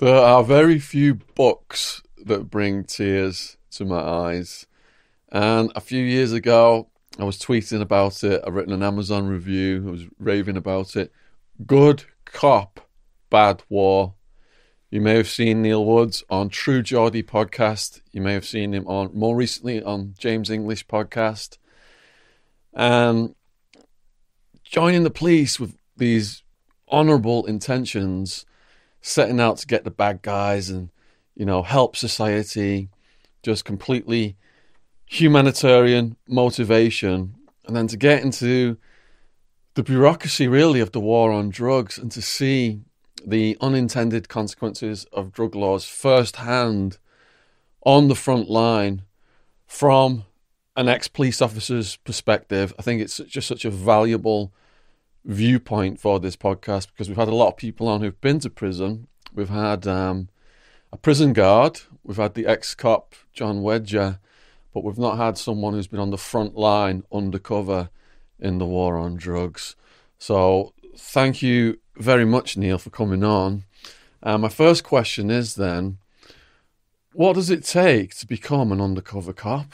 There are very few books that bring tears to my eyes. And a few years ago, I was tweeting about it. I've written an Amazon review. I was raving about it. Good Cop, Bad War. You may have seen Neil Woods on True Geordie podcast. You may have seen him on more recently on James English podcast. And joining the police with these honourable intentions, setting out to get the bad guys and you know help society, just completely humanitarian motivation, and then to get into the bureaucracy really of the war on drugs and to see the unintended consequences of drug laws firsthand on the front line from an ex police officer's perspective. I think it's just such a valuable viewpoint for this podcast because we've had a lot of people on who've been to prison. We've had um, a prison guard, we've had the ex cop, John Wedger, but we've not had someone who's been on the front line undercover in the war on drugs. So thank you very much, Neil, for coming on. Uh, my first question is then, what does it take to become an undercover cop?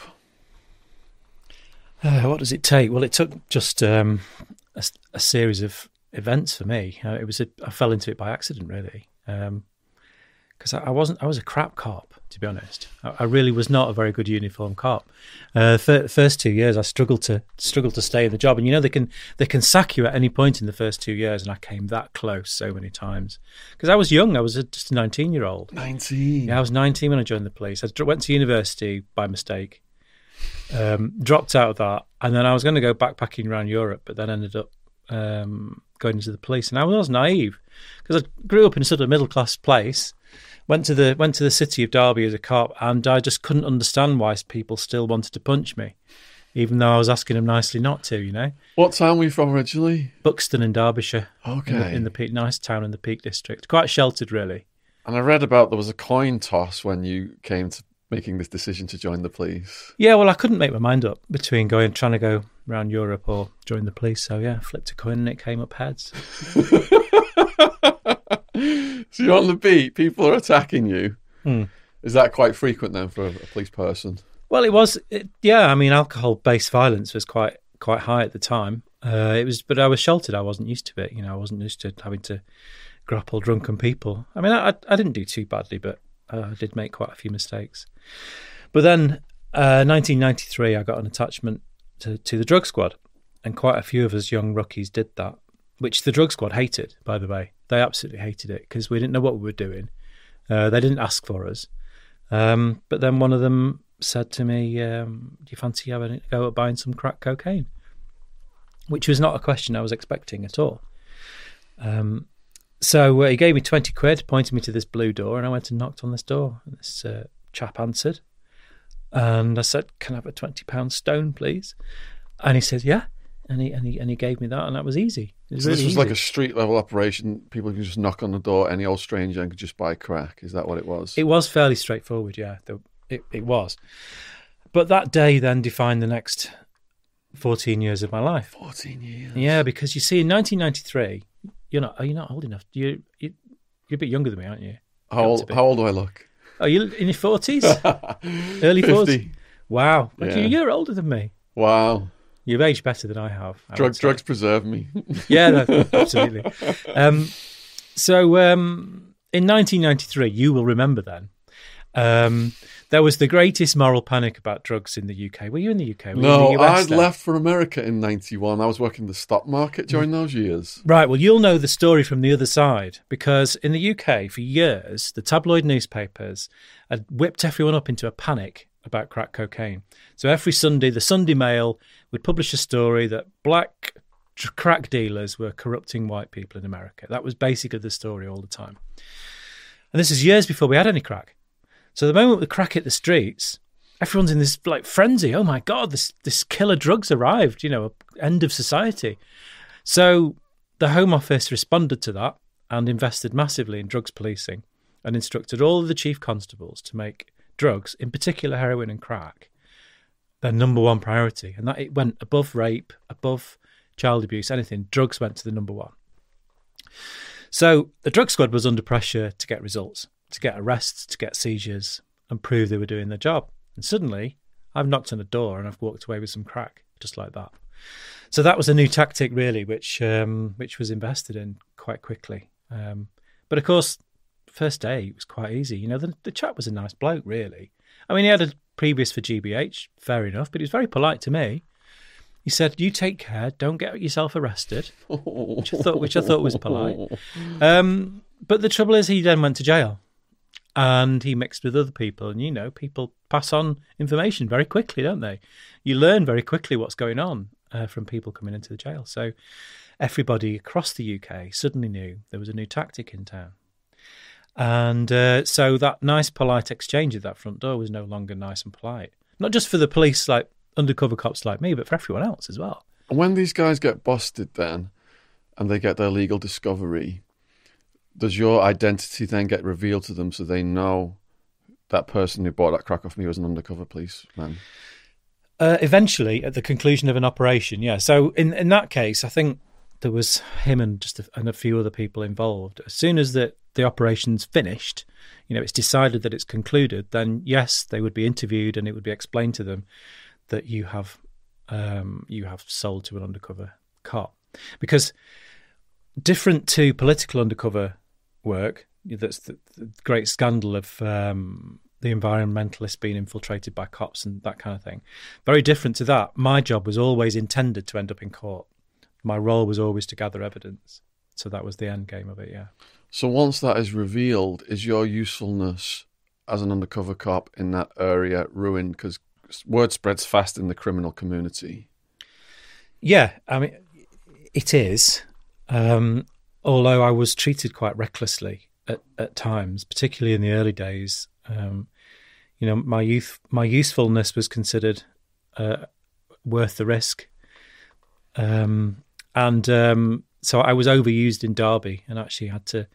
Uh, what does it take? Well, it took just um, a, a, series of events for me. Uh, it was a, I fell into it by accident, really, because um, I, I, wasn't. I was a crap cop, to be honest. I, I really was not a very good uniform cop. Uh, the first two years, I struggled to struggled to stay in the job, and you know they can they can sack you at any point in the first two years, and I came that close so many times because I was young. I was a, just a nineteen year old. Nineteen. Yeah, I was nineteen when I joined the police. I went to university by mistake. Um, dropped out of that, and then I was going to go backpacking around Europe, but then ended up um, going into the police. And I was naive because I grew up in a sort of middle class place, went to the went to the city of Derby as a cop, and I just couldn't understand why people still wanted to punch me, even though I was asking them nicely not to. You know. What town were you from originally? Buxton in Derbyshire. Okay. In the, in the Peak, nice town in the Peak District, quite sheltered, really. And I read about there was a coin toss when you came to making this decision to join the police? Yeah, well, I couldn't make my mind up between going trying to go around Europe or join the police. So yeah, flipped a coin and it came up heads. so you're on the beat, people are attacking you. Hmm. Is that quite frequent then for a, a police person? Well, it was. It, yeah, I mean, alcohol-based violence was quite quite high at the time. Uh, it was, but I was sheltered. I wasn't used to it. You know, I wasn't used to having to grapple drunken people. I mean, I, I didn't do too badly, but uh, I did make quite a few mistakes. But then, uh, 1993, I got an attachment to, to the drug squad, and quite a few of us young rookies did that, which the drug squad hated, by the way. They absolutely hated it because we didn't know what we were doing. Uh, they didn't ask for us. Um, but then one of them said to me, um, Do you fancy having a go at buying some crack cocaine? Which was not a question I was expecting at all. Um, so uh, he gave me 20 quid, pointed me to this blue door, and I went and knocked on this door. And this uh, chap answered. And I said, Can I have a £20 stone, please? And he said, Yeah. And he, and he and he gave me that, and that was easy. Was so really this was easy. like a street level operation. People can just knock on the door, any old stranger, and could just buy crack. Is that what it was? It was fairly straightforward, yeah. It, it was. But that day then defined the next 14 years of my life. 14 years? Yeah, because you see, in 1993, you're not. Are you not old enough? You, you you're a bit younger than me, aren't you? How old? How old do I look? Are you in your forties? Early forties? Wow, yeah. you're older than me. Wow. You've aged better than I have. I Drug, drugs preserve me. yeah, no, absolutely. Um, so um, in 1993, you will remember then. Um, there was the greatest moral panic about drugs in the UK. Were you in the UK? Were no, the I'd then? left for America in '91. I was working the stock market mm. during those years. Right. Well, you'll know the story from the other side because in the UK, for years, the tabloid newspapers had whipped everyone up into a panic about crack cocaine. So every Sunday, the Sunday Mail would publish a story that black crack dealers were corrupting white people in America. That was basically the story all the time. And this is years before we had any crack. So the moment the crack hit the streets, everyone's in this like frenzy. Oh my god, this this killer drugs arrived. You know, end of society. So the Home Office responded to that and invested massively in drugs policing and instructed all of the chief constables to make drugs, in particular heroin and crack, their number one priority. And that it went above rape, above child abuse, anything. Drugs went to the number one. So the drug squad was under pressure to get results to get arrests, to get seizures, and prove they were doing their job. And suddenly, I've knocked on a door and I've walked away with some crack, just like that. So that was a new tactic, really, which um, which was invested in quite quickly. Um, but of course, first day it was quite easy. You know, the, the chap was a nice bloke, really. I mean, he had a previous for GBH, fair enough, but he was very polite to me. He said, "You take care, don't get yourself arrested," which I thought, which I thought was polite. Um, but the trouble is, he then went to jail, and he mixed with other people, and you know, people pass on information very quickly, don't they? You learn very quickly what's going on uh, from people coming into the jail. So everybody across the UK suddenly knew there was a new tactic in town. And uh, so that nice, polite exchange at that front door was no longer nice and polite. Not just for the police, like undercover cops like me, but for everyone else as well. When these guys get busted, then, and they get their legal discovery, does your identity then get revealed to them so they know that person who bought that crack off me was an undercover policeman? Uh, eventually, at the conclusion of an operation, yeah. So in in that case, I think there was him and just a, and a few other people involved. As soon as the the operation's finished, you know, it's decided that it's concluded. Then yes, they would be interviewed and it would be explained to them that you have um, you have sold to an undercover cop because different to political undercover work that's the, the great scandal of um, the environmentalists being infiltrated by cops and that kind of thing. Very different to that. My job was always intended to end up in court. My role was always to gather evidence. So that was the end game of it yeah. So once that is revealed is your usefulness as an undercover cop in that area ruined? Because word spreads fast in the criminal community. Yeah, I mean, it is. Um, although I was treated quite recklessly at, at times, particularly in the early days. Um, you know, my youth, my usefulness was considered uh, worth the risk, um, and um, so I was overused in Derby, and actually had to.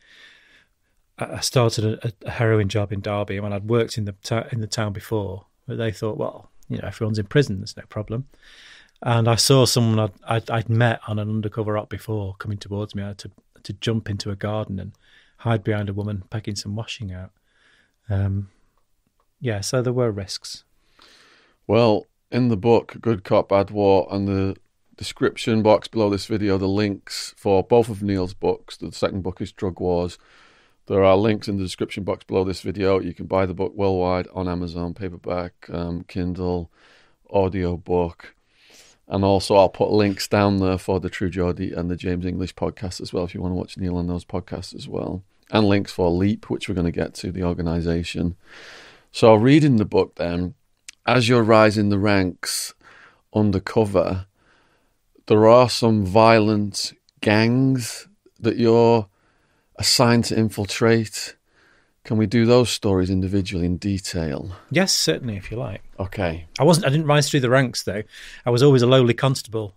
I started a, a heroin job in Derby, when I'd worked in the ta- in the town before, but they thought, well, you know, everyone's in prison, there's no problem. And I saw someone I'd, I'd, I'd met on an undercover op before coming towards me. I had to, to jump into a garden and hide behind a woman packing some washing out. Um, yeah, so there were risks. Well, in the book, Good Cop, Bad War, and the description box below this video, the links for both of Neil's books. The second book is Drug Wars. There are links in the description box below this video. You can buy the book worldwide on Amazon, paperback, um, Kindle, audio book. And also, I'll put links down there for the True Geordie and the James English podcast as well, if you want to watch Neil on those podcasts as well. And links for Leap, which we're going to get to, the organization. So, reading the book then, as you're rising the ranks undercover, there are some violent gangs that you're assigned to infiltrate. Can we do those stories individually in detail? Yes, certainly, if you like. Okay. I wasn't. I didn't rise through the ranks though. I was always a lowly constable,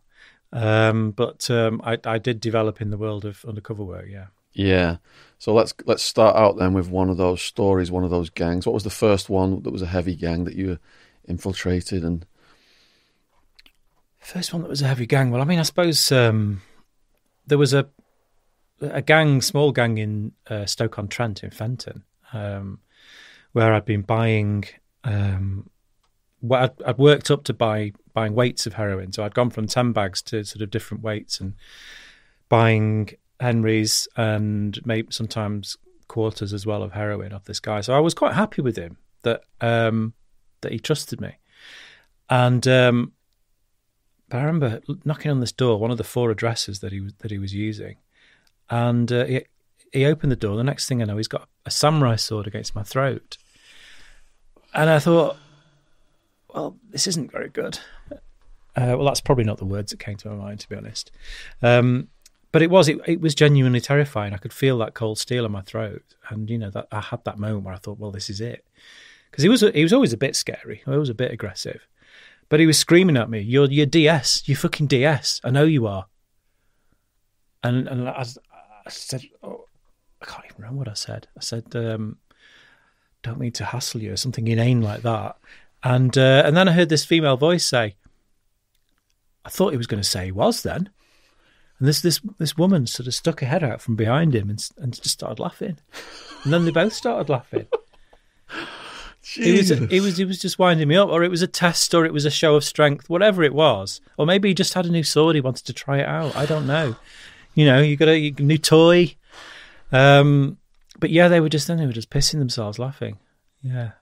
um, but um, I, I did develop in the world of undercover work. Yeah. Yeah. So let's let's start out then with one of those stories, one of those gangs. What was the first one that was a heavy gang that you infiltrated and? First one that was a heavy gang. Well, I mean, I suppose um, there was a a gang, small gang in uh, Stoke on Trent in Fenton, um, where I'd been buying. Um, I'd, I'd, worked up to buy buying weights of heroin, so I'd gone from ten bags to sort of different weights and buying Henrys and maybe sometimes quarters as well of heroin off this guy. So I was quite happy with him that um, that he trusted me, and um, but I remember knocking on this door, one of the four addresses that he was that he was using, and uh, he, he opened the door. The next thing I know, he's got a samurai sword against my throat. And I thought, well, this isn't very good. Uh, well, that's probably not the words that came to my mind, to be honest. Um, but it was it, it was genuinely terrifying. I could feel that cold steel in my throat, and you know that I had that moment where I thought, well, this is it, because he was he was always a bit scary, he was a bit aggressive, but he was screaming at me, "You're you're DS, you fucking DS. I know you are." And and I, I said, oh, I can't even remember what I said. I said, um, don't mean to hassle you, or something inane like that. And uh, and then I heard this female voice say, I thought he was going to say he was then. And this this this woman sort of stuck her head out from behind him and and just started laughing, and then they both started laughing. It was Jesus. it was it was just winding me up, or it was a test, or it was a show of strength, whatever it was, or maybe he just had a new sword, he wanted to try it out. I don't know. You know, you got a you- new toy. Um, but yeah, they were just then they were just pissing themselves laughing. Yeah.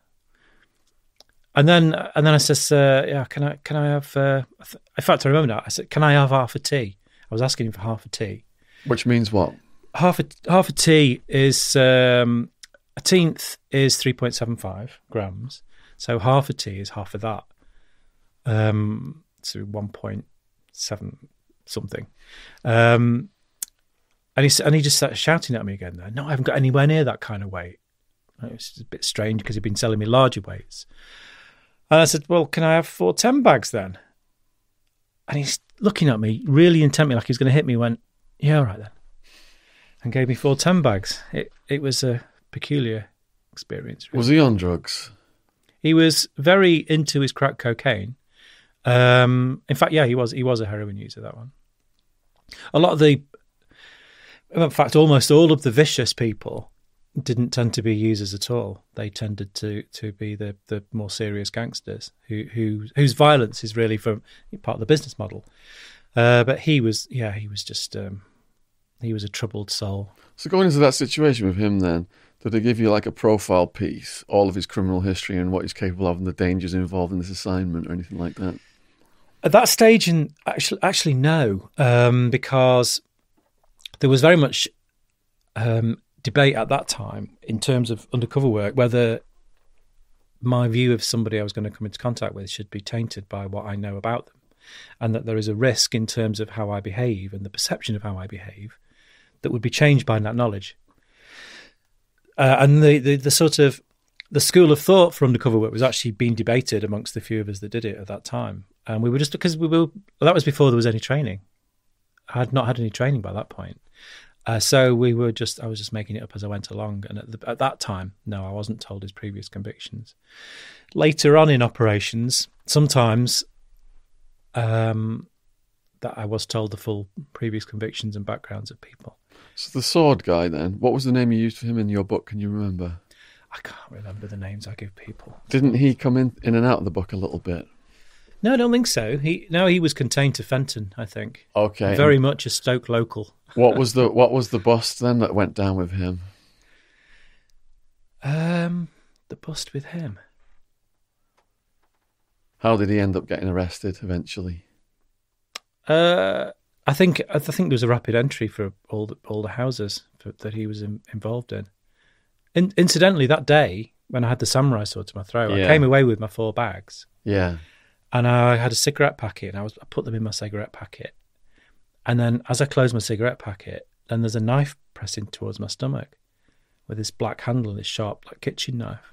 And then and then I says, uh, yeah, can I can I have? Uh, in fact, I remember now. I said, can I have half a tea? I was asking him for half a tea Which means what? half a half a tea is um, a tenth is three point seven five grams. So half a tea is half of that. Um, so one point seven something. Um, and he and he just started shouting at me again. There, no, I haven't got anywhere near that kind of weight. And It was a bit strange because he'd been selling me larger weights. And I said, "Well, can I have four ten bags then?" And he's looking at me really intently, like he's going to hit me. Went, "Yeah, all right then." and gave me four ten bags. It it was a peculiar experience. really. Was he on drugs? He was very into his crack cocaine. Um, in fact, yeah, he was he was a heroin user. That one. A lot of the, in fact, almost all of the vicious people didn't tend to be users at all. They tended to to be the the more serious gangsters who who whose violence is really from part of the business model. Uh, but he was, yeah, he was just um, he was a troubled soul. So going into that situation with him, then did they give you like a profile piece, all of his criminal history and what he's capable of, and the dangers involved in this assignment, or anything like that? At that stage, in actually, actually no, um, because there was very much um, debate at that time in terms of undercover work whether my view of somebody I was going to come into contact with should be tainted by what I know about them, and that there is a risk in terms of how I behave and the perception of how I behave that would be changed by that knowledge. Uh, and the, the the sort of the school of thought for undercover work was actually being debated amongst the few of us that did it at that time. And we were just because we were that was before there was any training. I had not had any training by that point. Uh, so we were just I was just making it up as I went along. And at, the, at that time, no, I wasn't told his previous convictions. Later on in operations, sometimes um, that I was told the full previous convictions and backgrounds of people. So the sword guy, then, what was the name you used for him in your book? Can you remember? I can't remember the names I give people. Didn't he come in in and out of the book a little bit? No, I don't think so. He no, he was contained to Fenton. I think Okay. very much a Stoke local. What was the what was the bust then that went down with him? Um, the bust with him. How did he end up getting arrested eventually? Uh, I think I think there was a rapid entry for all the, all the houses for, that he was in, involved in. in. Incidentally, that day when I had the samurai sword to my throat, Yeah. I came away with my four bags, Yeah. And I had a cigarette packet, and I was I put them in my cigarette packet, and then as I closed my cigarette packet, then there's a knife pressing towards my stomach, with this black handle, and this sharp like kitchen knife.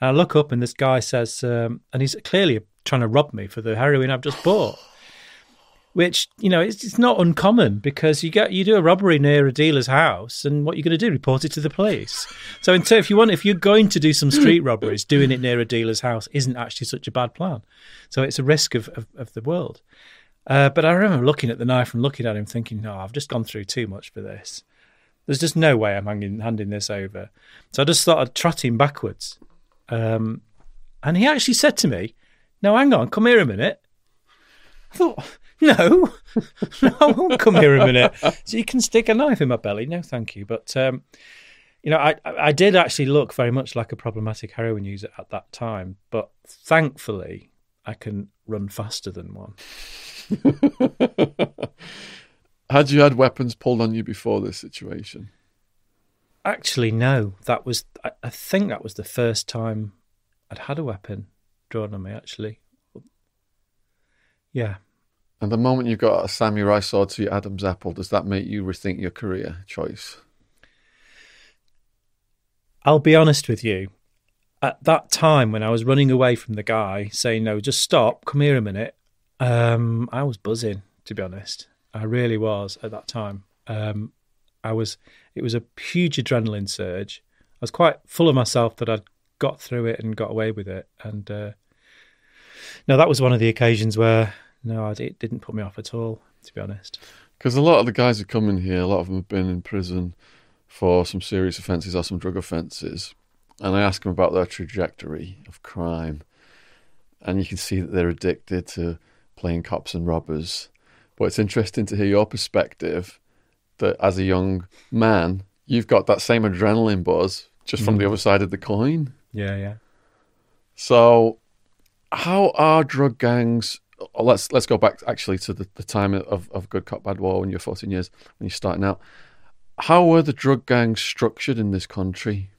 And I look up, and this guy says, um, and he's clearly trying to rob me for the heroin I've just bought which you know it's, it's not uncommon because you get you do a robbery near a dealer's house and what you're going to do report it to the police. So in ter- if you want if you're going to do some street robberies doing it near a dealer's house isn't actually such a bad plan. So it's a risk of of, of the world. Uh, but I remember looking at the knife and looking at him thinking no I've just gone through too much for this. There's just no way I'm hanging, handing this over. So I just started trotting backwards. Um, and he actually said to me no hang on come here a minute. I thought, no, no, I won't come here in a minute. So you can stick a knife in my belly. No, thank you. But, um, you know, I, I did actually look very much like a problematic heroin user at that time. But thankfully, I can run faster than one. Had you had weapons pulled on you before this situation? Actually, no. That was, I, I think that was the first time I'd had a weapon drawn on me, actually. Yeah. And the moment you've got a samurai sword to your Adam's apple, does that make you rethink your career choice? I'll be honest with you. At that time, when I was running away from the guy saying, No, just stop, come here a minute, um, I was buzzing, to be honest. I really was at that time. Um, I was, it was a huge adrenaline surge. I was quite full of myself that I'd got through it and got away with it. And uh, no, that was one of the occasions where, no, it didn't put me off at all, to be honest. Because a lot of the guys who come in here, a lot of them have been in prison for some serious offences or some drug offences. And I ask them about their trajectory of crime. And you can see that they're addicted to playing cops and robbers. But it's interesting to hear your perspective that as a young man, you've got that same adrenaline buzz just from Mm. the other side of the coin. Yeah, yeah. So, how are drug gangs? Oh, Let's let's go back actually to the, the time of, of Good Cop Bad War when you're 14 years when you're starting out. How were the drug gangs structured in this country?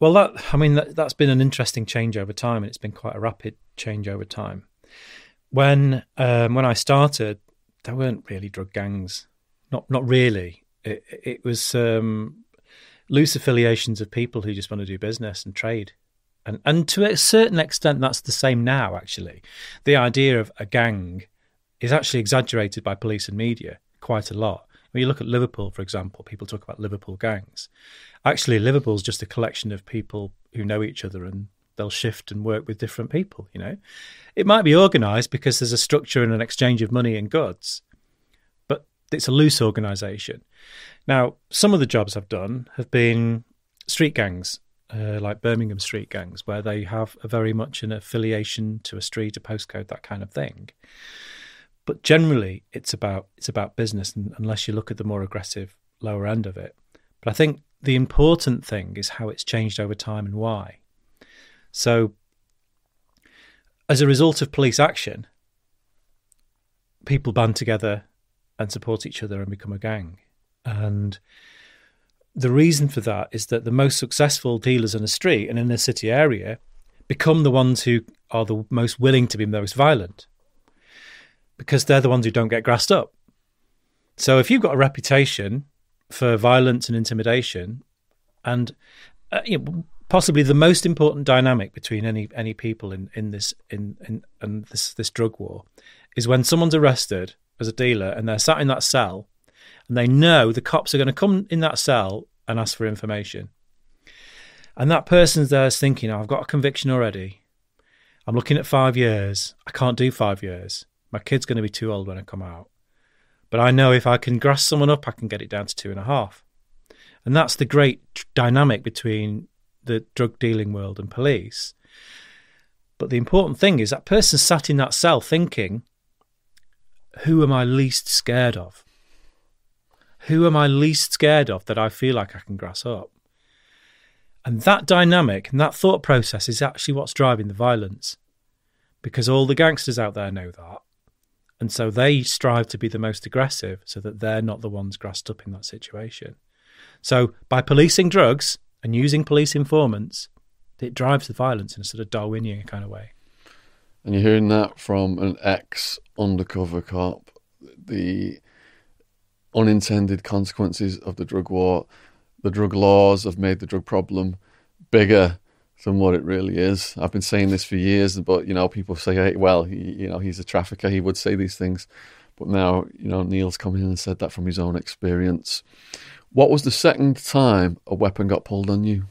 Well, that I mean that, that's been an interesting change over time, and it's been quite a rapid change over time. When um, when I started, there weren't really drug gangs, not not really. It, it was um, loose affiliations of people who just want to do business and trade, and and to a certain extent, that's the same now. Actually, the idea of a gang is actually exaggerated by police and media quite a lot. When you look at Liverpool, for example, people talk about Liverpool gangs actually liverpool's just a collection of people who know each other and they'll shift and work with different people you know it might be organized because there's a structure and an exchange of money and goods but it's a loose organization now some of the jobs i've done have been street gangs uh, like birmingham street gangs where they have a very much an affiliation to a street a postcode that kind of thing but generally it's about it's about business unless you look at the more aggressive lower end of it but I think the important thing is how it's changed over time and why. So, as a result of police action, people band together and support each other and become a gang. And the reason for that is that the most successful dealers in a street and in a city area become the ones who are the most willing to be most violent because they're the ones who don't get grassed up. So if you've got a reputation for violence and intimidation, and uh, you know, possibly the most important dynamic between any any people in in this in in and this this drug war is when someone's arrested as a dealer and they're sat in that cell and they know the cops are going to come in that cell and ask for information. And that person's there is thinking, oh, I've got a conviction already. I'm looking at five years. I can't do five years. My kid's going to be too old when I come out. But I know if I can grass someone up, I can get it down to two and a half. And that's the great dynamic between the drug dealing world and police. But the important thing is that person sat in that cell thinking, who am I least scared of? Who am I least scared of that I feel like I can grass up? And that dynamic and that thought process is actually what's driving the violence. Because all the gangsters out there know that. And so they strive to be the most aggressive so that they're not the ones grassed up in that situation. So by policing drugs and using police informants, it drives the violence in a sort of Darwinian kind of way. And you're hearing that from an ex undercover cop. The unintended consequences of the drug war, the drug laws have made the drug problem bigger than what it really is. I've been saying this for years, but you know, people say, hey, well, he, you know, he's a trafficker. He would say these things, but now, you know, Neil's come in and said that from his own experience. What was the second time a weapon got pulled on you?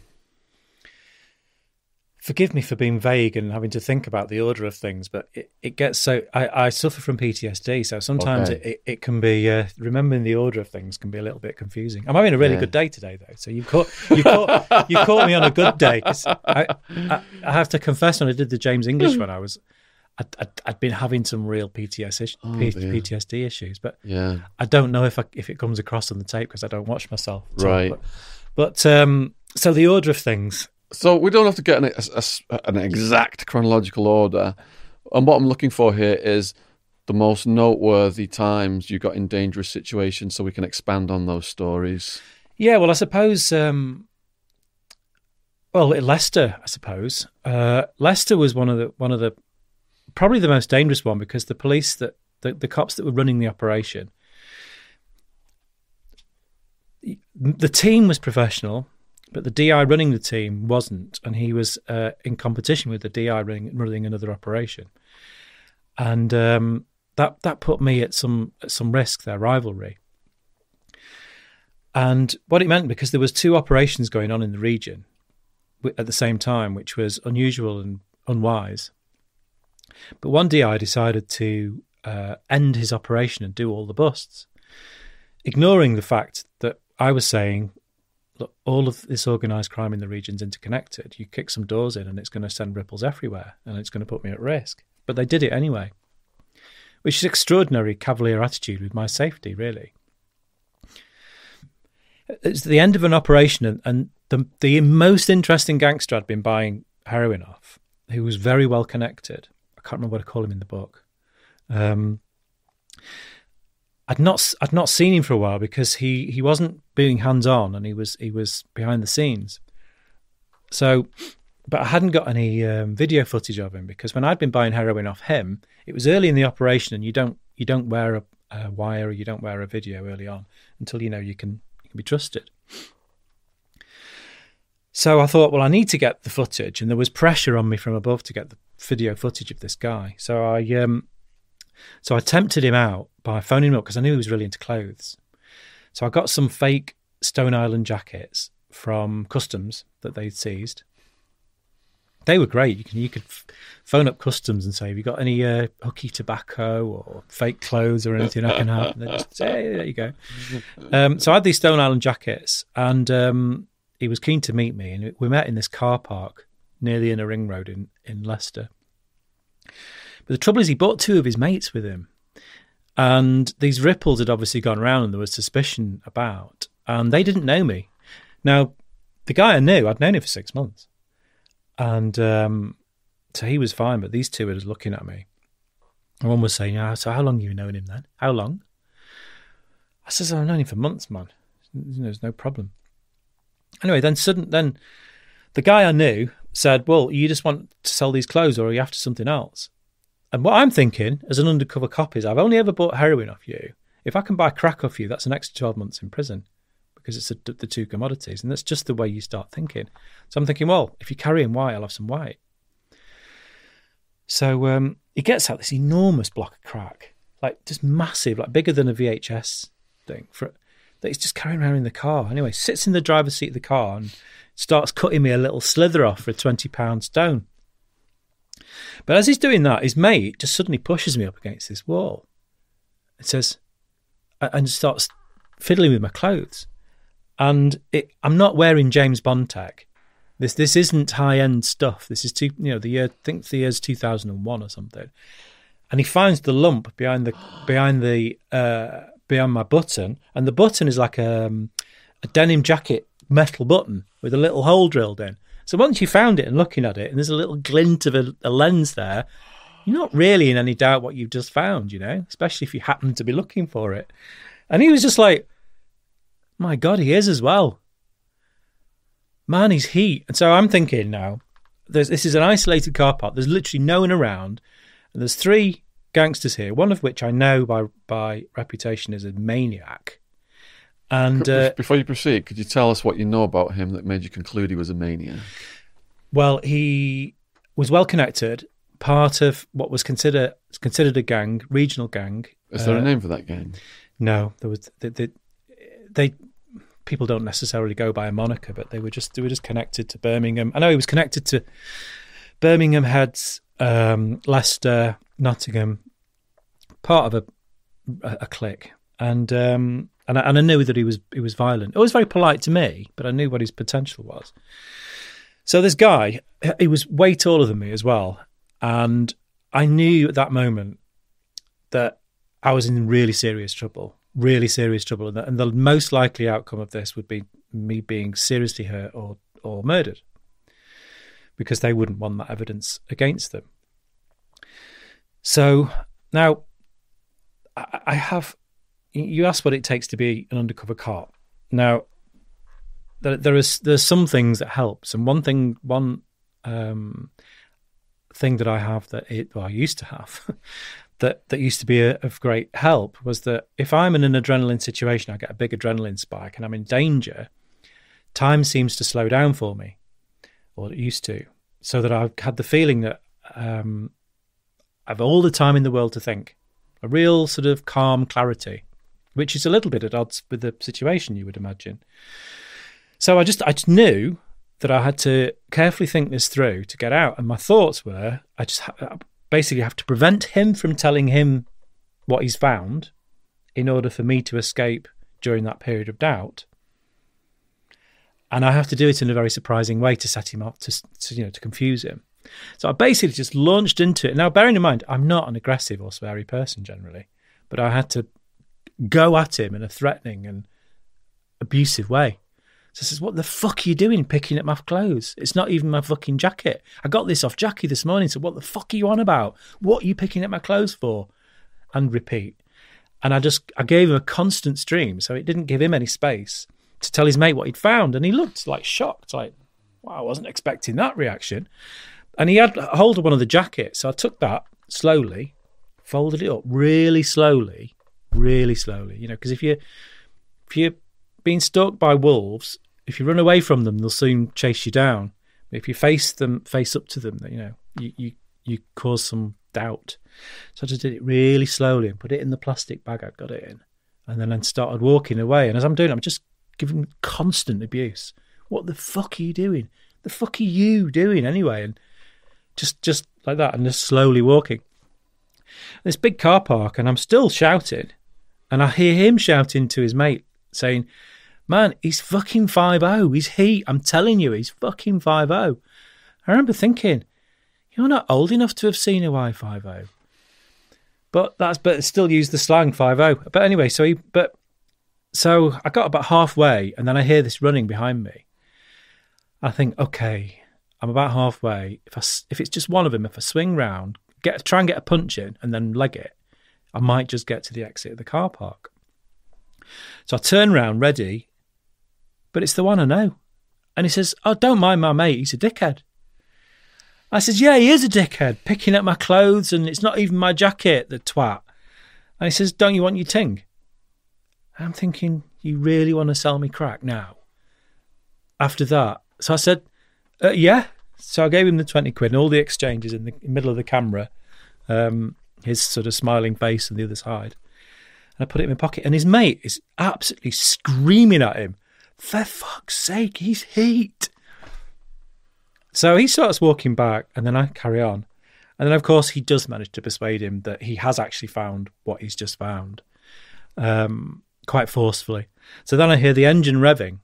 Forgive me for being vague and having to think about the order of things, but it, it gets so. I, I suffer from PTSD, so sometimes Okay. it, it, it can be uh, remembering the order of things can be a little bit confusing. I'm having a really Yeah. good day today, though. So you caught you caught you caught me on a good day. I, I, I have to confess, when I did the James English one, I was I'd, I'd, I'd been having some real PTS is- Oh, PTSD issues, but Yeah, I don't know if I, if it comes across on the tape because I don't watch myself. Right. all. But, but um, so the order of things. So we don't have to get an, a- a- an exact chronological order. And what I'm looking for here is the most noteworthy times you got in dangerous situations so we can expand on those stories. Yeah, well, I suppose. Um, well, Leicester, I suppose. Uh, Leicester was one of the one of the probably the most dangerous one because the police that the, the cops that were running the operation, the team was professional, but the DI running the team wasn't, and he was uh, in competition with the DI running, running another operation, and um, that that put me at some at some risk. Their rivalry. And what it meant, because there was two operations going on in the region at the same time, which was unusual and unwise. But one DI decided to uh, end his operation and do all the busts, ignoring the fact that I was saying, look, all of this organised crime in the region's interconnected. You kick some doors in and it's going to send ripples everywhere and it's going to put me at risk. But they did it anyway, which is extraordinary cavalier attitude with my safety, really. It's the end of an operation, and, and the the most interesting gangster I'd been buying heroin off, who was very well connected. I can't remember what I call him in the book. Um, I'd not I'd not seen him for a while because he he wasn't being hands on and he was he was behind the scenes. So, but I hadn't got any um, video footage of him because when I'd been buying heroin off him, it was early in the operation and you don't you don't wear a, a wire or you don't wear a video early on until you know you can you can be trusted. So I thought, well, I need to get the footage, and there was pressure on me from above to get the video footage of this guy. So I um, so I tempted him out by phoning him up because I knew he was really into clothes. So I got some fake Stone Island jackets from customs that they'd seized. They were great. You can you could phone up customs and say, "Have you got any uh, hooky tobacco or fake clothes or anything I can have?" And they just say, hey, "There you go." Um, so I had these Stone Island jackets, and um, he was keen to meet me, and we met in this car park near the inner ring road in in Leicester. But the trouble is, he brought two of his mates with him. And these ripples had obviously gone around and there was suspicion about. And they didn't know me. Now, the guy I knew, I'd known him for six months. And um, so he was fine, but these two were just looking at me. And one was saying, oh, So how long have you known him then? How long? I says, I've known him for months, man. There's no problem. Anyway, then sudden, then the guy I knew said, Well, you just want to sell these clothes or are you after something else? And what I'm thinking as an undercover cop is I've only ever bought heroin off you. If I can buy crack off you, that's an extra 12 months in prison because it's a, the two commodities. And that's just the way you start thinking. So I'm thinking, well, if you're carrying white, I'll have some white. So um, he gets out this enormous block of crack, like just massive, like bigger than a VHS thing, for that he's just carrying around in the car. Anyway, sits in the driver's seat of the car and starts cutting me a little slither off for a 20 pound stone. But as he's doing that, his mate just suddenly pushes me up against this wall and says, and starts fiddling with my clothes. And it, I'm not wearing James Bond tag. This this isn't high end stuff. This is two, you know the year I think the year's 2001 or something. And he finds the lump behind the behind the uh, behind my button, and the button is like a, um, a denim jacket metal button with a little hole drilled in. So once you found it and looking at it, and there's a little glint of a, a lens there, you're not really in any doubt what you've just found, you know, especially if you happen to be looking for it. And he was just like, my God, he is as well. Man, he's heat. And so I'm thinking now, this is an isolated car park. There's literally no one around. And there's three gangsters here, one of which I know by by reputation is a maniac. And uh, before you proceed, could you tell us what you know about him that made you conclude he was a maniac? Well, he was well connected, part of what was considered considered a gang, regional gang. Is there uh, a name for that gang? No, there was. They, they, they, people don't necessarily go by a moniker, but they were just they were just connected to Birmingham. I know he was connected to Birmingham Heads, um, Leicester, Nottingham, part of a a, a clique, and um, and I, and I knew that he was he was violent. It was very polite to me, but I knew what his potential was. So this guy, he was way taller than me as well, and I knew at that moment that I was in really serious trouble, really serious trouble, and, that, and the most likely outcome of this would be me being seriously hurt or or murdered, because they wouldn't want that evidence against them. So now I have you asked what it takes to be an undercover cop. Now, there, there is there's some things that helps, and one thing one um, thing that I have that it well, I used to have that that used to be a, of great help was that if I'm in an adrenaline situation, I get a big adrenaline spike, and I'm in danger. Time seems to slow down for me, or it used to, so that I've had the feeling that um, I've all the time in the world to think, a real sort of calm clarity which is a little bit at odds with the situation you would imagine. So I just I just knew that I had to carefully think this through to get out, and my thoughts were I just ha- basically have to prevent him from telling him what he's found in order for me to escape during that period of doubt. And I have to do it in a very surprising way to set him up, to, to you know, to confuse him. So I basically just launched into it. Now, bearing in mind, I'm not an aggressive or sweary person generally, but I had to go at him in a threatening and abusive way. So I says, What the fuck are you doing picking up my clothes? It's not even my fucking jacket. I got this off Jackie this morning. So what the fuck are you on about? What are you picking up my clothes for? And repeat. And I just I gave him a constant stream, so it didn't give him any space to tell his mate what he'd found. And he looked like shocked, like, wow, I wasn't expecting that reaction. And he had hold of one of the jackets. So I took that slowly, folded it up really slowly, really slowly. You know, because if you if you're being stalked by wolves, if you run away from them, they'll soon chase you down. If you face them, face up to them, you know, you you, you cause some doubt. So I just did it really slowly and put it in the plastic bag I'd got it in, and then I started walking away. And as I'm doing, it, I'm just giving constant abuse. What the fuck are you doing? The fuck are you doing anyway? And just just like that, and just slowly walking. This big car park, and I'm still shouting, and I hear him shouting to his mate, saying, "Man, he's fucking five zero. He's he. I'm telling you, he's fucking five zero." I remember thinking, "You're not old enough to have seen Hawaii five zero." But that's but still use the slang five zero. But anyway, so he but so I got about halfway, and then I hear this running behind me. I think, okay, I'm about halfway. If I if it's just one of them, if I swing round, get try and get a punch in, and then leg it, I might just get to the exit of the car park. So I turn round, ready, but it's the one I know, and he says, "Oh, don't mind my mate. He's a dickhead." I says, "Yeah, he is a dickhead, picking up my clothes, and it's not even my jacket, the twat." And he says, "Don't you want your ting?" And I'm thinking, "You really want to sell me crack now?" After that, so I said, uh, "Yeah." So I gave him the twenty quid and all the exchanges in the middle of the camera, um, his sort of smiling face on the other side. And I put it in my pocket, and his mate is absolutely screaming at him, "For fuck's sake, he's heat!" So he starts walking back, and then I carry on. And then, of course, he does manage to persuade him that he has actually found what he's just found um, quite forcefully. So then I hear the engine revving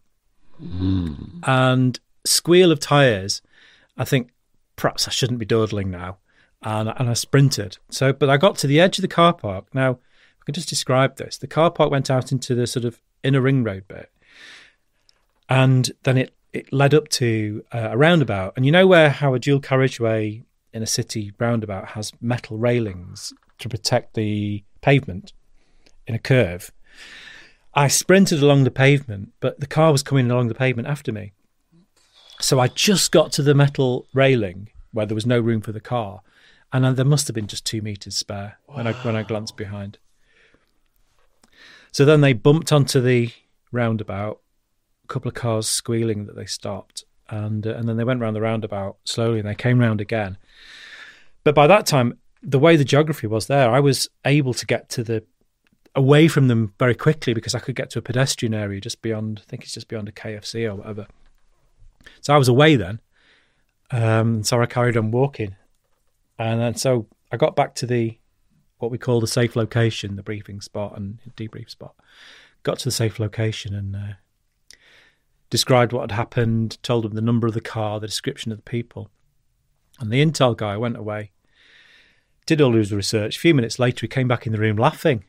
and squeal of tyres. I think perhaps I shouldn't be dawdling now. And, and I sprinted. So, but I got to the edge of the car park. Now, I can just describe this. The car park went out into the sort of inner ring road bit, and then it it led up to uh, a roundabout. And you know where how a dual carriageway in a city roundabout has metal railings to protect the pavement in a curve. I sprinted along the pavement, but the car was coming along the pavement after me. So I just got to the metal railing where there was no room for the car, and uh, there must have been just two meters spare when I when I glanced behind. So then they bumped onto the roundabout, a couple of cars squealing that they stopped, and uh, and then they went round the roundabout slowly, and they came round again. But by that time, the way the geography was there, I was able to get to the away from them very quickly because I could get to a pedestrian area just beyond. I think it's just beyond a KFC or whatever. So I was away then. Um, so I carried on walking, and then so I got back to the what we call the safe location, the briefing spot and debrief spot. Got to the safe location and uh, described what had happened, told them the number of the car, the description of the people. And the intel guy went away, did all his research. A few minutes later, he came back in the room laughing.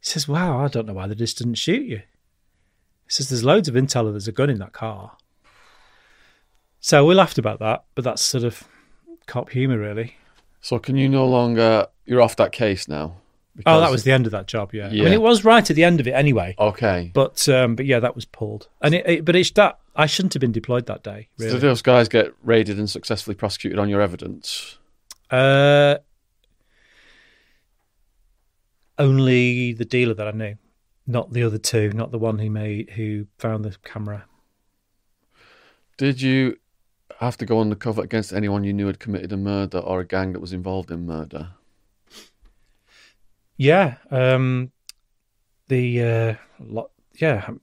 He says, Wow, I don't know why they just didn't shoot you. He says, There's loads of intel, there's a gun in that car. So we laughed about that, but that's sort of cop humour, really. So can you no longer? You're off that case now. Oh, that was the end of that job. Yeah, I mean, it was right at the end of it anyway. okay. But um, but yeah, that was pulled, and it, it but it's that I shouldn't have been deployed that day. Really, did those guys get raided and successfully prosecuted on your evidence? uh, only the dealer that I knew, not the other two, not the one who made who found the camera. Did you have to go undercover against anyone you knew had committed a murder or a gang that was involved in murder? Yeah, um, the uh, lot, yeah, um,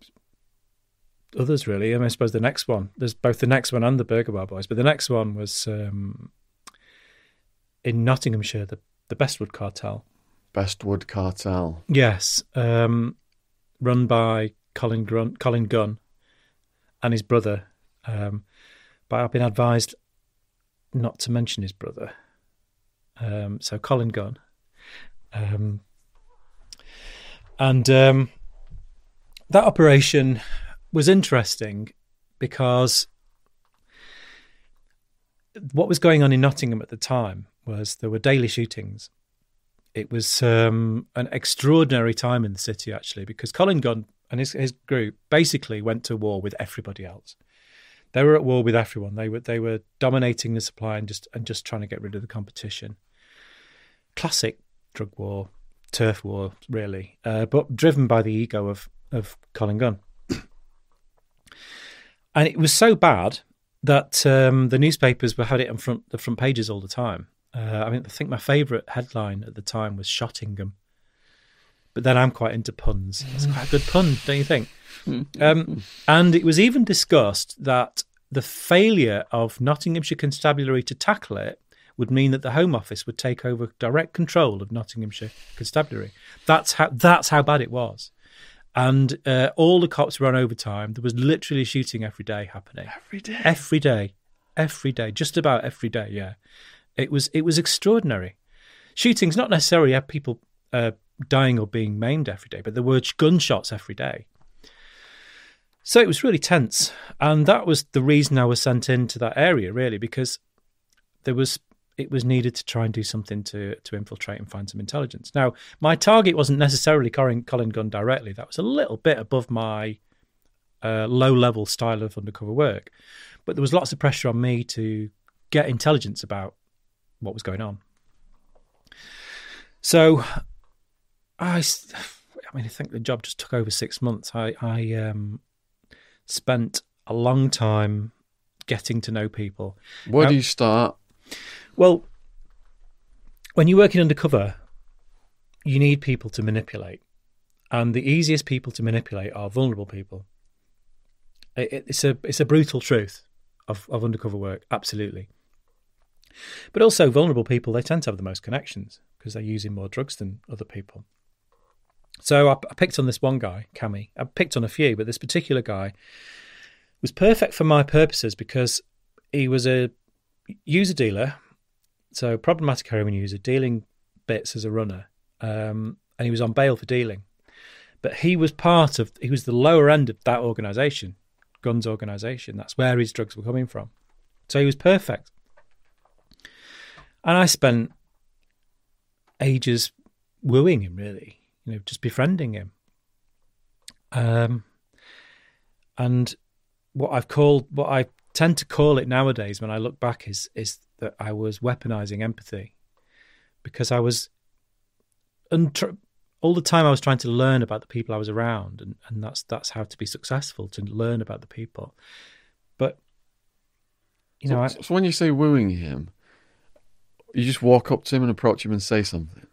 others really. I, mean, I suppose the next one. There's both the next one and the Burger Bar Boys, but the next one was um, in Nottinghamshire, the the Bestwood cartel. Bestwood cartel. Yes, um, run by Colin Grunt, Colin Gunn, and his brother. Um, but I've been advised not to mention his brother. Um, so Colin Gunn, um, and um, that operation was interesting because what was going on in Nottingham at the time was there were daily shootings. It was um, an extraordinary time in the city, actually, because Colin Gunn and his, his group basically went to war with everybody else. They were at war with everyone. They were they were dominating the supply and just and just trying to get rid of the competition. Classic drug war, turf war, really, uh, but driven by the ego of of Colin Gunn. and it was so bad that um, the newspapers were had it on front the front pages all the time. Uh, I mean, I think my favourite headline at the time was Shottingham. But then I'm quite into puns. It's quite a good pun, don't you think? Um, and it was even discussed that the failure of Nottinghamshire Constabulary to tackle it would mean that the Home Office would take over direct control of Nottinghamshire Constabulary. That's how that's how bad it was. And uh, all the cops were on overtime. There was literally shooting every day happening. Every day. Every day, every day, just about every day. Yeah, it was it was extraordinary. Shootings not necessarily people uh, dying or being maimed every day, but there were gunshots every day. So it was really tense, and that was the reason I was sent into that area, really, because there was it was needed to try and do something to to infiltrate and find some intelligence. Now, my target wasn't necessarily Colin, Colin Gunn directly; that was a little bit above my uh, low level style of undercover work, but there was lots of pressure on me to get intelligence about what was going on. So, I, I mean, I think the job just took over six months. I, I um, spent a long time getting to know people. Where do you start? Well, when you're working undercover, you need people to manipulate, and the easiest people to manipulate are vulnerable people. It, it- it's a it's a brutal truth of, of undercover work, absolutely. But also, vulnerable people they tend to have the most connections because they're using more drugs than other people. So I, I picked on this one guy, Cammy. I picked on a few, but this particular guy was perfect for my purposes because he was a user dealer, so problematic heroin user, dealing bits as a runner, um, and he was on bail for dealing. But he was part of, he was the lower end of that organisation, Gunn's organisation. That's where his drugs were coming from. So he was perfect. And I spent ages wooing him, really, you know, just befriending him. Um, and what I've called, what I tend to call it nowadays when I look back is is that I was weaponizing empathy because I was untr- all the time I was trying to learn about the people I was around and, and that's that's how to be successful to learn about the people but you know I, so, so when you say wooing him, you just walk up to him and approach him and say something.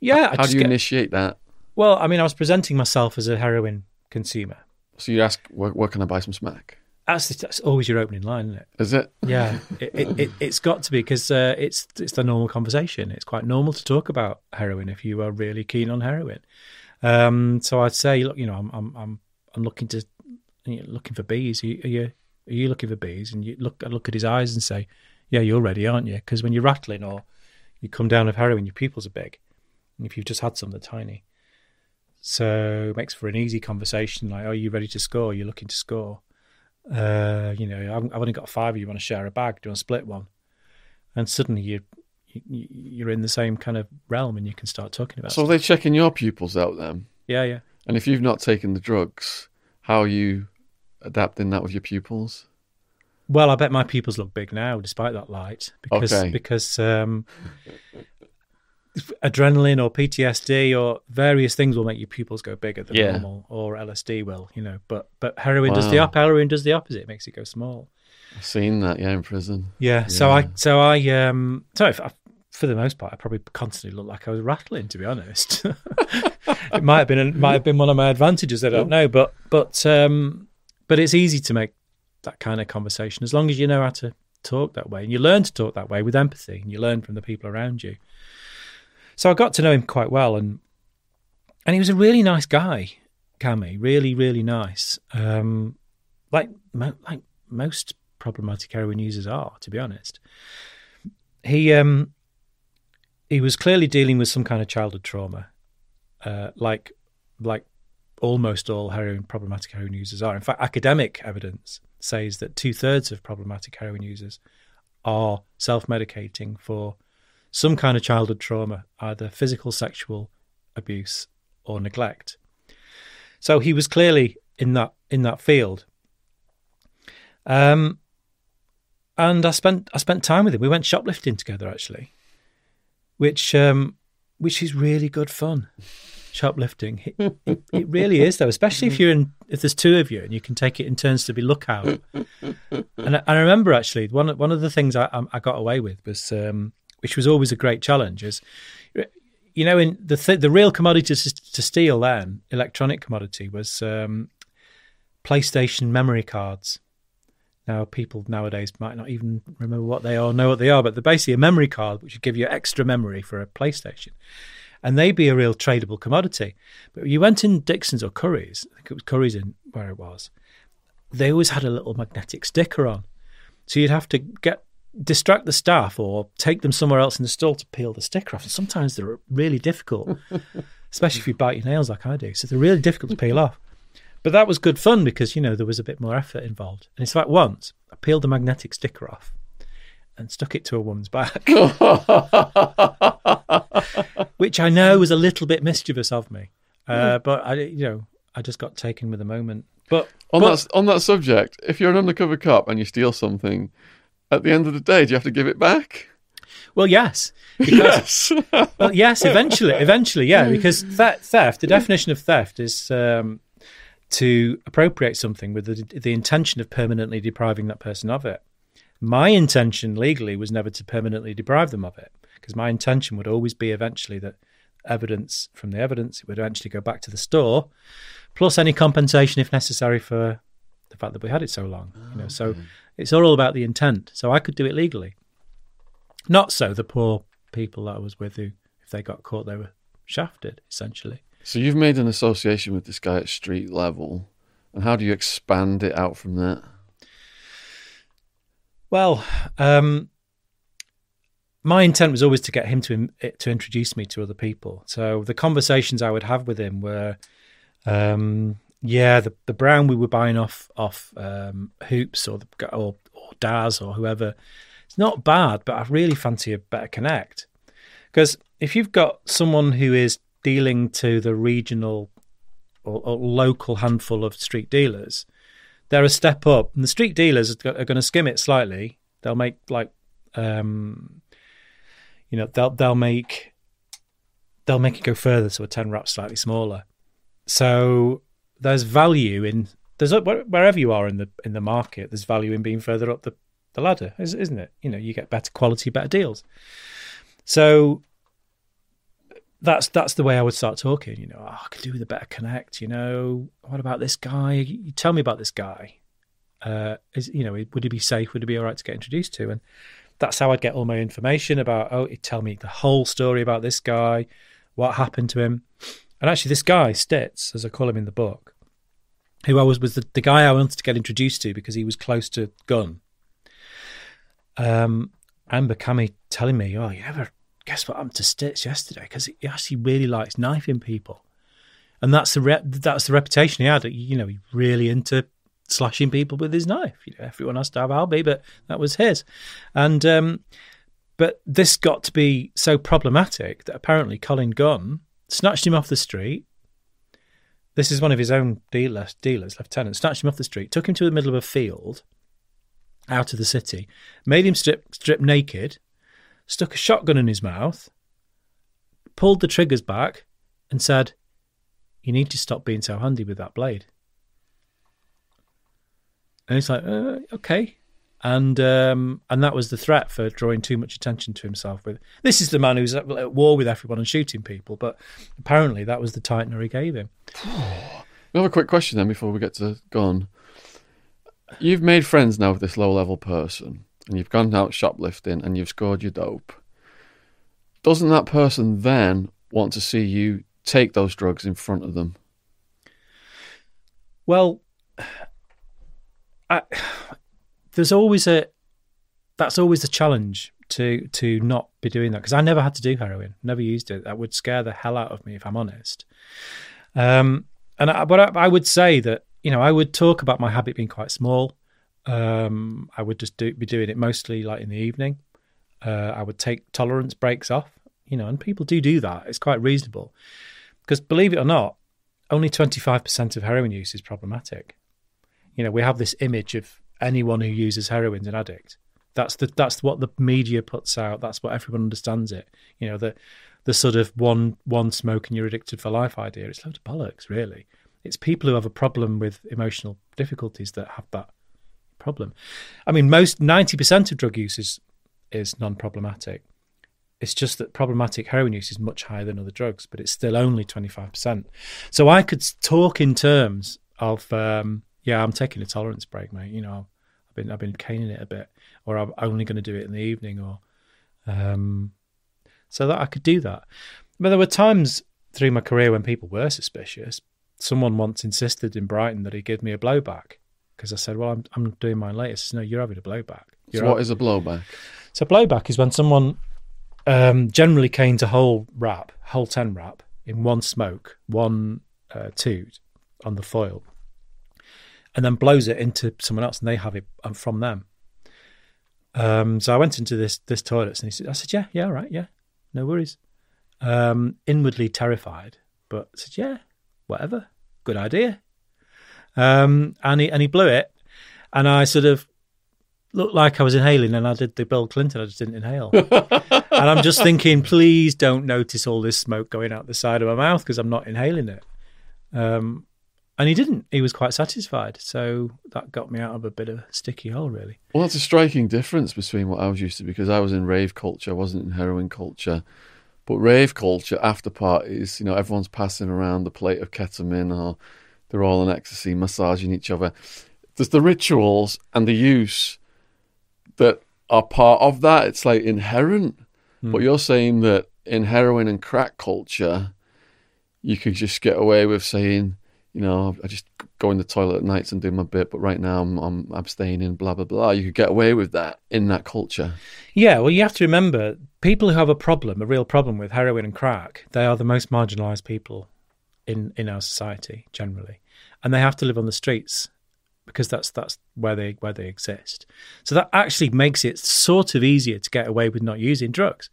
Yeah I How do you get- initiate that? well I mean I was presenting myself as a heroin consumer So you ask, where, where can I buy some smack? that's, that's always your opening line isn't it Is it? Yeah, it, it, it, it's got to be because uh, it's it's the normal conversation. It's quite normal to talk about heroin if you are really keen on heroin. Um, so I'd say, look, you know, I'm I'm I'm, I'm looking to you know, looking for bees. Are you, are you are you looking for bees? And you look I look at his eyes and say, yeah, you're ready, aren't you? Because when you're rattling or you come down with heroin, your pupils are big, if you've just had some, they're tiny. So it makes for an easy conversation. Like, are you ready to score? You're looking to score uh, you know, I've I've only got five. You want to share a bag? Do you want to split one? And suddenly you, you you're in the same kind of realm, and you can start talking about. So stuff. they're checking your pupils out then. yeah, yeah. And if you've not taken the drugs, how are you adapting that with your pupils? Well, I bet my pupils look big now, despite that light, because Okay. because um, adrenaline or PTSD or various things will make your pupils go bigger than Yeah. normal, or LSD will, you know. But but heroin does the Wow. op. Heroin does the opposite. It makes it go small. I've seen that, yeah, in prison. Yeah. So I so I um so if I, for the most part I probably constantly looked like I was rattling to be honest. it might have been it might have been one of my advantages. I don't know, but but um but it's easy to make that kind of conversation as long as you know how to talk that way and you learn to talk that way with empathy and you learn from the people around you. So I got to know him quite well, and and he was a really nice guy, Cammy, really, really nice. Um, like mo- like most problematic heroin users are, to be honest. He um he was clearly dealing with some kind of childhood trauma, uh, like like almost all heroin problematic heroin users are. In fact, academic evidence says that two thirds of problematic heroin users are self medicating for some kind of childhood trauma, either physical, sexual abuse, or neglect. So he was clearly in that in that field. Um, and I spent I spent time with him. We went shoplifting together actually, which um, which is really good fun. Shoplifting, it, it, it really is though, especially if you're in if there's two of you and you can take it in turns to be lookout. and I, I remember actually one one of the things I, I got away with was, um, which was always a great challenge, is you know in the th- the real commodity to, steal then electronic commodity was um, PlayStation memory cards. Now, people nowadays might not even remember what they are, know what they are, but they're basically a memory card which would give you extra memory for a PlayStation. And they'd be a real tradable commodity. But you went in Dixon's or Curry's, I think it was Curry's in where it was, they always had a little magnetic sticker on. So you'd have to get distract the staff or take them somewhere else in the store to peel the sticker off. And sometimes they're really difficult, especially if you bite your nails like I do. So they're really difficult to peel off. But that was good fun because, you know, there was a bit more effort involved. And it's like once I peeled the magnetic sticker off and stuck it to a woman's back, which I know was a little bit mischievous of me. Uh, but I, you know, I just got taken with the moment. But On but, that on that subject, if you're an undercover cop and you steal something, at the end of the day, do you have to give it back? well, yes, because Yes. well, yes, eventually, eventually, yeah, because that theft, the definition of theft is um, to appropriate something with the, the intention of permanently depriving that person of it. My intention legally was never to permanently deprive them of it, because my intention would always be eventually that evidence from the evidence it would eventually go back to the store, plus any compensation if necessary for the fact that we had it so long. You know, so it's all about the intent. So I could do it legally. Not so the poor people that I was with who, if they got caught, they were shafted, essentially. so you've made an association with this guy at street level, and how do you expand it out from that? Well, um, my intent was always to get him to to introduce me to other people. So the conversations I would have with him were, um, yeah, the the brown we were buying off off um, Hoops or the, or or Daz or whoever. It's not bad, but I really fancy a better connect because if you've got someone who is dealing to the regional or, or local handful of street dealers, they're a step up, and the street dealers are going to skim it slightly. They'll make like, um, you know, they'll they'll make they'll make it go further, so a ten wrap slightly smaller. So there's value in there's wherever you are in the in the market. There's value in being further up the the ladder, isn't it? You know, you get better quality, better deals. So that's that's the way I would start talking. You know, oh, I could do with a better connect. You know, what about this guy? You tell me about this guy. Uh, is you know, would he be safe? Would he be all right to get introduced to? And that's how I'd get all my information about. Oh, he'd tell me the whole story about this guy, what happened to him, and actually, this guy Stitz, as I call him in the book, who I was was the, the guy I wanted to get introduced to because he was close to Gunn. Um, Amber Cammy telling me, "Oh, you never guess what happened to Stitz yesterday because he actually really likes knifing people, and that's the rep- that's the reputation he had. You know, he's really into slashing people with his knife. You know, everyone has to have Albie, but that was his. And um, but this got to be so problematic that apparently Colin Gunn snatched him off the street. This is one of his own dealers, dealers, lieutenant, snatched him off the street, took him to the middle of a field out of the city, made him strip strip naked, stuck a shotgun in his mouth, pulled the triggers back, and said, You need to stop being so handy with that blade. And he's like, uh, Okay. And um, and that was the threat for drawing too much attention to himself. With this is the man who's at, at war with everyone and shooting people, but apparently that was the tightener he gave him. We have a quick question then before we get to Gunn. You've made friends now with this low level person, and you've gone out shoplifting and you've scored your dope. doesn't that person then want to see you take those drugs in front of them? Well, I, there's always a that's always the challenge to to not be doing that because I never had to do heroin, never used it. That would scare the hell out of me if I'm honest. Um, and I, but I, I would say that you know I would talk about my habit being quite small. Um, I would just do, be doing it mostly like in the evening. Uh, I would take tolerance breaks off, you know, and people do do that. It's quite reasonable because believe it or not, only 25% of heroin use is problematic. You know, we have this image of anyone who uses heroin is an addict. That's the that's what the media puts out. That's what everyone understands it. You know, the the sort of one one smoke and you're addicted for life idea. It's loads of bollocks, really. It's people who have a problem with emotional difficulties that have that problem. I mean, most ninety percent of drug use is is non-problematic. It's just that problematic heroin use is much higher than other drugs, but it's still only 25%. So I could talk in terms of, um, yeah, I'm taking a tolerance break, mate. You know, I've been I've been caning it a bit, or I'm only going to do it in the evening, or um, so that I could do that. But there were times through my career when people were suspicious. Someone once insisted in Brighton that he give me a blowback because I said, "Well, I'm I'm doing mine later." Says, "No, you're having a blowback." You're so what is a blowback? So blowback is when someone um, generally canes a whole wrap, whole ten wrap in one smoke, one uh, toot on the foil, and then blows it into someone else, and they have it um, from them. Um, so I went into this this toilet, and he said, "I said, yeah, yeah, all right, yeah, no worries." Um, inwardly terrified, but I said, "Yeah, whatever, good idea." Um, and he and he blew it, and I sort of looked like I was inhaling, and I did the Bill Clinton. I just didn't inhale, and I'm just thinking, please don't notice all this smoke going out the side of my mouth because I'm not inhaling it. Um, and he didn't. He was quite satisfied. So that got me out of a bit of a sticky hole, really. Well, that's a striking difference between what I was used to because I was in rave culture. I wasn't in heroin culture. But rave culture, after parties, you know, everyone's passing around the plate of ketamine or they're all in ecstasy, massaging each other. There's the rituals and the use that are part of that. It's like inherent. Mm. But you're saying that in heroin and crack culture, you could just get away with saying, you know, I just go in the toilet at nights and do my bit, but right now I'm, I'm abstaining, blah, blah, blah. You could get away with that in that culture. Yeah, well, you have to remember people who have a problem, a real problem with heroin and crack, they are the most marginalised people in, in our society generally. And they have to live on the streets because that's that's where they where they exist. So that actually makes it sort of easier to get away with not using drugs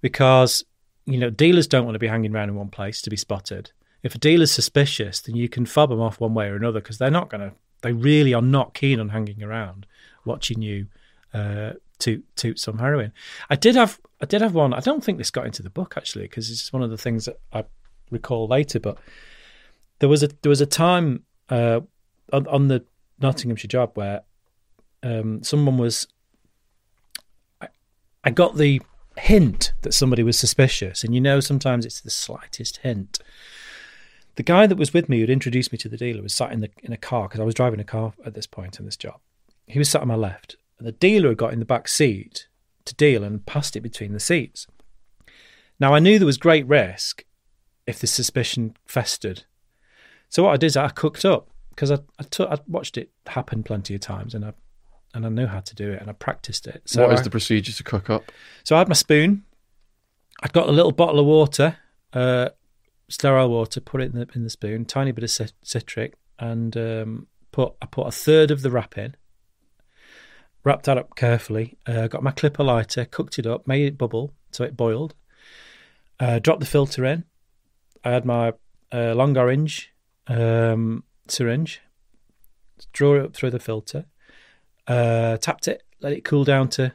because you know dealers don't want to be hanging around in one place to be spotted if a dealer's suspicious, then you can fob them off one way or another because they're not going to. They really are not keen on hanging around, watching you uh, toot toot some heroin. I did have I did have one. I don't think this got into the book actually because it's one of the things that I recall later. But there was a there was a time uh, on, on, the Nottinghamshire job where um, someone was. I, I got the hint that somebody was suspicious, and you know sometimes it's the slightest hint the guy that was with me who'd introduced me to the dealer was sat in the in a car because I was driving a car at this point in this job. He was sat on my left, and the dealer had got in the back seat to deal and passed it between the seats. Now I knew there was great risk if the suspicion festered. So what I did is I cooked up because I I, watched it happen plenty of times and I and I knew how to do it and I practiced it. So what is I, the procedure to cook up? So I had my spoon. I'd got a little bottle of water. Uh, sterile water, put it in the, in the spoon, tiny bit of citric, and um, put I put a third of the wrap in. Wrapped that up carefully. Uh, got my clipper lighter, cooked it up, made it bubble so it boiled. Uh, dropped the filter in. I had my uh, long orange um, syringe. Draw it up through the filter. Uh, tapped it, let it cool down to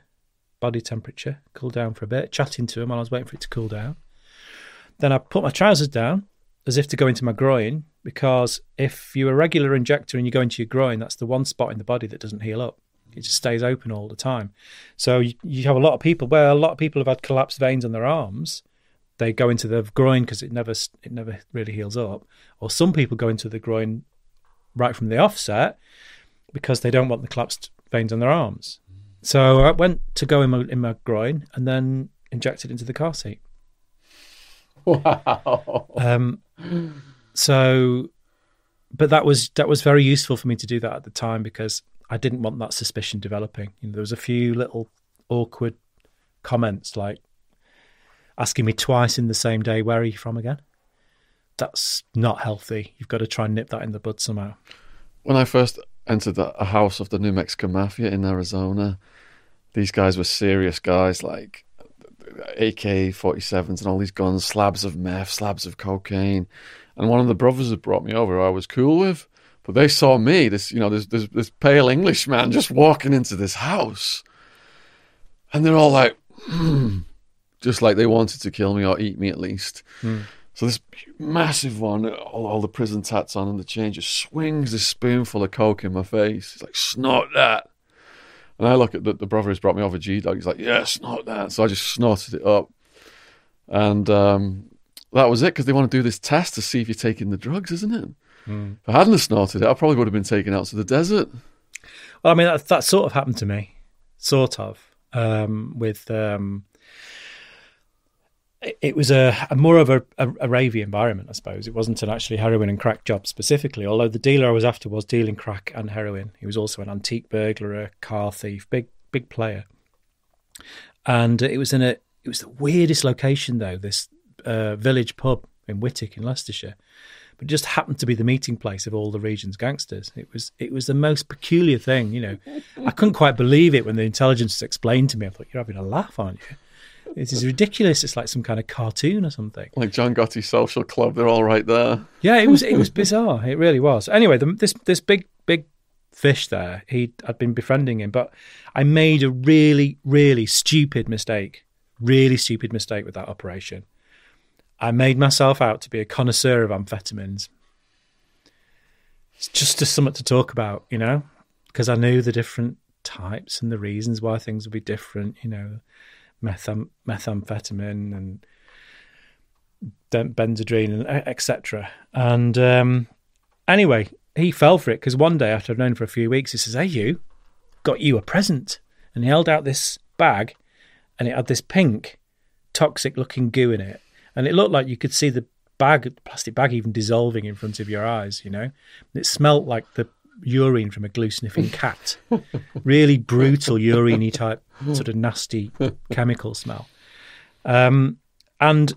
body temperature. Cool down for a bit. Chatting to him while I was waiting for it to cool down. Then I put my trousers down as if to go into my groin because if you're a regular injector and you go into your groin, that's the one spot in the body that doesn't heal up. It just stays open all the time. So you, you have a lot of people where a lot of people have had collapsed veins on their arms. They go into the groin because it never it never really heals up. Or some people go into the groin right from the offset because they don't want the collapsed veins on their arms. So I went to go in my in my groin, and then injected into the car seat. Wow. Um, so, but that was that was very useful for me to do that at the time because I didn't want that suspicion developing. You know, there was a few little awkward comments like asking me twice in the same day, "Where are you from again?" That's not healthy. You've got to try and nip that in the bud somehow. When I first entered a house of the New Mexican Mafia in Arizona, these guys were serious guys, like AK 47s and all these guns, slabs of meth, slabs of cocaine. And one of the brothers had brought me over, I was cool with. But they saw me, this you know, this this, this pale English man just walking into this house. And they're all like, hmm, just like they wanted to kill me or eat me at least. Mm. So this massive one, all, all the prison tats on and the chain, just swings this spoonful of coke in my face. He's like, snort that. And I look at the, the brother who's brought me over, G Dog. He's like, yeah, snort that. So I just snorted it up. And um, that was it because they want to do this test to see if you're taking the drugs, isn't it? Mm. If I hadn't snorted it, I probably would have been taken out to the desert. Well, I mean, that, that sort of happened to me, sort of, um, with. Um, it, was a, a more of a, a, a ravey environment, I suppose. It wasn't an actually heroin and crack job specifically, although the dealer I was after was dealing crack and heroin. He was also an antique burglar, a car thief, big big player. And it was in a it was the weirdest location though, this uh, village pub in Whitwick in Leicestershire but it just happened to be the meeting place of all the region's gangsters. It was it was the most peculiar thing, you know. I couldn't quite believe it when the intelligence explained to me. I thought, "You're having a laugh, aren't you?" It is ridiculous. It's like some kind of cartoon or something. Like John Gotti's social club, they're all right there. Yeah, it was it was bizarre. It really was. Anyway, the, this this big big fish there, he I'd been befriending him, but I made a really really stupid mistake. Really stupid mistake with that operation. I made myself out to be a connoisseur of amphetamines. It's just just something to talk about, you know, because I knew the different types and the reasons why things would be different, you know, metham- methamphetamine and Benzedrine and etc. And um, anyway, he fell for it because one day after I've known for a few weeks, he says, "Hey, you, got you a present," and he held out this bag, and it had this pink, toxic-looking goo in it and it looked like you could see the bag, plastic bag, even dissolving in front of your eyes. You know, it smelt like the urine from a glue sniffing cat. really brutal urine type, sort of nasty chemical smell. Um, and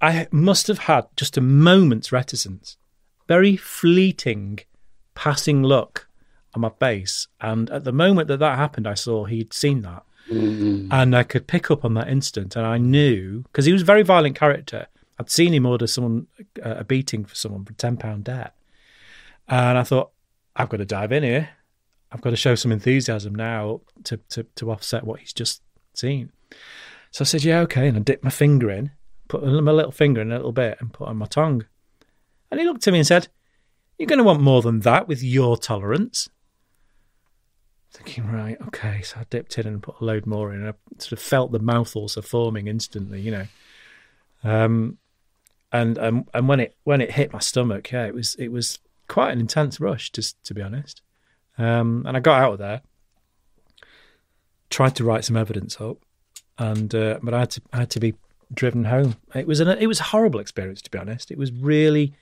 I must have had just a moment's reticence, very fleeting, passing look on my face. And at the moment that that happened, I saw he'd seen that. Mm-hmm. And I could pick up on that instant, and I knew because he was a very violent character. I'd seen him order someone uh, a beating for someone for ten pound debt, and I thought I've got to dive in here. I've got to show some enthusiasm now to to, to offset what he's just seen. So I said, "Yeah, okay," and I dipped my finger in, put my little finger in a little bit, and put on my tongue. And he looked at me and said, "You're going to want more than that with your tolerance." Thinking, right, okay. So I dipped in and put a load more in. And I sort of felt the mouth also forming instantly, you know. Um, and um, and when it when it hit my stomach, yeah, it was it was quite an intense rush, just to be honest. Um, and I got out of there, tried to write some evidence up, and uh, but I had to I had to be driven home. It was an it was a horrible experience, to be honest. It was really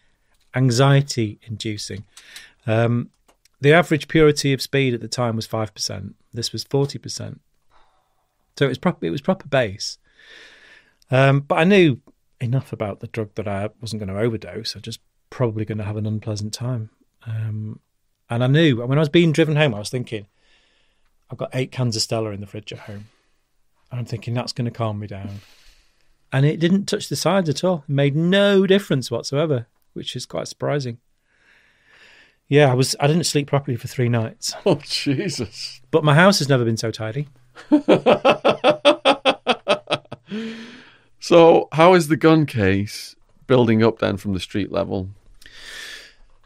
anxiety inducing. Um, the average purity of speed at the time was five percent. This was forty percent. So it was proper. It was proper base. Um, but I knew enough about the drug that I wasn't going to overdose. I just probably going to have an unpleasant time. Um, and I knew when I was being driven home, I was thinking, I've got eight cans of Stella in the fridge at home. And I'm thinking that's going to calm me down. And it didn't touch the sides at all. It made no difference whatsoever, which is quite surprising. Yeah, I was I didn't sleep properly for three nights. Oh Jesus. But my house has never been so tidy. so how is the Gunn case building up then from the street level?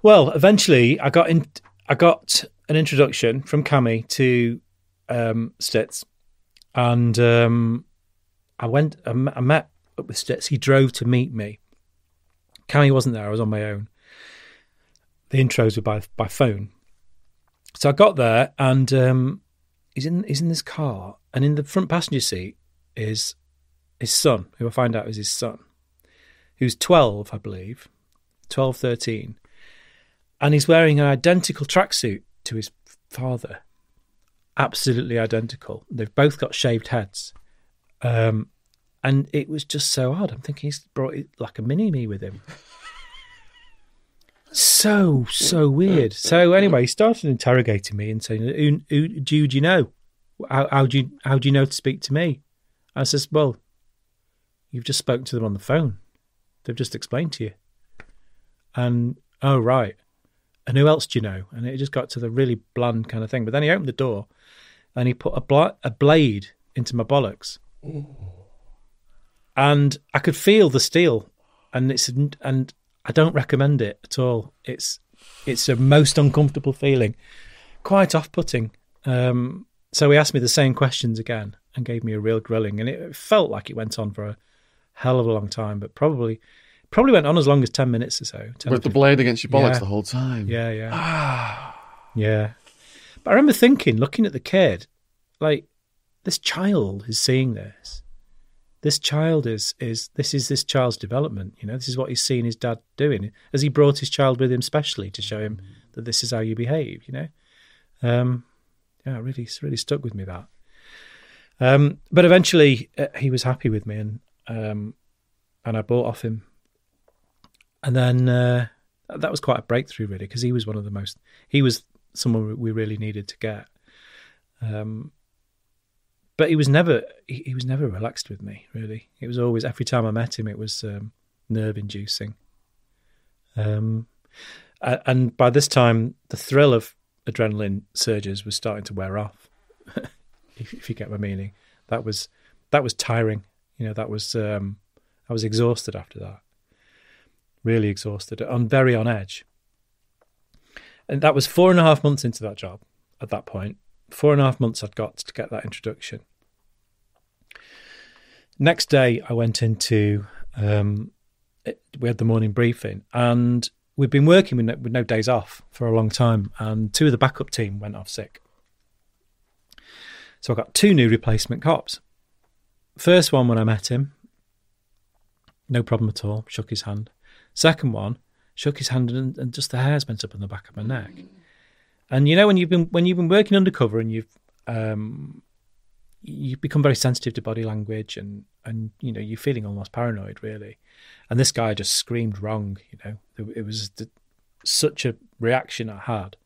Well, eventually I got in I got an introduction from Cammy to um, Stitz, and um, I went. I met up with Stitz. He drove to meet me. Cammy wasn't there. I was on my own. The intros were by by phone. So I got there, and um, he's in he's in this car, and in the front passenger seat is his son, who I find out is his son, who's 12, I believe, 12, 13, and he's wearing an identical tracksuit to his father. Absolutely identical. They've both got shaved heads. Um, and it was just so odd. I'm thinking he's brought like a mini me with him. so, so weird. So anyway, he started interrogating me and saying, who, who, do, you, do you know? How, how, do you, how do you know to speak to me? I says, well, you've just spoken to them on the phone. They've just explained to you. And, oh, right. And who else do you know? And it just got to the really bland kind of thing. But then he opened the door and he put a, bla- a blade into my bollocks. Ooh. And I could feel the steel. And it's and I don't recommend it at all. It's it's a most uncomfortable feeling, quite off-putting. Um, so he asked me the same questions again and gave me a real grilling, and it felt like it went on for a hell of a long time, but probably probably went on as long as ten minutes or so. With the blade against your bollocks yeah. the whole time. Yeah, yeah, yeah. But I remember thinking, looking at the kid, like this child is seeing this. This child is is this is this child's development. You know, this is what he's seen his dad doing. As he brought his child with him specially to show him that this is how you behave. You know, um, yeah, really, really stuck with me that. Um, but eventually, uh, he was happy with me, and um, and I bought off him. And then uh, that was quite a breakthrough, really, because he was one of the most. He was someone we really needed to get. Um, but he was never he, he, was never relaxed with me. Really, it was always every time I met him, it was um, nerve inducing. Um, and by this time, the thrill of adrenaline surges was starting to wear off. if, if, you get my meaning, that was that was tiring. You know, that was um, I was exhausted after that. Really exhausted. I'm very on edge. And that was four and a half months into that job. At that point, four and a half months I'd got to get that introduction. Next day, I went into um, it, we had the morning briefing, and we'd been working with no, with no days off for a long time, and two of the backup team went off sick. So I got two new replacement cops. First one, when I met him, no problem at all, shook his hand. Second one, shook his hand and, and just the hairs went up on the back of my neck. And you know when you've been when you've been working undercover and you've um, you become very sensitive to body language and and you know you're feeling almost paranoid really and this guy just screamed wrong you know it was the, such a reaction i had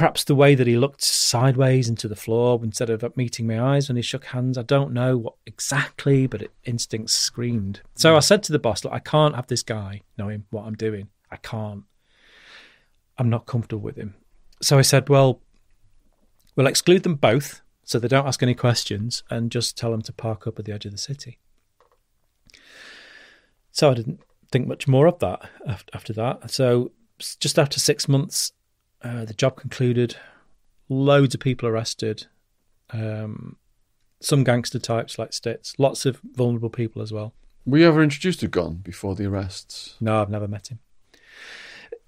perhaps the way that he looked sideways into the floor instead of meeting my eyes when he shook hands i don't know what exactly but it, instinct screamed so i said to the boss look i can't have this guy knowing what i'm doing i can't i'm not comfortable with him so i said well We'll exclude them both so they don't ask any questions and just tell them to park up at the edge of the city. So I didn't think much more of that after that. So just after six months, uh, the job concluded. Loads of people arrested. Um, some gangster types like Stitz. Lots of vulnerable people as well. Were you ever introduced to Gunn before the arrests? No, I've never met him.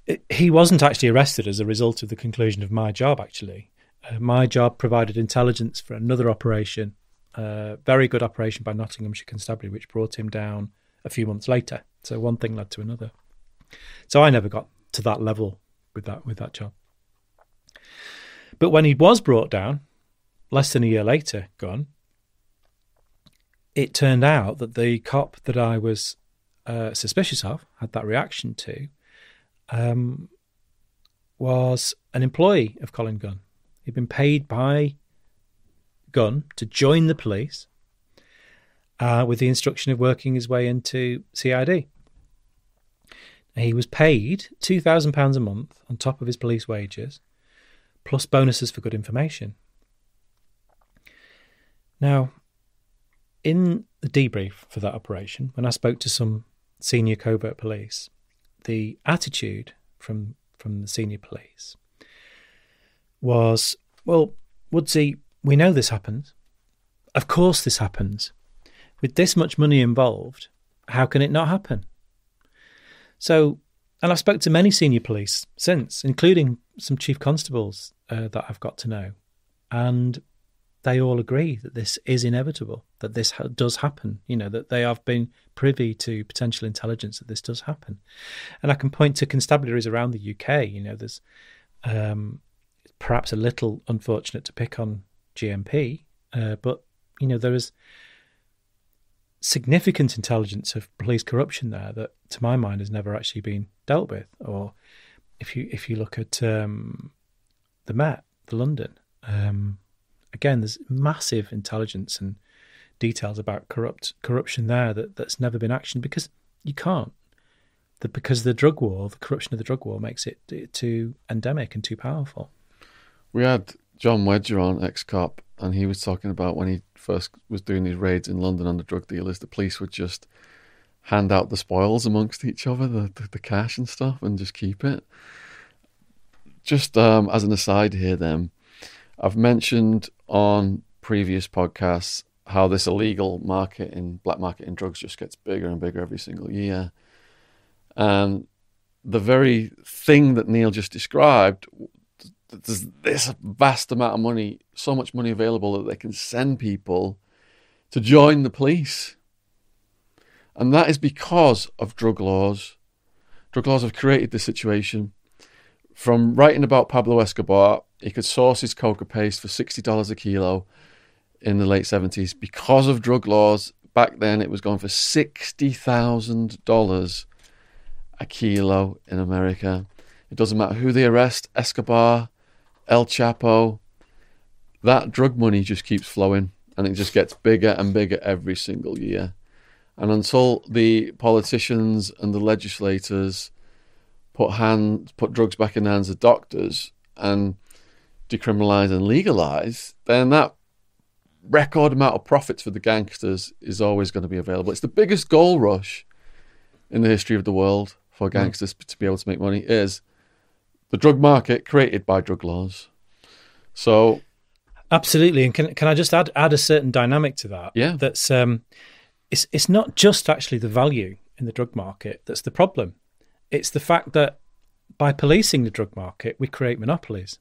It, he wasn't actually arrested as a result of the conclusion of my job. Actually, uh, my job provided intelligence for another operation, a uh, very good operation by Nottinghamshire Constabulary, which brought him down a few months later. So one thing led to another. So I never got to that level with that with that job. But when he was brought down, less than a year later, Gunn, it turned out that the cop that I was uh, suspicious of, had that reaction to, um, was an employee of Colin Gunn. He'd been paid by Gunn to join the police uh, with the instruction of working his way into CID. He was paid £2,000 a month on top of his police wages, plus bonuses for good information. Now, in the debrief for that operation, when I spoke to some senior covert police, the attitude from from the senior police was, well, Woodsy, we know this happens. Of course, this happens. With this much money involved, how can it not happen? So, and I've spoke to many senior police since, including some chief constables uh, that I've got to know, and they all agree that this is inevitable, that this ha- does happen. You know that they have been privy to potential intelligence that this does happen, and I can point to constabularies around the UK. You know, there's um, perhaps a little unfortunate to pick on GMP, uh, but you know there is significant intelligence of police corruption there that, to my mind, has never actually been dealt with. Or if you if you look at um, the Met, the London, um, again, there's massive intelligence and details about corrupt corruption there that, that's never been actioned because you can't. The, because the drug war, the corruption of the drug war, makes it too endemic and too powerful. We had John Wedger on, ex cop, and he was talking about when he first was doing his raids in London on the drug dealers, the police would just hand out the spoils amongst each other, the, the, the cash and stuff, and just keep it. Just um, as an aside here, then, I've mentioned on previous podcasts how this illegal market in black market in drugs just gets bigger and bigger every single year. And the very thing that Neil just described there's this vast amount of money, so much money available that they can send people to join the police. And that is because of drug laws. Drug laws have created this situation. From writing about Pablo Escobar, he could source his coca paste for $60 a kilo in the late 70s. Because of drug laws, back then it was going for $60,000 a kilo in America. It doesn't matter who they arrest, Escobar, El Chapo, that drug money just keeps flowing and it just gets bigger and bigger every single year. And until the politicians and the legislators put hands, put drugs back in the hands of doctors and decriminalize and legalize, then that record amount of profits for the gangsters is always going to be available. It's the biggest gold rush in the history of the world for mm. gangsters mm. to be able to make money is the drug market created by drug laws. So, absolutely. And can can I just add add a certain dynamic to that? Yeah, that's um, it's it's not just actually the value in the drug market that's the problem. It's the fact that by policing the drug market, we create monopolies.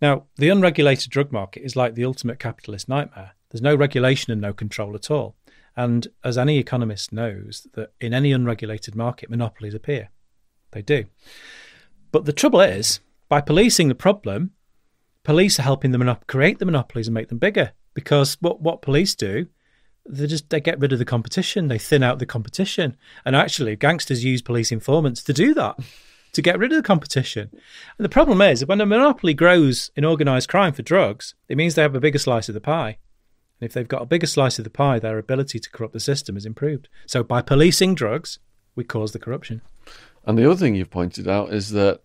Now, the unregulated drug market is like the ultimate capitalist nightmare. There's no regulation and no control at all. And as any economist knows, that in any unregulated market, monopolies appear. They do. But the trouble is, by policing the problem, police are helping them create the monopolies and make them bigger. Because what, what police do, they just they get rid of the competition, they thin out the competition, and actually, gangsters use police informants to do that, to get rid of the competition. And the problem is, when a monopoly grows in organised crime for drugs, it means they have a bigger slice of the pie. And if they've got a bigger slice of the pie, their ability to corrupt the system is improved. So by policing drugs, we cause the corruption. And the other thing you've pointed out is that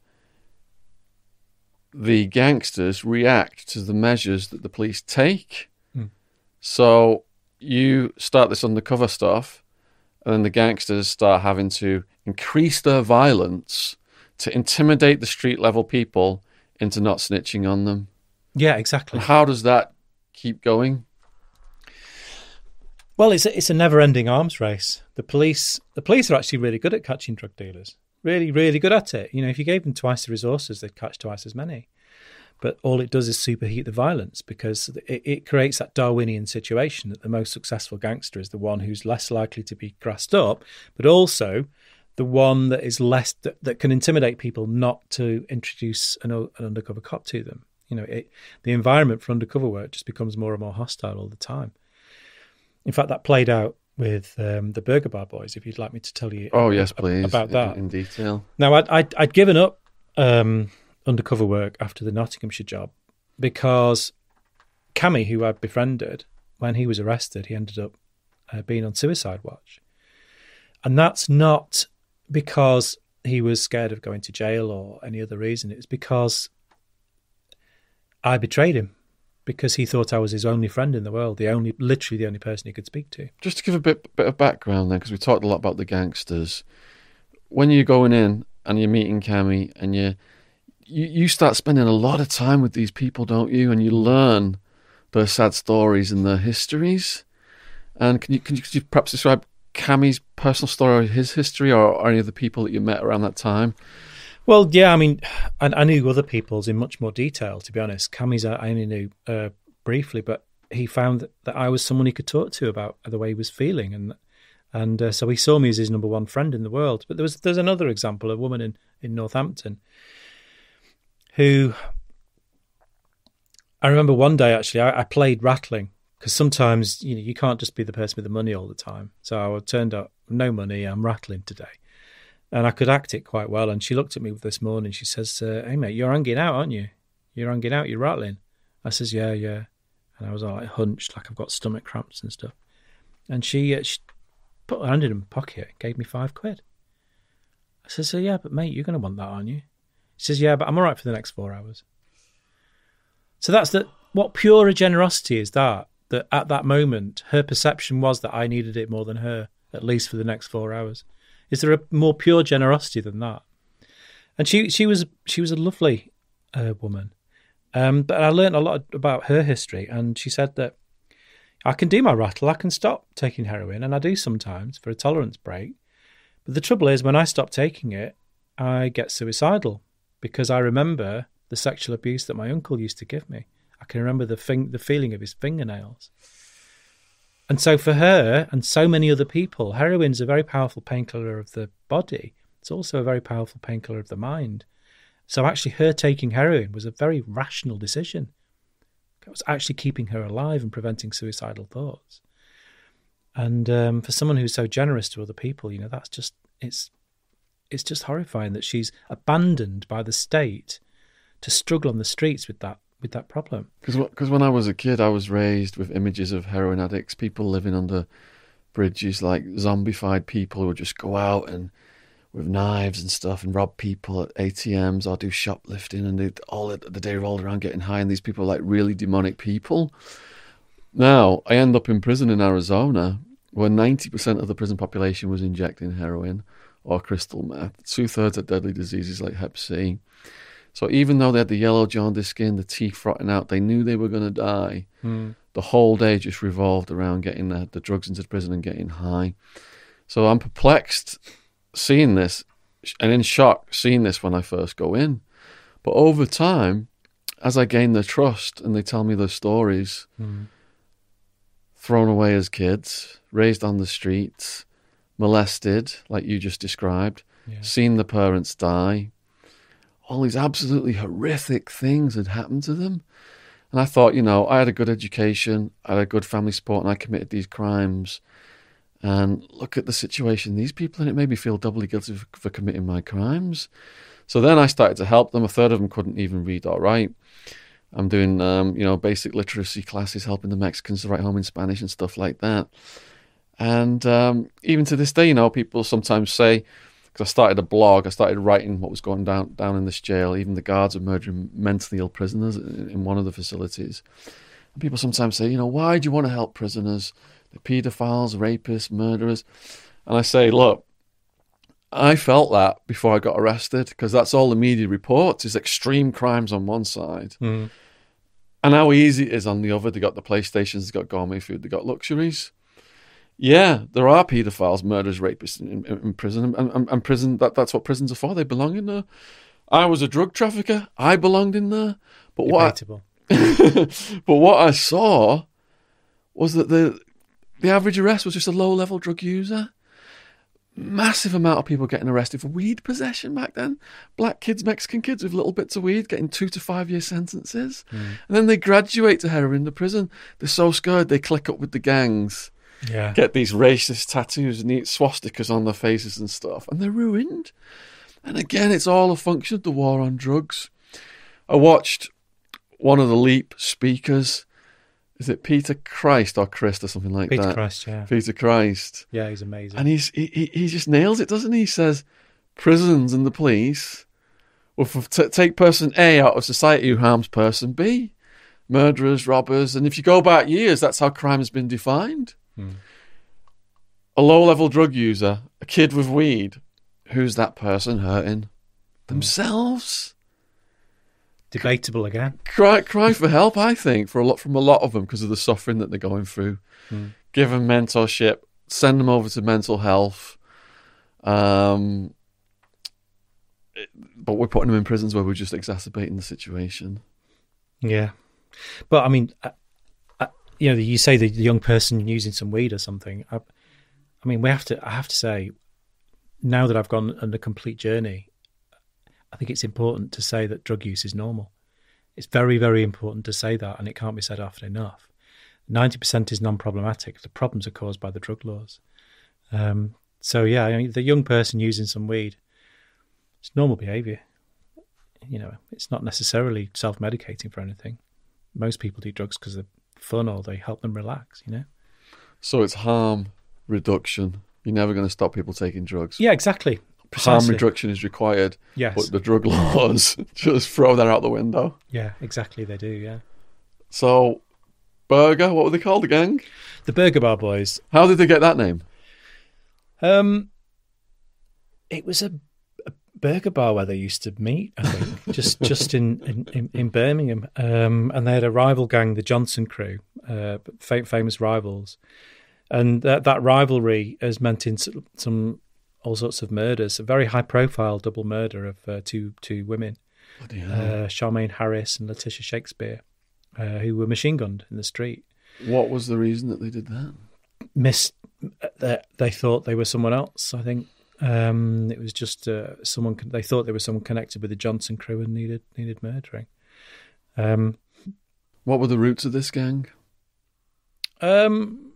the gangsters react to the measures that the police take. Mm. So you start this undercover stuff, and then the gangsters start having to increase their violence to intimidate the street level people into not snitching on them. Yeah, exactly. And how does that keep going? Well, it's a, it's a never-ending arms race. The police the police are actually really good at catching drug dealers really, really good at it. You know, if you gave them twice the resources, they'd catch twice as many. But all it does is superheat the violence because it, it creates that Darwinian situation that the most successful gangster is the one who's less likely to be grassed up, but also the one that is less that, that can intimidate people not to introduce an, an undercover cop to them. You know, it, the environment for undercover work just becomes more and more hostile all the time. In fact, that played out with um, the Burger Bar Boys. If you'd like me to tell you, oh yes, please, about that in, in detail. Now, I'd, I'd, I'd given up um, undercover work after the Nottinghamshire job because Cammy, who I'd befriended, when he was arrested, he ended up uh, being on suicide watch, and that's not because he was scared of going to jail or any other reason. It's because I betrayed him because he thought I was his only friend in the world, the only, literally the only person he could speak to. Just to give a bit, bit of background then, because we talked a lot about the gangsters. When you're going in and you're meeting Cammy and you, you, you start spending a lot of time with these people, don't you? And you learn their sad stories and their histories. And can you, can you, you perhaps describe Cammy's personal story or his history or, or any of the people that you met around that time? Well, yeah, I mean, I, I, knew other people's in much more detail, to be honest. Cammy's I only knew uh, briefly, but he found that, that I was someone he could talk to about the way he was feeling, and and uh, so he saw me as his number one friend in the world. But there was there's another example, a woman in in Northampton who I remember one day actually I, I played rattling because sometimes you know you can't just be the person with the money all the time. So I turned up no money, I'm rattling today, and I could act it quite well. And she looked at me this morning. She says, uh, "Hey mate, you're hanging out, aren't you? You're hanging out. You're rattling." I says, "Yeah, yeah," and I was all like hunched, like I've got stomach cramps and stuff. And she, uh, she put her hand in her pocket, gave me five quid. I says, "So yeah, but mate, you're going to want that, aren't you?" She says, "Yeah, but I'm all right for the next four hours." So that's the what pure generosity is that? That at that moment, her perception was that I needed it more than her, at least for the next four hours. Is there a more pure generosity than that? And she she was she was a lovely uh, woman, um, but I learned a lot about her history. And she said that I can do my rattle, I can stop taking heroin, and I do sometimes for a tolerance break. But the trouble is, when I stop taking it, I get suicidal because I remember the sexual abuse that my uncle used to give me. I can remember the thing, the feeling of his fingernails. And so for her and so many other people, heroin is a very powerful painkiller of the body. It's also a very powerful painkiller of the mind. So actually her taking heroin was a very rational decision. It was actually keeping her alive and preventing suicidal thoughts. And um, for someone who's so generous to other people, you know, that's just it's it's just horrifying that she's abandoned by the state to struggle on the streets with that with that problem. Because when I was a kid, I was raised with images of heroin addicts, people living under bridges, like zombified people who would just go out and with knives and stuff and rob people at ATMs or do shoplifting and they all the day rolled around getting high. And these people are like really demonic people. Now I end up in prison in Arizona where 90% of the prison population was injecting heroin or crystal meth. Two thirds of deadly diseases like Hep C. So even though they had the yellow jaundice skin, the teeth rotting out, they knew they were going to die. Mm. The whole day just revolved around getting the, the drugs into the prison and getting high. So I'm perplexed seeing this and in shock seeing this when I first go in. But over time, as I gain their trust and they tell me their stories, mm. thrown away as kids, raised on the streets, molested, like you just described, Yeah. seen the parents die, all these absolutely horrific things had happened to them. And I thought, you know, I had a good education, I had a good family support, and I committed these crimes. And look at the situation these people in it made me feel doubly guilty for, for committing my crimes. So then I started to help them. A third of them couldn't even read or write. I'm doing, um, you know, basic literacy classes, helping the Mexicans to write home in Spanish and stuff like that. And um, even to this day, you know, people sometimes say, because I started a blog, I started writing what was going down down in this jail. Even the guards are murdering mentally ill prisoners in, in one of the facilities. And people sometimes say, you know, why do you want to help prisoners? The paedophiles, rapists, murderers. And I say, look, I felt that before I got arrested because that's all the media reports is extreme crimes on one side Mm. and how easy it is on the other. They got the PlayStations, they got gourmet food, they got luxuries. Yeah, there are paedophiles, murderers, rapists in, in, in prison, and, and, and prison that, that's what prisons are for. They belong in there. I was a drug trafficker. I belonged in there. But what I, but what I saw was that the the average arrest was just a low level drug user. Massive amount of people getting arrested for weed possession back then. Black kids, Mexican kids with little bits of weed getting two to five year sentences. Hmm. And then they graduate to heroin to prison. They're so scared they click up with the gangs, Yeah. get these racist tattoos and eat swastikas on their faces and stuff, and they're ruined. And again, it's all a function of the war on drugs. I watched one of the Leap speakers. Is it Peter Christ or Christ or something like Peter that? Peter Christ, yeah. Peter Christ. Yeah, he's amazing. And he's he, he- he just nails it, doesn't he? He says prisons and the police will t- take person A out of society who harms person B, murderers, robbers, and if you go back years, that's how crime has been defined. Hmm. A low-level drug user, a kid with weed, who's that person hurting? Themselves. Debatable again. Cry, cry for help. I think for a lot from a lot of them because of the suffering that they're going through. Hmm. Give them mentorship, send them over to mental health. Um, but we're putting them in prisons where we're just exacerbating the situation. Yeah, but I mean, I, you know, you say the young person using some weed or something. I, I mean, we have to. I have to say, now that I've gone on a complete journey, I think it's important to say that drug use is normal. It's very, very important to say that, and it can't be said often enough. Ninety percent is non-problematic. The problems are caused by the drug laws. Um, so yeah, I mean, the young person using some weed, it's normal behaviour. You know, it's not necessarily self-medicating for anything. Most people do drugs because they're fun or they help them relax. You know. So it's harm reduction. You're never going to stop people taking drugs. Yeah, exactly. Harm reduction is required, Yes. but the drug laws just throw that out the window. Yeah, exactly. They do. Yeah. So, Burger, what were they called, the gang? The Burger Bar Boys. How did they get that name? Um, it was a burger bar where they used to meet. I think just just in, in, in, in Birmingham, um, and they had a rival gang, the Johnson Crew, uh, fam- famous rivals, and that that rivalry has meant in some all sorts of murders. A very high profile double murder of uh, two two women, uh, Charmaine Harris and Letisha Shakespeare, uh, who were machine gunned in the street. what was the reason that they did that? missed that they thought they were someone else. I think um, it was just uh, someone con- they thought there was someone connected with the Johnson crew and needed needed murdering. Um, What were the roots of this gang? um,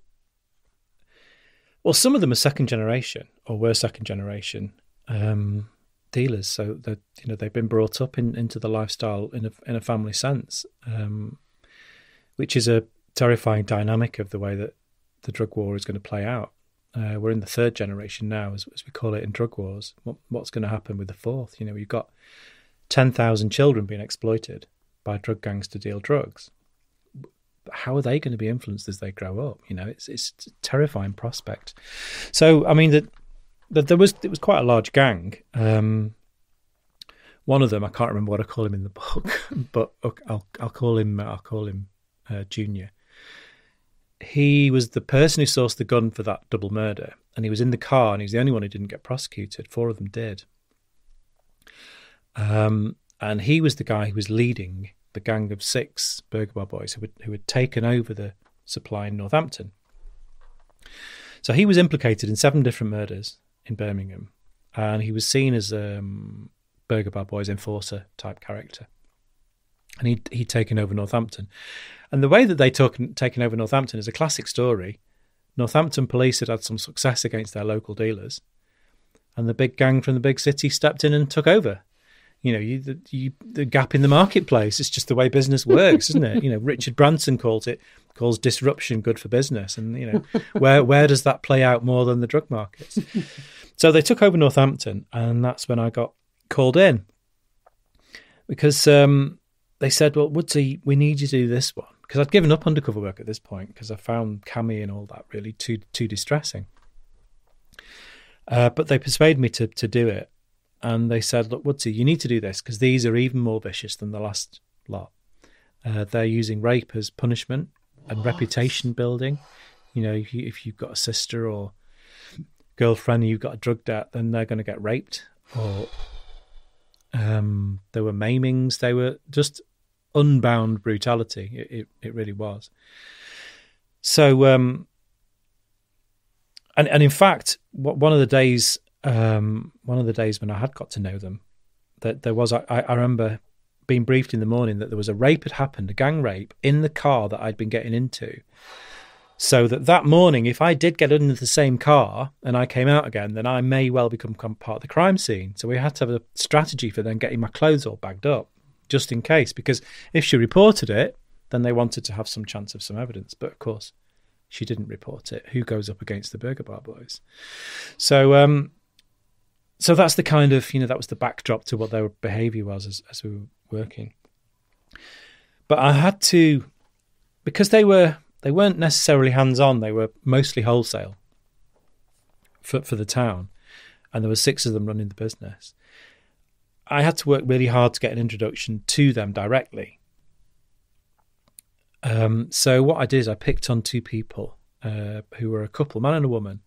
well, some of them are second generation or were second generation um, dealers, so that you know they've been brought up in, into the lifestyle in a in a family sense, um, which is a terrifying dynamic of the way that the drug war is going to play out. Uh, we're in the third generation now, as, as we call it in drug wars. What, what's going to happen with the fourth? You know, you've got ten thousand children being exploited by drug gangs to deal drugs. How are they going to be influenced as they grow up? You know, it's it's a terrifying prospect. So, I mean, that that there was it was quite a large gang. Um, one of them, I can't remember what I call him in the book, but I'll I'll call him I'll call him uh, Junior he was the person who sourced the gun for that double murder, and he was in the car, and he was the only one who didn't get prosecuted. Four of them did. Um, and he was the guy who was leading the gang of six Burger Bar boys who had, who had taken over the supply in Northampton. So he was implicated in seven different murders in Birmingham, and he was seen as a um, Burger Bar Boys enforcer type character. And he'd, he'd taken over Northampton. And the way that they took taken over Northampton is a classic story. Northampton police had had some success against their local dealers, and the big gang from the big city stepped in and took over. You know, you, the, you, the gap in the marketplace. It's just the way business works, isn't it? You know, Richard Branson calls it calls disruption good for business, and you know, where where does that play out more than the drug markets? so they took over Northampton, and that's when I got called in because um, they said, "Well, Woodsy, we need you to do this one." Because I'd given up undercover work at this point because I found Cammy and all that really too too distressing. Uh, but they persuaded me to to do it, and they said, "Look, Woodsy, you need to do this because these are even more vicious than the last lot. Uh, they're using rape as punishment and reputation building. You know, if, you, if you've got a sister or girlfriend and you've got a drug debt, then they're going to get raped or." Um, there were maimings. They were just unbound brutality. It, it, it really was. So, um, and and in fact, one of the days, um, one of the days when I had got to know them, that there was, I, I remember being briefed in the morning that there was a rape had happened, a gang rape in the car that I'd been getting into. So that that morning, if I did get into the same car and I came out again, then I may well become part of the crime scene. So we had to have a strategy for then getting my clothes all bagged up just in case, because if she reported it, then they wanted to have some chance of some evidence. But of course, she didn't report it. Who goes up against the Burger Bar Boys? So, um, so that's the kind of you know that was the backdrop to what their behaviour was as, as we were working. But I had to, because they were they weren't necessarily hands on. They were mostly wholesale for for the town, and there were six of them running the business. I had to work really hard to get an introduction to them directly. Um, so what I did is I picked on two people uh, who were a couple, man and a woman.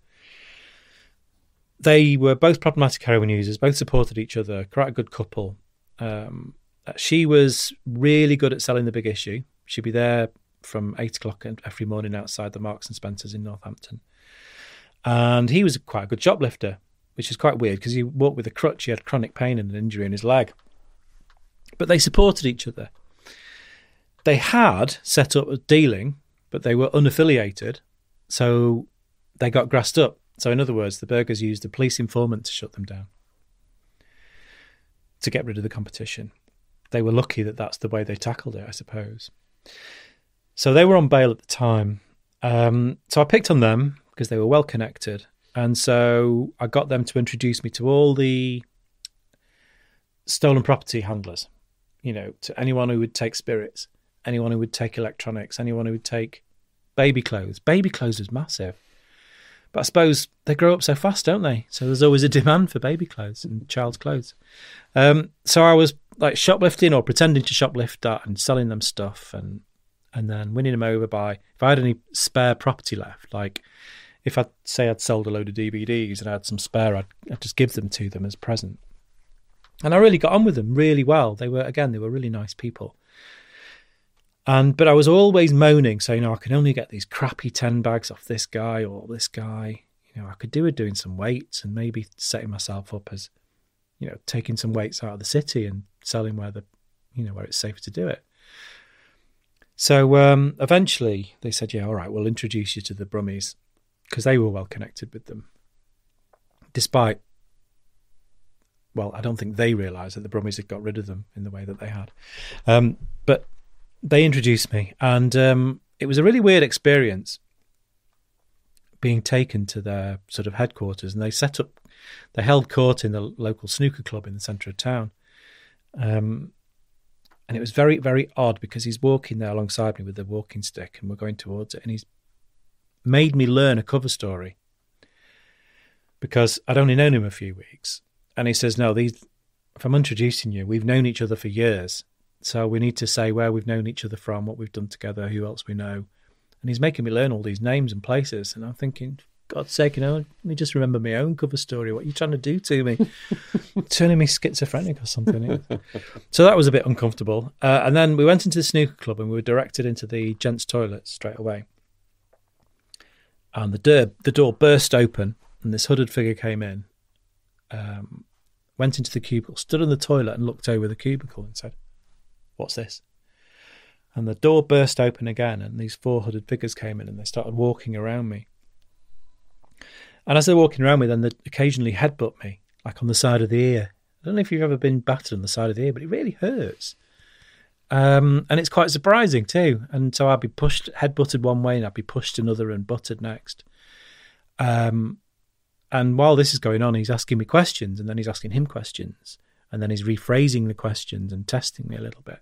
They were both problematic heroin users, both supported each other, quite a good couple. Um, she was really good at selling the big issue. She'd be there from eight o'clock every morning outside the Marks and Spencers in Northampton. And he was quite a good shoplifter, which is quite weird because he walked with a crutch. He had chronic pain and an injury in his leg. But they supported each other. They had set up a dealing, but they were unaffiliated. So they got grassed up. So, in other words, the burgers used a police informant to shut them down to get rid of the competition. They were lucky that that's the way they tackled it, I suppose. So they were on bail at the time. Um, so I picked on them because they were well connected. And so I got them to introduce me to all the stolen property handlers, you know, to anyone who would take spirits, anyone who would take electronics, anyone who would take baby clothes. Baby clothes was massive. But I suppose they grow up so fast, don't they? So there's always a demand for baby clothes and child's clothes. Um, so I was like shoplifting or pretending to shoplift that and selling them stuff and and then winning them over by if I had any spare property left, like if I'd say I'd sold a load of DVDs and I had some spare, I'd, I'd just give them to them as present. And I really got on with them really well. They were again, they were really nice people. And but I was always moaning, saying, "Oh, I can only get these crappy ten bags off this guy or this guy." You know, I could do with doing some weights and maybe setting myself up as, you know, taking some weights out of the city and selling where the, you know, where it's safe to do it. So um, eventually they said, "Yeah, all right, we'll introduce you to the Brummies," because they were well connected with them, despite. Well, I don't think they realised that the Brummies had got rid of them in the way that they had. Um, but they introduced me, and um, it was a really weird experience being taken to their sort of headquarters, and they set up, they held court in the local snooker club in the centre of town. Um, and it was very, very odd because he's walking there alongside me with the walking stick, and we're going towards it, and he's made me learn a cover story because I'd only known him a few weeks, and he says, "No, these. If I'm introducing you, we've known each other for years, so we need to say where we've known each other from, what we've done together, who else we know. And he's making me learn all these names and places. And I'm thinking, God's sake, you know, let me just remember my own cover story. What are you trying to do to me? Turning me schizophrenic or something. so that was a bit uncomfortable. Uh, and then we went into the snooker club and we were directed into the gents' toilets straight away. And the door, the door burst open and this hooded figure came in, um, went into the cubicle, stood in the toilet and looked over the cubicle and said, What's this? And the door burst open again, and these four hooded figures came in and they started walking around me. And as they're walking around me, then they occasionally headbutt me, like on the side of the ear. I don't know if you've ever been battered on the side of the ear, but it really hurts. Um, and it's quite surprising too. And so I'd be pushed, head butted one way, and I'd be pushed another and butted next. Um, and while this is going on, he's asking me questions, and then he's asking him questions and then he's rephrasing the questions and testing me a little bit.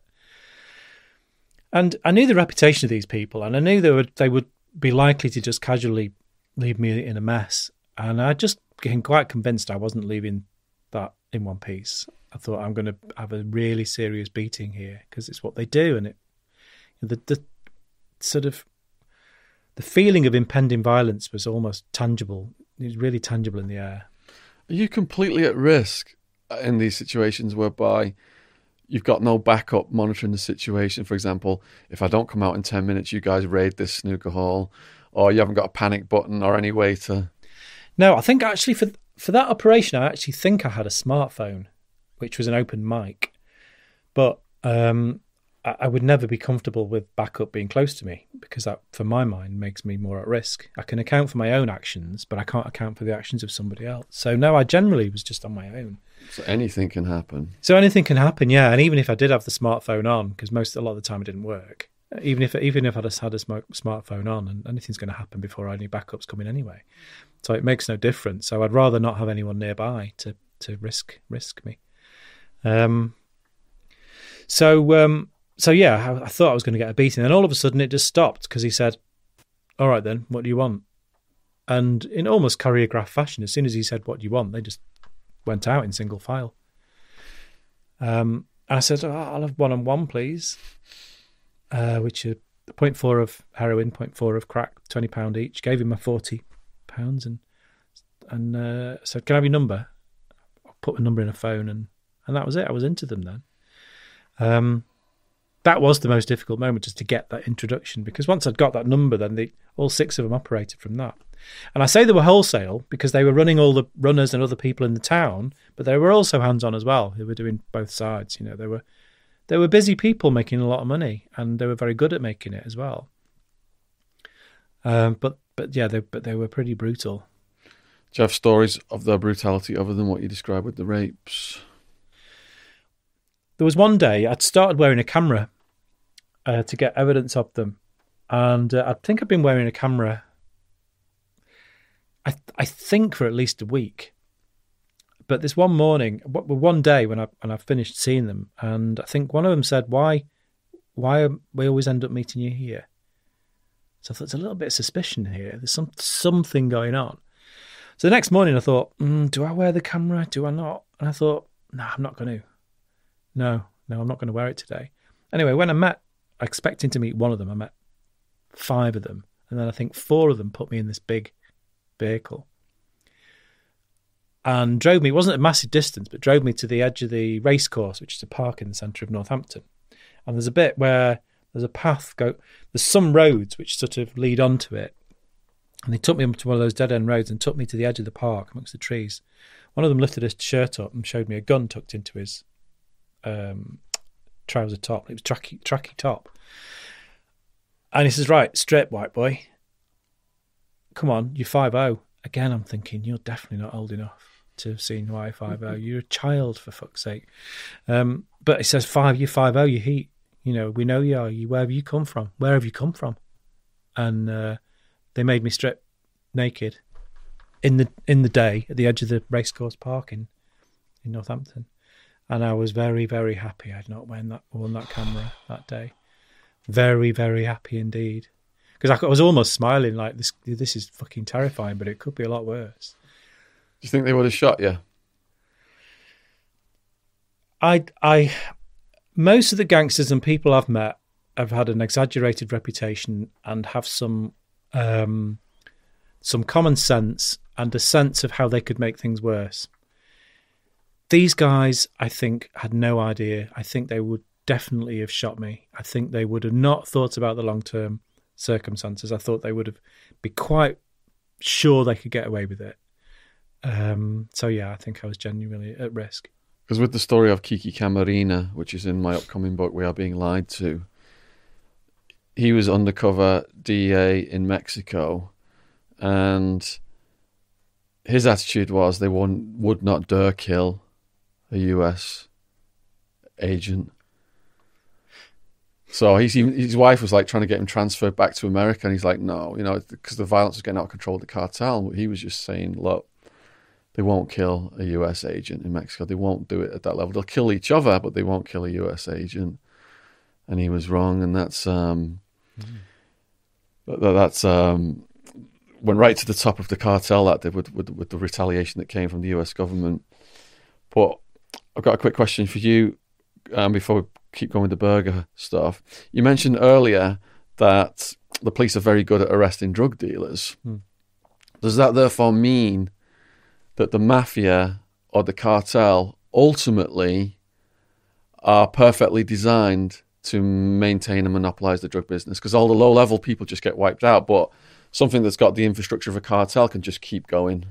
And I knew the reputation of these people, and I knew they would they would be likely to just casually leave me in a mess. And I just became quite convinced I wasn't leaving that in one piece. I thought I'm going to have a really serious beating here because it's what they do, and it the the sort of the feeling of impending violence was almost tangible. It was really tangible in the air. Are you completely at risk in these situations whereby you've got no backup monitoring the situation. For example, if I don't come out in 10 minutes, you guys raid this snooker hall, or you haven't got a panic button or any way to. No, I think actually for for that operation, I actually think I had a smartphone, which was an open mic, but um, I, would never be comfortable with backup being close to me because that, for my mind, makes me more at risk. I can account for my own actions, but I can't account for the actions of somebody else. So no, I generally was just on my own. So anything can happen. So anything can happen, yeah. And even if I did have the smartphone on, because most a lot of the time it didn't work. Even if even if I just had a smartphone on, and anything's going to happen before any backups come in anyway. So it makes no difference. So I'd rather not have anyone nearby to to risk risk me. Um. So um. So yeah, I, I thought I was going to get a beating, and all of a sudden it just stopped because he said, "All right then, what do you want?" And in almost choreographed fashion, as soon as he said, "What do you want?" they just went out in single file. Um, and I said, oh, I'll have one on one, please, uh, which are 0.4 of heroin, 0.4 of crack, £20 each. Gave him my £40 and and uh, said, Can I have your number? I put my number in a phone and, and that was it. I was into them then. Um, that was the most difficult moment, just to get that introduction. Because once I'd got that number, then the, all six of them operated from that. And I say they were wholesale because they were running all the runners and other people in the town, but they were also hands on as well, who were doing both sides. You know, they were they were busy people making a lot of money, and they were very good at making it as well. Um, but but yeah, they but they were pretty brutal. Do you have stories of their brutality other than what you described with the rapes? There was one day I'd started wearing a camera uh, to get evidence of them, and uh, I think I've been wearing a camera. I I think for at least a week. But this one morning, one day when I when I finished seeing them, and I think one of them said, "Why, why we always end up meeting you here?" So I thought there's a little bit of suspicion here. There's some something going on. So the next morning, I thought, mm, "Do I wear the camera? Do I not?" And I thought, "No, I'm not going to. No, no, I'm not going to wear it today." Anyway, when I met, expecting to meet one of them, I met five of them, and then I think four of them put me in this big vehicle and drove me. It wasn't a massive distance, but drove me to the edge of the racecourse, which is a park in the centre of Northampton. And there's a bit where there's a path go. There's some roads which sort of lead onto it, and they took me to one of those dead end roads and took me to the edge of the park amongst the trees. One of them lifted his shirt up and showed me a gun tucked into his um, trouser top. It was tracky, tracky top. And he says, "Right, straight, white boy. Come on, you're five zero." Oh. Again, I'm thinking you're definitely not old enough to have seen Y50. You're a child, for fuck's sake. Um, but it says five, you five oh, you heat. You know, we know you are. You, where have you come from? Where have you come from? And uh, they made me strip naked in the in the day at the edge of the racecourse park in, in Northampton, and I was very very happy I'd not worn that worn that camera that day. Very very happy indeed, because I was almost smiling like this. This is fucking terrifying, but it could be a lot worse. Do you think they would have shot you? I, I, most of the gangsters and people I've met have had an exaggerated reputation and have some, um, some common sense and a sense of how they could make things worse. These guys, I think, had no idea. I think they would definitely have shot me. I think they would have not thought about the long term circumstances. I thought they would have be quite sure they could get away with it. Um, so yeah, I think I was genuinely at risk. Because with the story of Kiki Camarena, which is in my upcoming book, We Are Being Lied to, he was undercover DEA in Mexico, and his attitude was they won- would not dare kill a US agent. So he's even, his wife was like trying to get him transferred back to America, and he's like, no, you know, because the violence was getting out of control the cartel. He was just saying, look, they won't kill a US agent in Mexico. They won't do it at that level. They'll kill each other, but they won't kill a US agent. And he was wrong, and that's um, mm. that's um, went right to the top of the cartel that did with, with with the retaliation that came from the US government. But I've got a quick question for you um, before we keep going with the burger stuff. You mentioned earlier that the police are very good at arresting drug dealers. Mm. Does that therefore mean that the mafia or the cartel ultimately are perfectly designed to maintain and monopolize the drug business because all the low level people just get wiped out, but something that's got the infrastructure of a cartel can just keep going.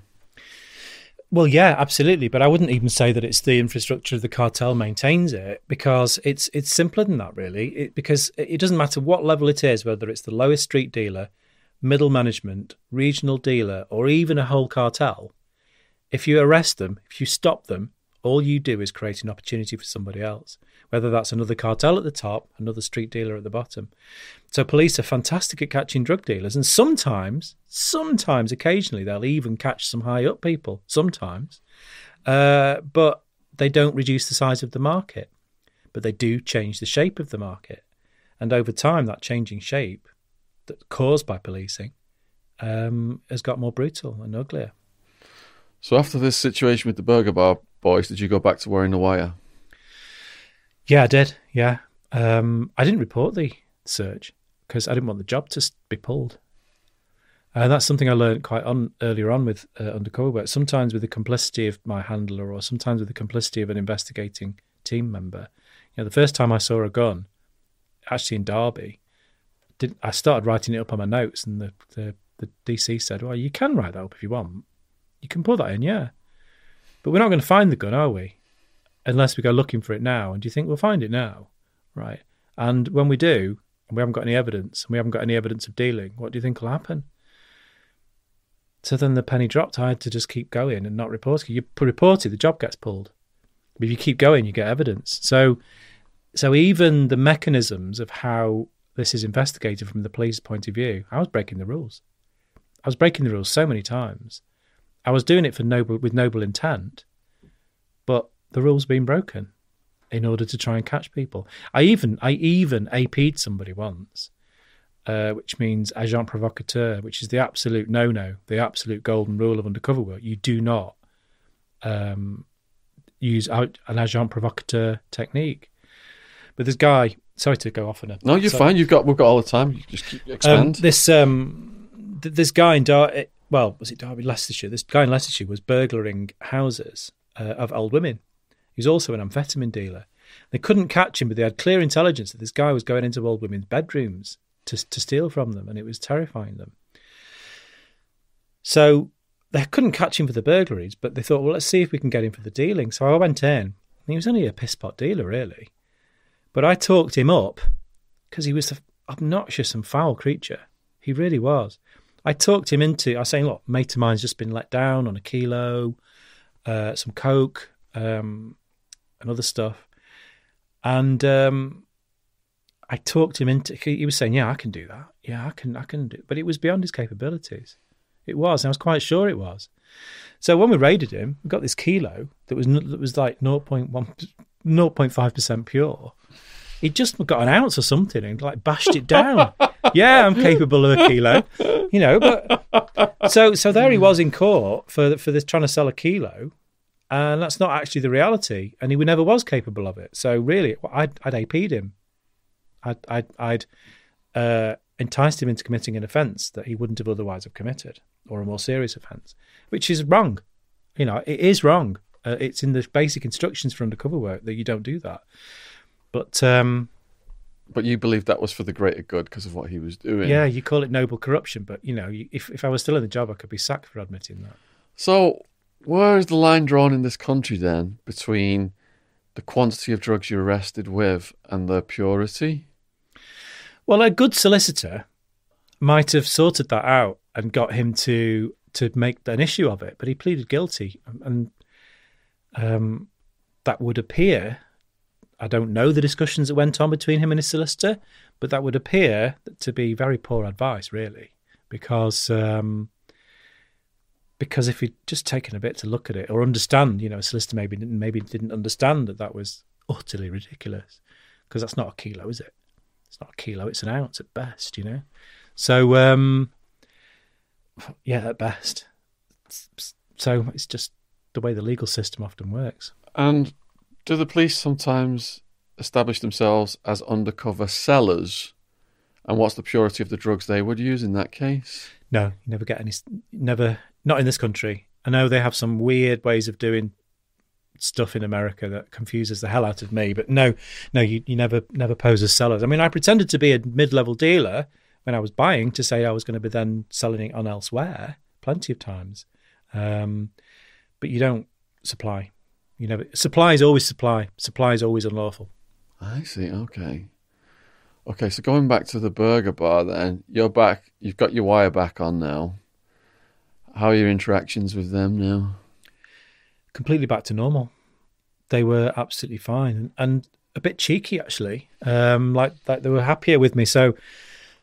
Well, yeah, absolutely, but I wouldn't even say that it's the infrastructure of the cartel maintains it because it's it's simpler than that, really. It, because it doesn't matter what level it is, whether it's the lowest street dealer, middle management, regional dealer, or even a whole cartel. If you arrest them, if you stop them, all you do is create an opportunity for somebody else, whether that's another cartel at the top, another street dealer at the bottom. So police are fantastic at catching drug dealers, and sometimes, sometimes, occasionally, they'll even catch some high up people. Sometimes, uh, but they don't reduce the size of the market, but they do change the shape of the market, and over time, that changing shape, that caused by policing, um, has got more brutal and uglier. So after this situation with the Burger Bar boys, did you go back to wearing the wire? Yeah, I did. Yeah, um, I didn't report the search because I didn't want the job to be pulled. And that's something I learned quite on earlier on with uh, undercover work. Sometimes with the complicity of my handler, or sometimes with the complicity of an investigating team member. You know, the first time I saw a gun, actually in Derby. Did I started writing it up on my notes, and the, the the DC said, "Well, you can write that up if you want. You can put that in, yeah. But we're not going to find the gun, are we? Unless we go looking for it now. And do you think we'll find it now, right? And when we do, and we haven't got any evidence, and we haven't got any evidence of dealing, what do you think will happen?" So then the penny dropped. I had to just keep going and not report. You report it, the job gets pulled. But if you keep going, you get evidence. So, so even the mechanisms of how this is investigated from the police point of view, I was breaking the rules. I was breaking the rules so many times. I was doing it for noble with noble intent, but the rules being broken in order to try and catch people. I even I even AP'd somebody once, uh, which means agent provocateur, which is the absolute no no, the absolute golden rule of undercover work. You do not um, use an agent provocateur technique. But this guy, sorry to go off on a No, you're sorry. fine. You've got we've got all the time. You just keep Um, expand. this um, th- this guy in Dar- well, was it Derby, Leicestershire? This guy in Leicestershire was burglaring houses uh, of old women. He was also an amphetamine dealer. They couldn't catch him, but they had clear intelligence that this guy was going into old women's bedrooms to to steal from them, and it was terrifying them. So they couldn't catch him for the burglaries, but they thought, well, let's see if we can get him for the dealing. So I went in. He was only a piss pot dealer, really. But I talked him up because he was an obnoxious and foul creature. He really was. I talked him into. I was saying, look, mate of mine's just been let down on a kilo, uh, some coke, um, and other stuff, and um, I talked him into. He was saying, yeah, I can do that. Yeah, I can. I can do. But it was beyond his capabilities. It was. I was quite sure it was. So when we raided him, we got this kilo that was that was like 0.1, 0.5 percent pure. He just got an ounce or something and like bashed it down. yeah, I'm capable of a kilo, you know. But so so there he was in court for for this trying to sell a kilo, and that's not actually the reality. And he never was capable of it. So really, I'd I'd AP'd him. I'd I'd, I'd uh, enticed him into committing an offence that he wouldn't have otherwise have committed, or a more serious offence, which is wrong. You know, it is wrong. Uh, it's in the basic instructions for undercover work that you don't do that. But um, but you believe that was for the greater good because of what he was doing. yeah, you call it noble corruption, but you know, if if I was still in the job, I could be sacked for admitting that. So, where is the line drawn in this country then between the quantity of drugs you're arrested with and their purity? Well, a good solicitor might have sorted that out and got him to to make an issue of it, but he pleaded guilty, and um, that would appear. I don't know the discussions that went on between him and his solicitor, but that would appear to be very poor advice, really, because um, because if he'd just taken a bit to look at it or understand, you know, a solicitor maybe didn't, maybe didn't understand that that was utterly ridiculous, because that's not a kilo, is it? It's not a kilo; it's an ounce at best, you know. So, um, yeah, at best. So it's just the way the legal system often works. And do the police sometimes establish themselves as undercover sellers? And what's the purity of the drugs they would use in that case? No, you never get any. Never, not in this country. I know they have some weird ways of doing stuff in America that confuses the hell out of me. But no, no, you, you never never pose as sellers. I mean, I pretended to be a mid level dealer when I was buying to say I was going to be then selling it on elsewhere plenty of times. Um, but you don't supply. You never supply is always supply. Supply is always unlawful. I see. Okay. Okay, so going back to the burger bar, then you're back. You've got your wire back on now. How are your interactions with them now? completely back to normal. They were absolutely fine and, and a bit cheeky actually. Um, like like they were happier with me. So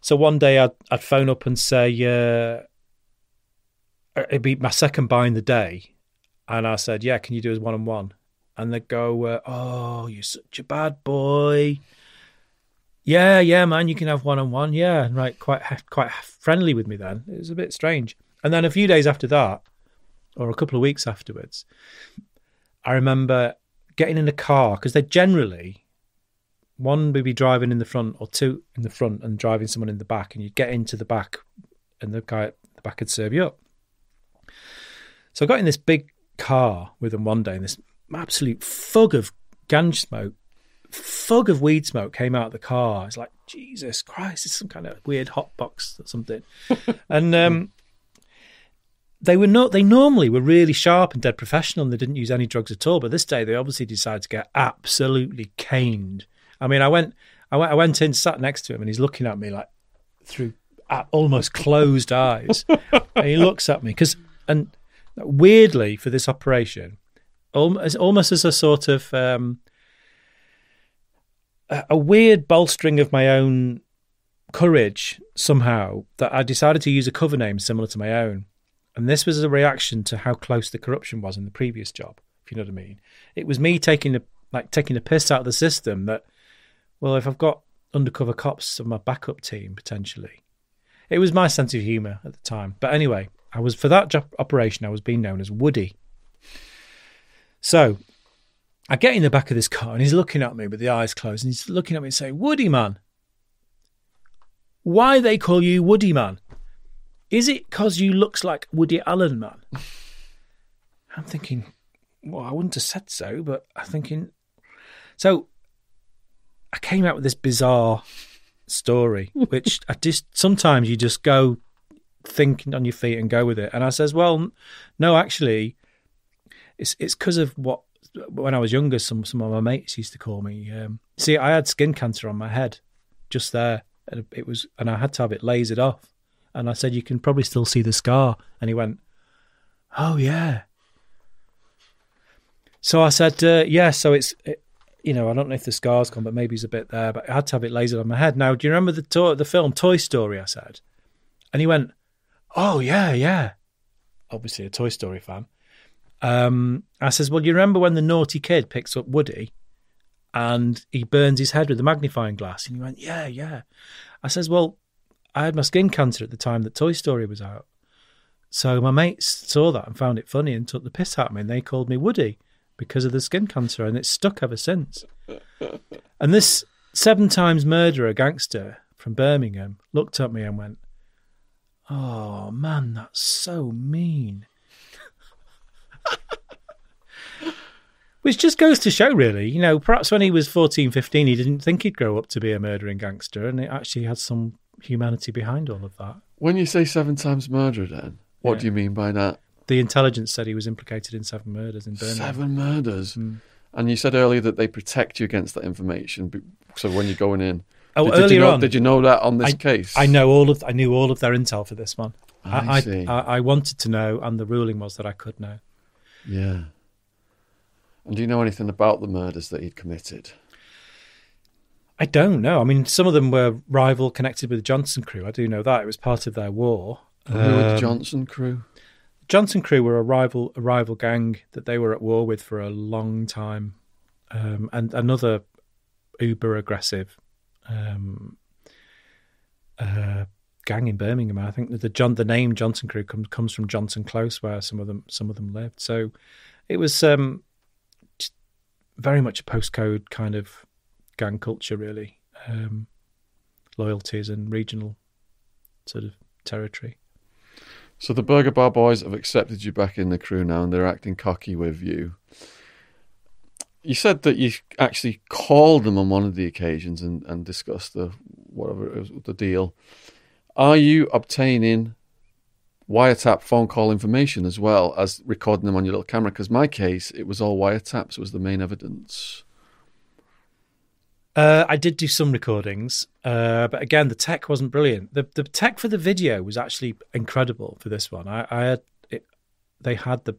so one day I'd I'd phone up and say uh, it'd be my second buy in the day, and I said, "Yeah, can you do us one on one?" And they'd go, "Oh, you're such a bad boy." Yeah, yeah, man, you can have one on one. Yeah, and right, quite quite friendly with me then. It was a bit strange. And then a few days after that, or a couple of weeks afterwards, I remember getting in a car because they're generally one would be driving in the front or two in the front and driving someone in the back, and you'd get into the back, and the guy at the back would serve you up. So I got in this big car with them one day, and this absolute fug of ganj smoke fug of weed smoke came out of the car. It's like Jesus Christ, it's some kind of weird hot box or something. and um, they were not. They normally were really sharp and dead professional, and they didn't use any drugs at all. But this day, they obviously decided to get absolutely caned. I mean, I went, I went, I went in, sat next to him, and he's looking at me like through uh, almost closed eyes, and he looks at me because, and weirdly for this operation, almost, as a sort of um, a, weird bolstering of my own courage somehow that I decided to use a cover name similar to my own. And this was a reaction to how close the corruption was in the previous job, if you know what I mean. It was me taking the like taking a piss out of the system that, well, if I've got undercover cops on my backup team potentially, it was my sense of humour at the time. But anyway, I was for that operation. I was being known as Woody. So I get in the back of this car and he's looking at me with the eyes closed and he's looking at me and saying, Woody man, why they call you Woody man? Is it because you looks like Woody Allen man? I'm thinking, well, I wouldn't have said so, but I'm thinking, so I came out with this bizarre story, which I just sometimes you just go thinking on your feet and go with it. And I says, well, no, actually, it's it's because of what when I was younger, some some of my mates used to call me. Um, see, I had skin cancer on my head, just there, and it was, and I had to have it lasered off. And I said, you can probably still see the scar. And he went, oh yeah. So I said, uh, yeah. So it's, it, you know, I don't know if the scar's gone, but maybe it's a bit there. But I had to have it lasered on my head. Now, do you remember the to- the film Toy Story? I said, and he went, oh yeah, yeah. Obviously a Toy Story fan. Um, I says, well, you remember when the naughty kid picks up Woody and he burns his head with a magnifying glass? And he went, yeah, yeah. I says, well, I had my skin cancer at the time that Toy Story was out. So my mates saw that and found it funny and took the piss out of me and they called me Woody because of the skin cancer and it's stuck ever since. and this seven times murderer gangster from Birmingham looked at me and went, Oh man, that's so mean. Which just goes to show, really, you know, perhaps when he was 14, 15, he didn't think he'd grow up to be a murdering gangster, and it actually had some humanity behind all of that. When you say seven times murder, then what Yeah. do you mean by that? The intelligence said he was implicated in seven murders in Birmingham. Seven murders. Mm. And you said earlier that they protect you against that information. So when you're going in, Oh, did, did earlier you know, on, did you know that on this case? I know all of I knew all of their intel for this one. I, I, see. I, I wanted to know, and the ruling was that I could know. yeah. And do you know anything about the murders that he'd committed? I don't know. I mean, some of them were rival connected with the Johnson crew. I do know that it was part of their war. Who were the Um, Johnson crew? Johnson crew were a rival a rival gang that they were at war with for a long time, um, and another uber aggressive um, uh, gang in Birmingham. I think the John the name Johnson crew comes comes from Johnson Close, where some of them some of them lived. So it was um, very much a postcode kind of gang culture, really, um, loyalties and regional sort of territory. So the Burger Bar Boys have accepted you back in the crew now, and they're acting cocky with you. You said that you actually called them on one of the occasions and, and discussed the whatever it was, the deal. Are you obtaining wiretap phone call information as well as recording them on your little camera? Because my case, it was all wiretaps was the main evidence. Uh, I did do some recordings, uh, but again, the tech wasn't brilliant. The the tech for the video was actually incredible for this one. I, I had it, they had the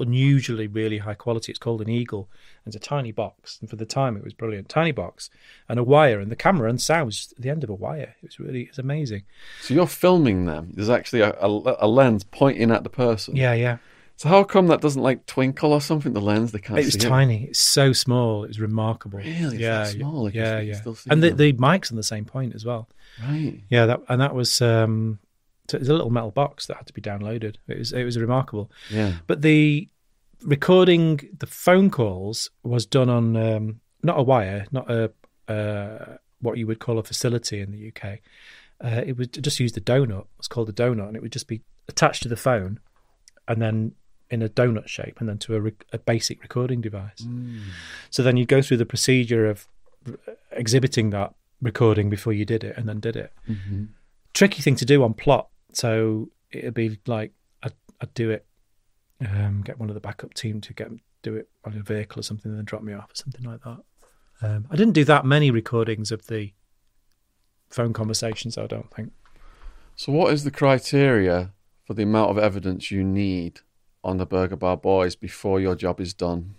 unusually really high quality. It's called an Eagle. And it's a tiny box, and for the time, it was brilliant. Tiny box and a wire, and the camera and sound was the end of a wire. It was really it's amazing. So you're filming them. There's actually a, a, a lens pointing at the person. Yeah, yeah. So how come that doesn't like twinkle or something? The lens they can't It was tiny. It's so small. It was remarkable. Really? It's Yeah, that small? Like yeah, yeah. And the, the mics on the same point as well. Right. Yeah, that and that was um, so it was a little metal box that had to be downloaded. It was it was remarkable. Yeah. But the recording the phone calls was done on um, not a wire, not a uh, what you would call a facility in the UK. Uh, it would just use the donut. It's called the donut, and it would just be attached to the phone, and then in a donut shape, and then to a, re- a basic recording device. So then you go through the procedure of exhibiting that recording before you did it and then did it. Mm-hmm. Tricky thing to do on plot. So it'd be like I'd, I'd do it, um, get one of the backup team to get do it on a vehicle or something, and then drop me off or something like that. Um, I didn't do that many recordings of the phone conversations. I don't think. So, what is the criteria for the amount of evidence you need on the Burger Bar Boys before your job is done?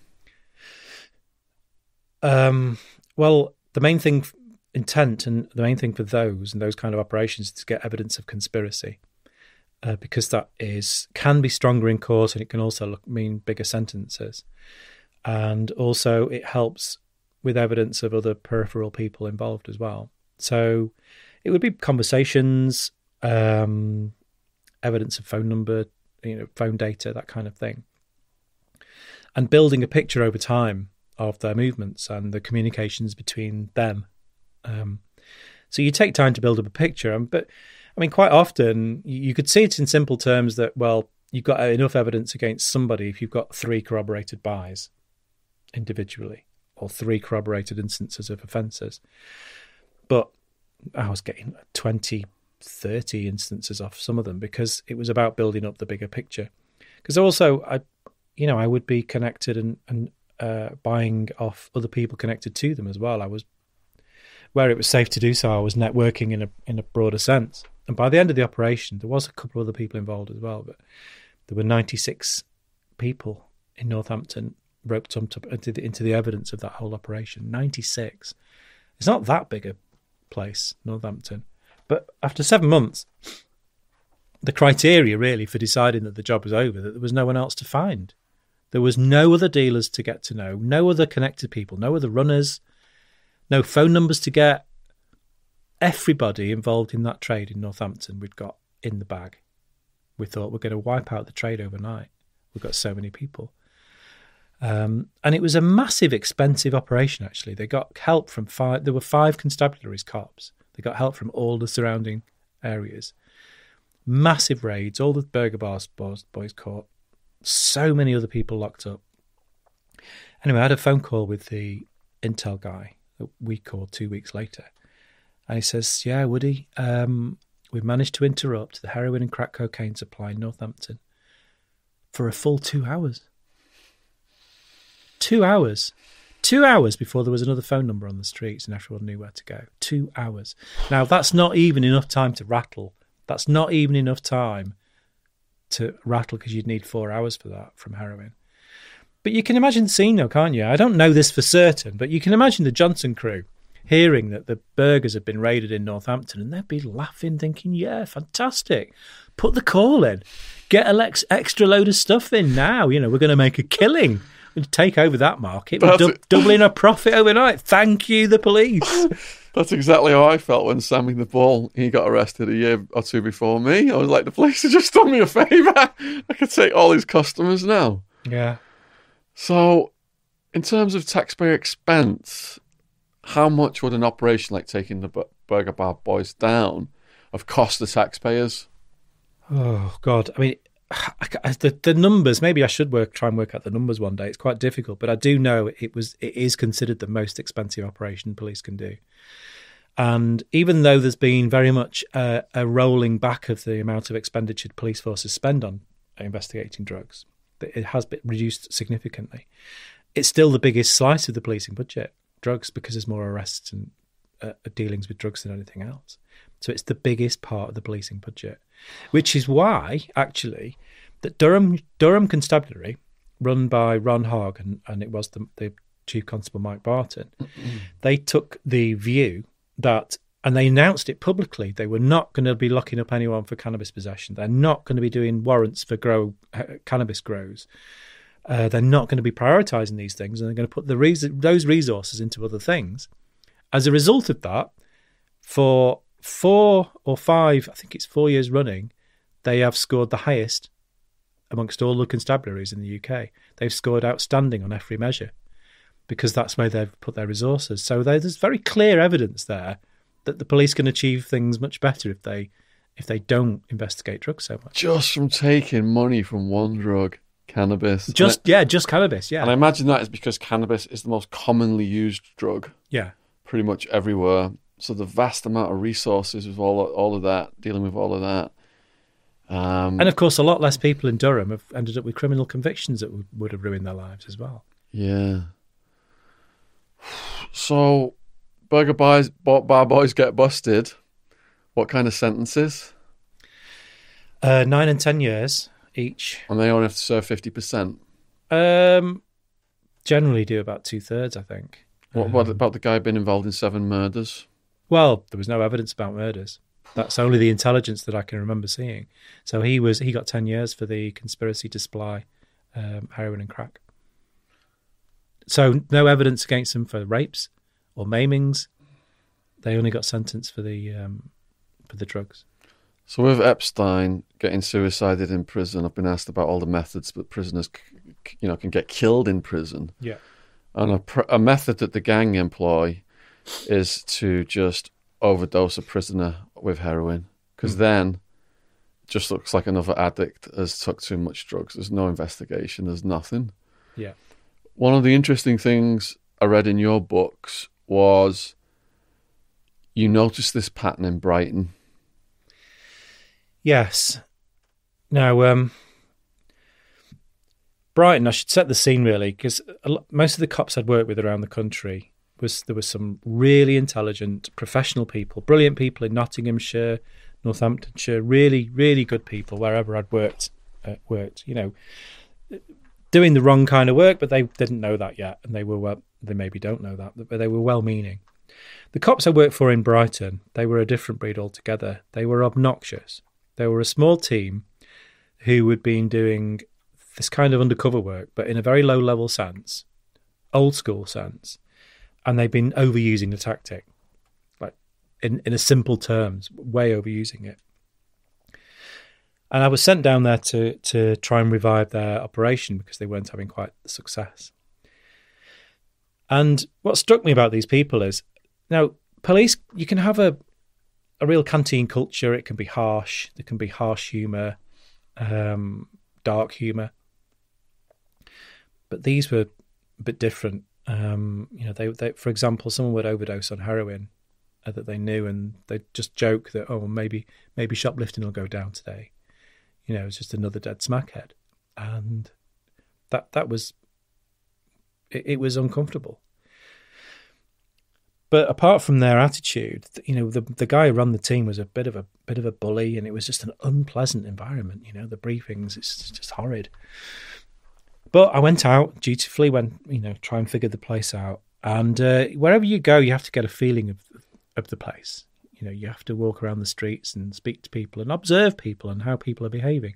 Um, well, the main thing, intent, and the main thing for those and those kind of operations is to get evidence of conspiracy, uh, because that is can be stronger in court and it can also look, mean bigger sentences, and also it helps with evidence of other peripheral people involved as well. So, it would be conversations, um, evidence of phone number, you know, phone data, that kind of thing, and building a picture over time of their movements and the communications between them. Um, so you take time to build up a picture, but I mean, quite often you could see it in simple terms that well, you've got enough evidence against somebody if you've got three corroborated buys individually or three corroborated instances of offences. But I was getting 20, 30 instances off some of them because it was about building up the bigger picture. Because also, I, you know, I would be connected and, and uh, buying off other people connected to them as well. I was where it was safe to do so. I was networking in a in a broader sense. And by the end of the operation, there was a couple of other people involved as well, but there were 96 people in Northampton roped into, into, the, into the evidence of that whole operation. 96. It's not that big a place, Northampton. But after seven months, the criteria really for deciding that the job was over, that there was no one else to find. There was no other dealers to get to know, no other connected people, no other runners, no phone numbers to get. Everybody involved in that trade in Northampton we'd got in the bag. We thought we're going to wipe out the trade overnight. We've got so many people. Um, and it was a massive, expensive operation, actually. They got help from five, there were five constabularies cops. They got help from all the surrounding areas. Massive raids, all the burger bars boys, boys caught, so many other people locked up. Anyway, I had a phone call with the Intel guy a week or two weeks later. And he says, Yeah, Woody, um, we've managed to interrupt the heroin and crack cocaine supply in Northampton for a full two hours. Two hours. Two hours before there was another phone number on the streets and everyone knew where to go. Two hours. Now, that's not even enough time to rattle. That's not even enough time to rattle because you'd need four hours for that from heroin. But you can imagine the scene, though, can't you? I don't know this for certain, but you can imagine the Johnson crew hearing that the burgers had been raided in Northampton and they'd be laughing, thinking, yeah, fantastic. Put the call in. Get an ex- extra load of stuff in now. You know, we're going to make a killing. We'll take over that market. We're du- doubling our profit overnight. Thank you, the police. That's exactly how I felt when Sammy the Bull he got arrested a year or two before me. I was like, the police have just done me a favour. I could take all these customers now. Yeah. So, in terms of taxpayer expense, how much would an operation like taking the Burger Bar Boys down have cost the taxpayers? Oh God! I mean, the the numbers. Maybe I should work try and work out the numbers one day. It's quite difficult, but I do know it was it is considered the most expensive operation police can do. And even though there's been very much a, a rolling back of the amount of expenditure police forces spend on investigating drugs, it has been reduced significantly. It's still the biggest slice of the policing budget, drugs, because there's more arrests and uh, dealings with drugs than anything else. So it's the biggest part of the policing budget, which is why actually that Durham Durham Constabulary, run by Ron Hogg and, and it was the, the Chief Constable Mike Barton, they took the view that and they announced it publicly. They were not going to be locking up anyone for cannabis possession. They're not going to be doing warrants for grow uh, cannabis grows. Uh, they're not going to be prioritizing these things, and they're going to put the res- those resources into other things. As a result of that, for four or five, I think it's four years running, they have scored the highest amongst all the constabularies in the UK. They've scored outstanding on every measure because that's where they've put their resources. So there's very clear evidence there that the police can achieve things much better if they if they don't investigate drugs so much. Just from taking money from one drug, cannabis. Just yeah, just cannabis. Yeah, and I imagine that is because cannabis is the most commonly used drug. Yeah, pretty much everywhere. So the vast amount of resources with all all of that, dealing with all of that. Um, And of course, a lot less people in Durham have ended up with criminal convictions that would have ruined their lives as well. yeah. So, burger boys, bar boys get busted. What kind of sentences? Uh, nine and ten years each. And they only have to serve fifty percent. Um, generally do about two thirds, I think. What, what about the guy being involved in seven murders? Well, there was no evidence about murders. That's only the intelligence that I can remember seeing. So he was he got ten years for the conspiracy to supply um, heroin and crack. So no evidence against him for rapes or maimings. They only got sentenced for the um, for the drugs. So with Epstein getting suicided in prison, I've been asked about all the methods that prisoners, you know, can get killed in prison. Yeah. And a, pr- a method that the gang employ is to just overdose a prisoner with heroin, because then it just looks like another addict has took too much drugs. There's no investigation. There's nothing. Yeah. One of the interesting things I read in your books was you noticed this pattern in Brighton. Yes. Now, um, Brighton, I should set the scene really, because most of the cops I'd worked with around the country was there were some really intelligent, professional people, brilliant people in Nottinghamshire, Northamptonshire, really, really good people wherever I'd worked. Uh, worked, you know, doing the wrong kind of work, but they didn't know that yet, and they were well, they maybe don't know that, but they were well-meaning. The cops I worked for in Brighton, they were a different breed altogether. They were obnoxious. They were a small team who had been doing this kind of undercover work, but in a very low level sense, old school sense, and they've been overusing the tactic, like in in a simple terms, way overusing it. And I was sent down there to to try and revive their operation because they weren't having quite the success. And what struck me about these people is now police you can have a a real canteen culture. It can be harsh. There can be harsh humour, um, dark humour. But these were a bit different. Um, you know, they, they, for example, someone would overdose on heroin uh, that they knew, and they'd just joke that, oh, maybe maybe shoplifting will go down today. You know, it's just another dead smackhead, and that that was it, it was uncomfortable. But apart from their attitude, you know, the the guy who ran the team was a bit of a bit of a bully, and it was just an unpleasant environment. You know, the briefings it's just horrid. But I went out dutifully, went you know, try and figure the place out, and uh, wherever you go, you have to get a feeling of of the place. You know, you have to walk around the streets and speak to people and observe people and how people are behaving.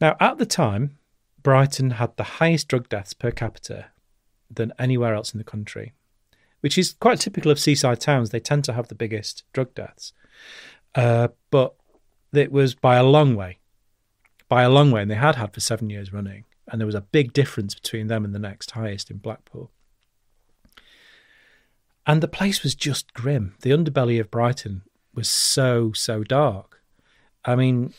Now, at the time, Brighton had the highest drug deaths per capita than anywhere else in the country which is quite typical of seaside towns. They tend to have the biggest drug deaths. Uh, but it was by a long way, by a long way, and they had had for seven years running. And there was a big difference between them and the next highest in Blackpool. And the place was just grim. The underbelly of Brighton was so, so dark. I mean,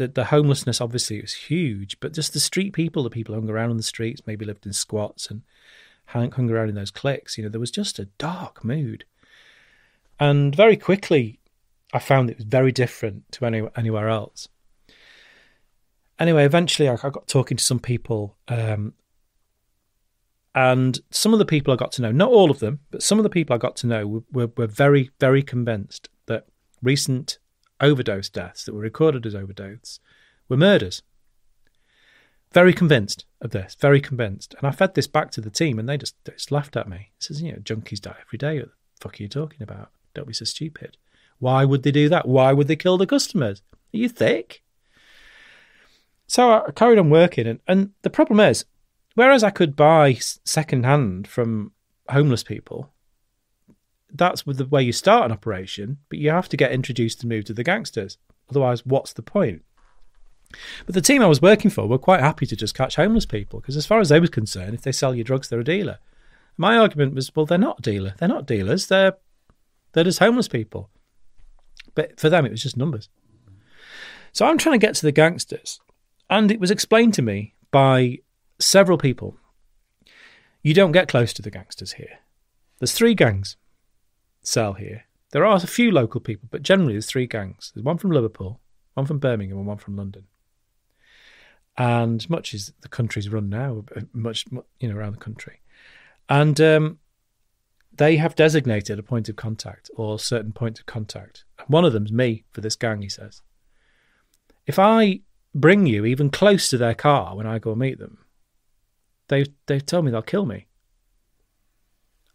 the, the homelessness obviously was huge, but just the street people, the people hung around on the streets, maybe lived in squats and hung, hung around in those cliques. You know, there was just a dark mood. And very quickly, I found it was very different to any, anywhere else. Anyway, eventually, I, I got talking to some people, um, and some of the people I got to know, not all of them, but some of the people I got to know were, were, were very, very convinced that recent overdose deaths that were recorded as overdose were murders very convinced of this, very convinced. And I fed this back to the team, and they just, they just laughed at me. It says, you know, junkies die every day. What the fuck are you talking about? Don't be so stupid. Why would they do that? Why would they kill the customers? Are you thick? So I carried on working, and, and the problem is, whereas I could buy second hand from homeless people, that's the way you start an operation, but you have to get introduced and moved to the gangsters. Otherwise, what's the point? But the team I was working for were quite happy to just catch homeless people because, as far as they were concerned, if they sell you drugs, they're a dealer. My argument was, well, they're not a dealer. They're not dealers. They're they're just homeless people. But for them, it was just numbers. So I'm trying to get to the gangsters, and it was explained to me by several people. You don't get close to the gangsters here. There's three gangs sell here. There are a few local people, but generally there's three gangs. There's one from Liverpool, one from Birmingham, and one from London. And much as the country's run now, uh, much you know around the country, and um, they have designated a point of contact or certain points of contact. One of them's me for this gang. He says, if I bring you even close to their car when I go meet them, they've they've told me they'll kill me.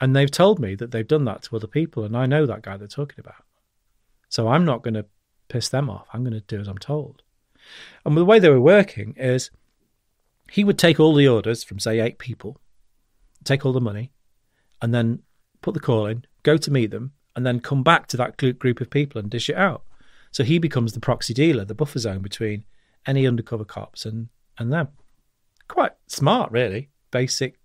And they've told me that they've done that to other people, and I know that guy they're talking about. So I'm not going to piss them off. I'm going to do as I'm told. And the way they were working is he would take all the orders from, say, eight people, take all the money, and then put the call in, go to meet them, and then come back to that group of people and dish it out. So he becomes the proxy dealer, the buffer zone between any undercover cops and, and them. Quite smart, really. Basic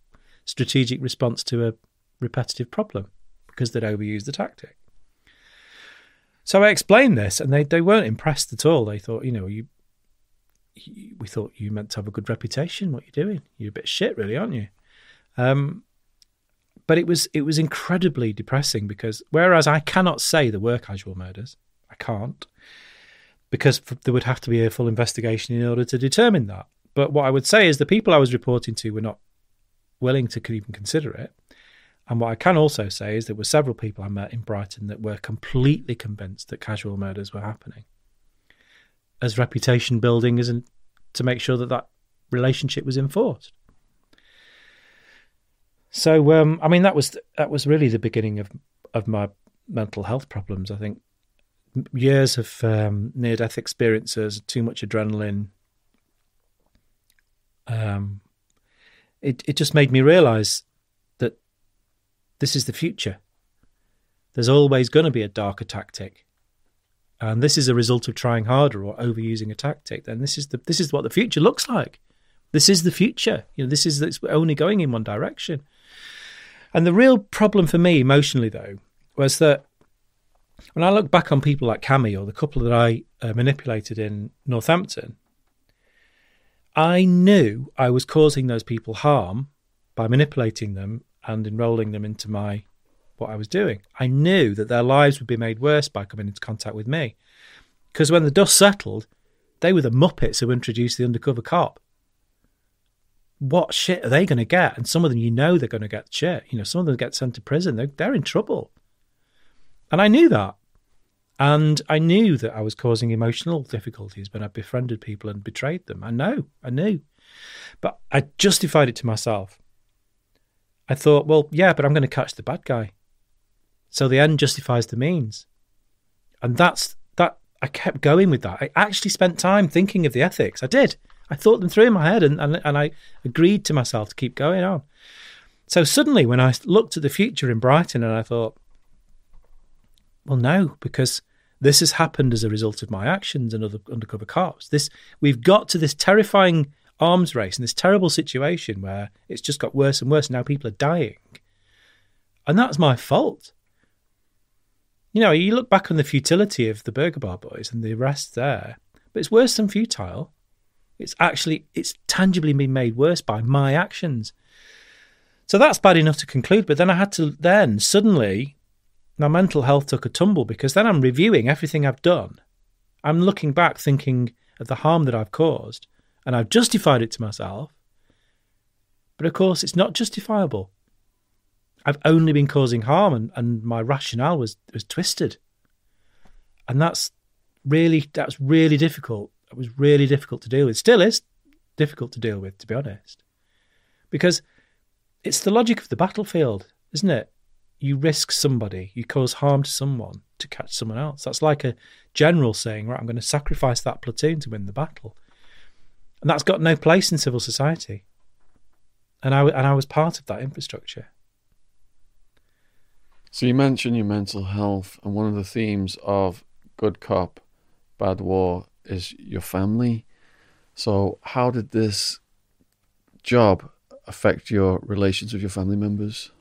strategic response to a repetitive problem because they'd overused the tactic. So I explained this, and they, they weren't impressed at all. They thought, you know, you, you we thought you meant to have a good reputation. What you're doing, you're a bit shit, really, aren't you? Um, but it was it was incredibly depressing because whereas I cannot say there were casual murders, I can't because there would have to be a full investigation in order to determine that. But what I would say is the people I was reporting to were not willing to even consider it. And what I can also say is there were several people I met in Brighton that were completely convinced that casual murders were happening. As reputation building isn't to make sure that that relationship was enforced. So, um, I mean, that was that was really the beginning of of my mental health problems. I think years of um, near death experiences, too much adrenaline. Um, it it just made me realise this is the future. There's always going to be a darker tactic, and this is a result of trying harder or overusing a tactic. Then this is the this is what the future looks like. This is the future. You know, this is it's only going in one direction. And the real problem for me emotionally, though, was that when I look back on people like Cammy or the couple that I uh, manipulated in Northampton, I knew I was causing those people harm by manipulating them and enrolling them into my what I was doing. I knew that their lives would be made worse by coming into contact with me. Because when the dust settled, they were the Muppets who introduced the undercover cop. What shit are they going to get? And some of them, you know, they're going to get shit. You know, some of them get sent to prison. They're, they're in trouble. And I knew that. And I knew that I was causing emotional difficulties when I befriended people and betrayed them. I know, I knew. But I justified it to myself. I thought, well, yeah, but I'm going to catch the bad guy. So the end justifies the means. And that's that. I kept going with that. I actually spent time thinking of the ethics. I did. I thought them through in my head and, and, and I agreed to myself to keep going on. So suddenly, when I looked at the future in Brighton and I thought, well, no, because this has happened as a result of my actions and other undercover cops. This we've got to this terrifying arms race and this terrible situation where it's just got worse and worse. And Now people are dying, and that's my fault. You know, you look back on the futility of the Burger Bar boys and the arrest there, but it's worse than futile. It's actually it's tangibly been made worse by my actions. So that's bad enough to conclude. But then I had to then suddenly my mental health took a tumble because then I'm reviewing everything I've done. I'm looking back thinking of the harm that I've caused and I've justified it to myself. But of course, it's not justifiable. I've only been causing harm and, and my rationale was, was twisted. And that's really that's really difficult. It was really difficult to deal with. Still is difficult to deal with, to be honest. Because it's the logic of the battlefield, isn't it? you risk somebody, you cause harm to someone to catch someone else. That's like a general saying, right, I'm going to sacrifice that platoon to win the battle. And that's got no place in civil society. And I, and I was part of that infrastructure. So you mentioned your mental health, and one of the themes of Good Cop, Bad War is your family. So how did this job affect your relations with your family members?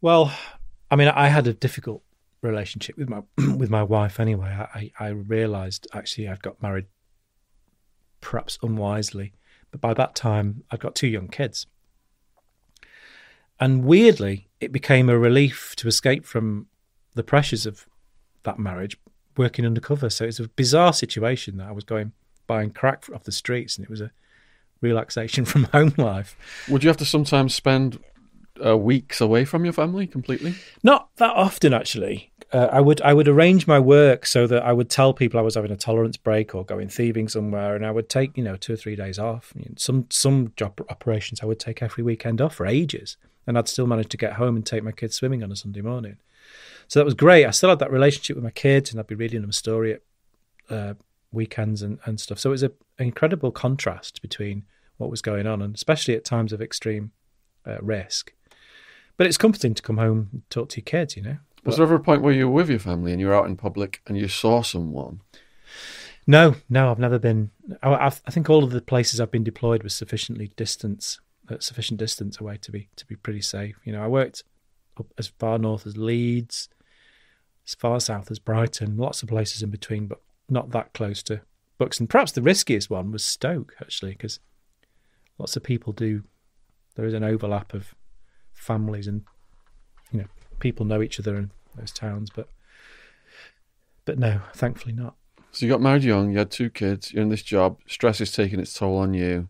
Well, I mean, I had a difficult relationship with my with my wife anyway. I, I realised actually I'd got married perhaps unwisely, but by that time I'd got two young kids, and weirdly, it became a relief to escape from the pressures of that marriage working undercover. So it's a bizarre situation that I was going buying crack off the streets, and it was a relaxation from home life. Would you have to sometimes spend uh, weeks away from your family completely? Not that often, actually. Uh, I would I would arrange my work so that I would tell people I was having a tolerance break or going thieving somewhere, and I would take you know two or three days off. Some some job operations I would take every weekend off for ages, and I'd still manage to get home and take my kids swimming on a Sunday morning. So that was great. I still had that relationship with my kids, and I'd be reading them a story at uh, weekends and, and stuff. So it was a, an incredible contrast between what was going on, and especially at times of extreme uh, risk. But it's comforting to come home and talk to your kids, you know. Was there ever a point where you were with your family and you were out in public and you saw someone? No, no, I've never been. I, I think all of the places I've been deployed was sufficiently distance, uh, sufficient distance away to be to be pretty safe. You know, I worked up as far north as Leeds, as far south as Brighton, lots of places in between, but not that close to Buxton. Perhaps the riskiest one was Stoke, actually, because lots of people do. There is an overlap of families, and you know, people know each other in those towns. But but no, thankfully not. So you got married young, you had two kids, you're in this job, stress is taking its toll on you,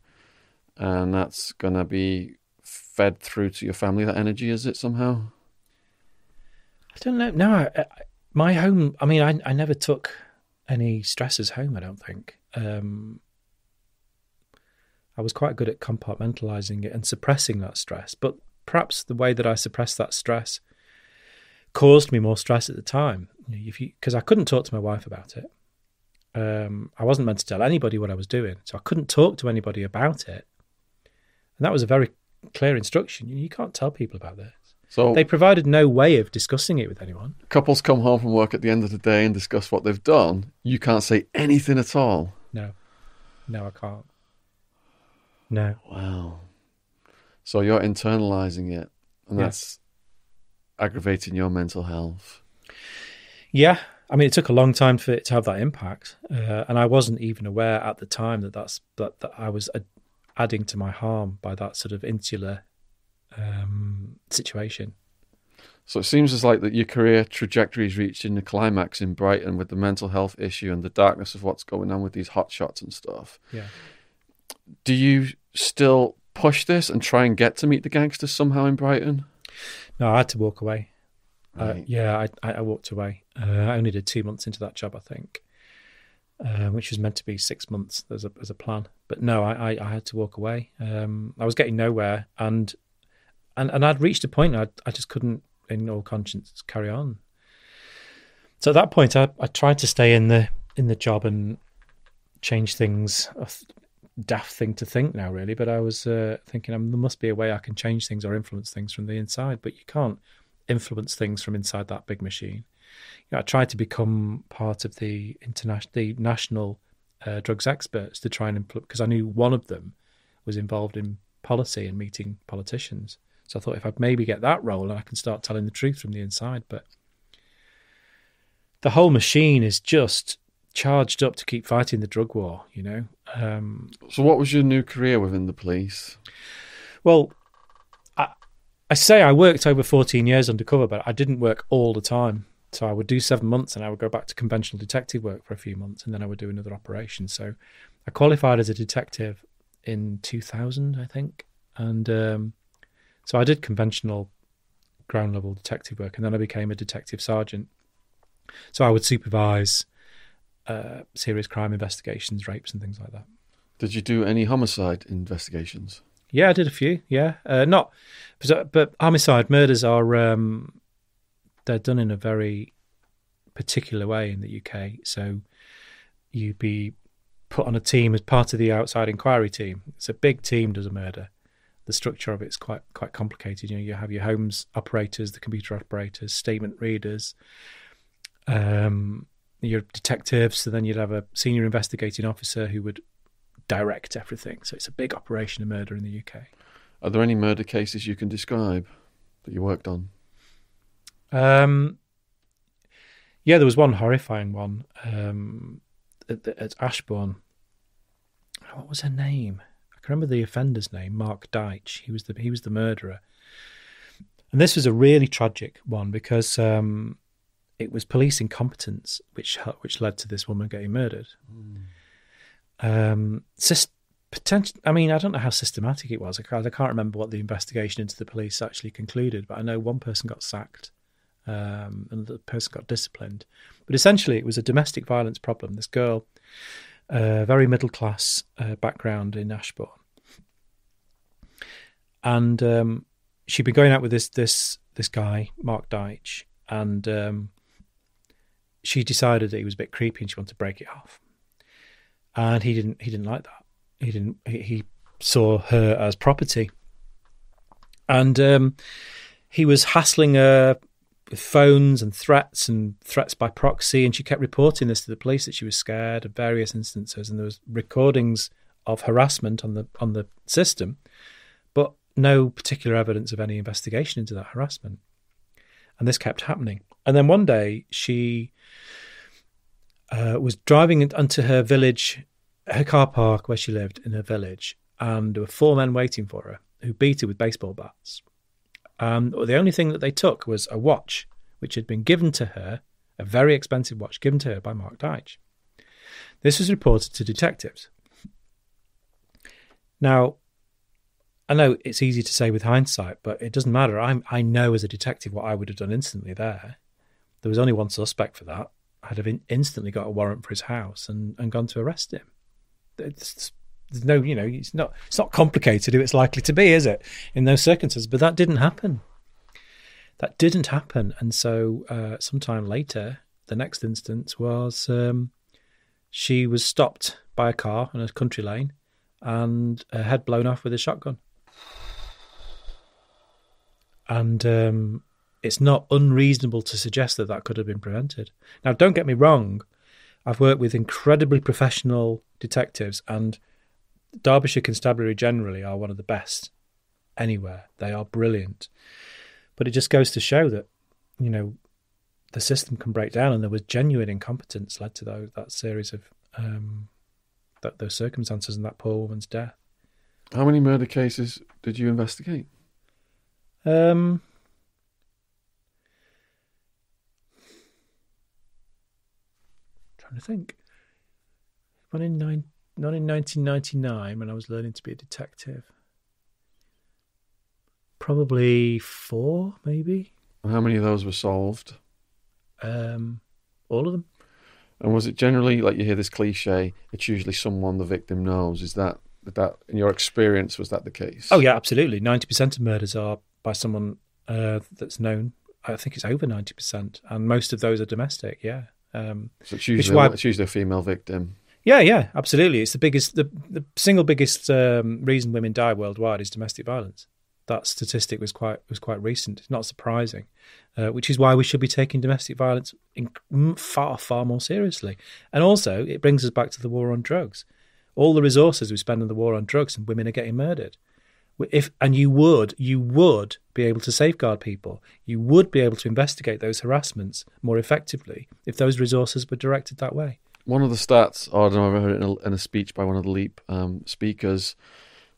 and that's gonna be fed through to your family. That energy, is it somehow? I don't know. No, I, I, my home. I mean, I I never took any stresses home. I don't think. Um, I was quite good at compartmentalizing it and suppressing that stress, but perhaps the way that I suppressed that stress caused me more stress at the time. Because I couldn't talk to my wife about it. Um, I wasn't meant to tell anybody what I was doing, so I couldn't talk to anybody about it. And that was a very clear instruction. You can't tell people about this. So they provided no way of discussing it with anyone. Couples come home from work at the end of the day and discuss what they've done. You can't say anything at all. No, no, I can't. No. Wow. So you're internalizing it, and that's aggravating your mental health. Yeah, I mean, it took a long time for it to have that impact, uh, and I wasn't even aware at the time that that's that, that I was ad- adding to my harm by that sort of insular um, situation. So it seems as like that your career trajectory is reached in the climax in Brighton with the mental health issue and the darkness of what's going on with these hot shots and stuff. Yeah. Do you still push this and try and get to meet the gangsters somehow in Brighton? No, I had to walk away. Uh, Right. Uh, yeah, I, I walked away. Uh, I only did two months into that job, I think, uh, which was meant to be six months as a as a plan. But no, I, I, I had to walk away. Um, I was getting nowhere, and and and I'd reached a point I I just couldn't, in all conscience, carry on. So at that point, I I tried to stay in the in the job and change things. Daft thing to think now, really. But I was uh, thinking um, there must be a way I can change things or influence things from the inside. But you can't influence things from inside that big machine. You know, I tried to become part of the international, the national uh, drugs experts to try and implement because I knew one of them was involved in policy and meeting politicians. So I thought if I'd maybe get that role, and I can start telling the truth from the inside. But the whole machine is just charged up to keep fighting the drug war. You know. Um, So what was your new career within the police? well, I, I say I worked over 14 years undercover, but I didn't work all the time. So I would do seven months and I would go back to conventional detective work for a few months and then I would do another operation. So I qualified as a detective in 2000, I think. And um, so I did conventional ground level detective work and then I became a detective sergeant. So I would supervise uh, serious crime investigations, rapes, and things like that. Did you do any homicide investigations? Yeah, I did a few. Yeah, uh, not, but, but homicide murders are um, they're done in a very particular way in the UK. So you'd be put on a team as part of the outside inquiry team. It's a big team does a murder. The structure of it's quite quite complicated. You know, you have your HOLMES operators, the computer operators, statement readers, um, your detectives. So then you'd have a senior investigating officer who would direct everything. So it's a big operation of murder in the UK. Are there any murder cases you can describe that you worked on? Um, yeah, there was one horrifying one um, at, at Ashbourne. What was her name? I can remember the offender's name, Mark Deitch. He was the he was the murderer. And this was a really tragic one because um, it was police incompetence which which led to this woman getting murdered. Mm. Um, potential. I mean, I don't know how systematic it was. I can't, I can't, remember what the investigation into the police actually concluded, but I know one person got sacked um, and the person got disciplined. But essentially, it was a domestic violence problem. This girl, uh, very middle class uh, background in Ashbourne, and um, she'd been going out with this this this guy, Mark Deitch, and um, she decided that he was a bit creepy and she wanted to break it off. And he didn't he didn't like that. He didn't he, he saw her as property. And um, he was hassling her with phones and threats and threats by proxy and she kept reporting this to the police that she was scared of various instances and there was recordings of harassment on the on the system but no particular evidence of any investigation into that harassment. And this kept happening. And then one day she uh, was driving onto her village, her car park where she lived in her village, and there were four men waiting for her who beat her with baseball bats. And the only thing that they took was a watch, which had been given to her, a very expensive watch given to her by Mark Deitch. This was reported to detectives. Now, I know it's easy to say with hindsight, but it doesn't matter. I I know as a detective what I would have done instantly there. There was only one suspect for that. I'd have in, instantly got a warrant for his house and, and gone to arrest him. It's, there's no, you know, it's not it's not complicated who it's likely to be, is it? In those circumstances, but that didn't happen. That didn't happen, and so uh, sometime later, the next instance was um, she was stopped by a car on a country lane and her head blown off with a shotgun and um, it's not unreasonable to suggest that that could have been prevented. Now, don't get me wrong, I've worked with incredibly professional detectives, and Derbyshire Constabulary generally are one of the best anywhere. They are brilliant, but it just goes to show that you know the system can break down, and there was genuine incompetence led to those, that series of um, that those circumstances and that poor woman's death. How many murder cases did you investigate? Um, trying to think. One in nine, not in 1999 when I was learning to be a detective. Probably four, maybe. How many of those were solved? Um, all of them. And was it generally like you hear this cliche? It's usually someone the victim knows. Is that that in your experience was that the case? Oh yeah, absolutely. Ninety percent of murders are by someone uh, that's known. I think it's over ninety percent, and most of those are domestic. Yeah, um, so it's usually why, it's usually a female victim. Yeah, yeah, absolutely. It's the biggest, the the single biggest um, reason women die worldwide is domestic violence. That statistic was quite was quite recent. It's not surprising, uh, which is why we should be taking domestic violence in, far far more seriously. And also, it brings us back to the war on drugs. All the resources we spend on the war on drugs, and women are getting murdered if and you would you would be able to safeguard people. You would be able to investigate those harassments more effectively if those resources were directed that way. One of the stats i don't know i've heard it in a, in a speech by one of the leap um, speakers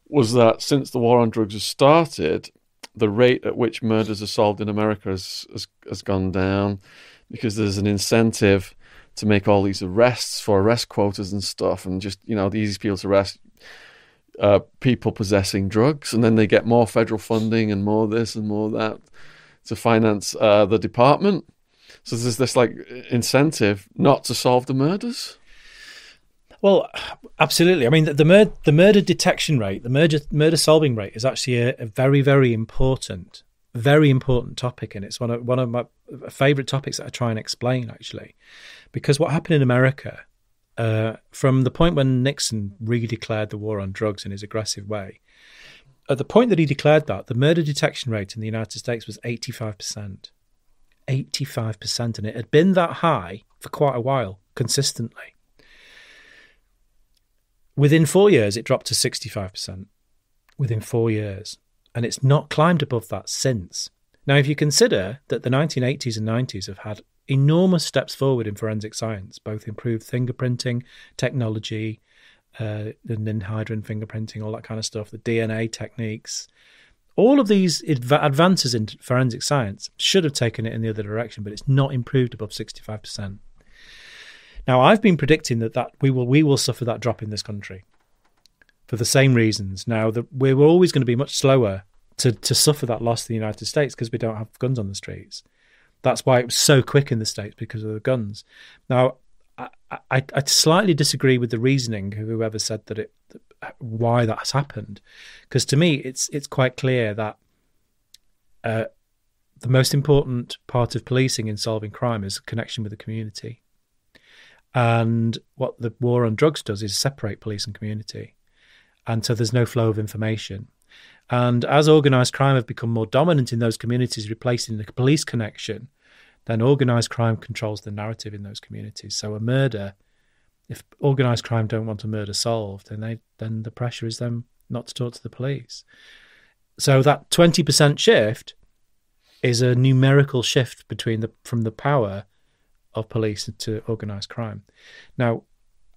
was that since the war on drugs has started the rate at which murders are solved in america has, has, has gone down because there's an incentive to make all these arrests for arrest quotas and stuff and just you know the easiest people to arrest uh, people possessing drugs, and then they get more federal funding and more this and more that to finance uh, the department. So there's this like incentive not to solve the murders. Well, absolutely. I mean, the, the, mur- the murder detection rate, the murder murder solving rate, is actually a, a, very, very important, very important topic, and it's one of one of my favourite topics that I try and explain actually, because what happened in America uh, from the point when Nixon re-declared the war on drugs in his aggressive way, at the point that he declared that, the murder detection rate in the United States was 85%. 85%. And it had been that high for quite a while, consistently. Within four years, it dropped to 65%. Within four years. And it's not climbed above that since. Now, if you consider that the 1980s and 90s have had enormous steps forward in forensic science, both improved fingerprinting technology, uh, the ninhydrin fingerprinting, all that kind of stuff, the DNA techniques, all of these adv- advances in forensic science should have taken it in the other direction, but it's not improved above 65%. Now, I've been predicting that, that we will we will suffer that drop in this country for the same reasons. Now, that we're always going to be much slower to, to suffer that loss in the United States because we don't have guns on the streets. That's why it was so quick in the States because of the guns. Now, I, I, I slightly disagree with the reasoning of whoever said that it why that has happened, because to me it's it's quite clear that uh, the most important part of policing in solving crime is connection with the community, and what the war on drugs does is separate police and community, and so there's no flow of information. And as organised crime have become more dominant in those communities, replacing the police connection, then organised crime controls the narrative in those communities. So a murder, if organised crime don't want a murder solved, then they then the pressure is them not to talk to the police. So that twenty percent shift is a numerical shift between the from the power of police to organised crime. Now,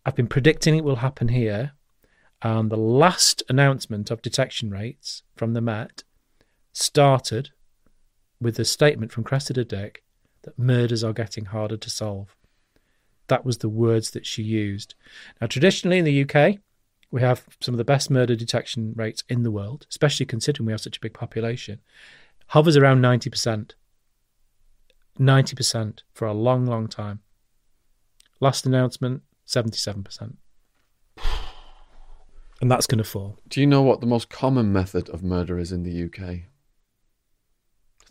I've been predicting it will happen here and the last announcement of detection rates from the Met started with a statement from Cressida Dick that murders are getting harder to solve. That was the words that she used. Now, traditionally in the UK, we have some of the best murder detection rates in the world, especially considering we have such a big population. Hovers around 90%. 90% for a long, long time. Last announcement, 77% and that's going to fall. Do you know what the most common method of murder is in the UK?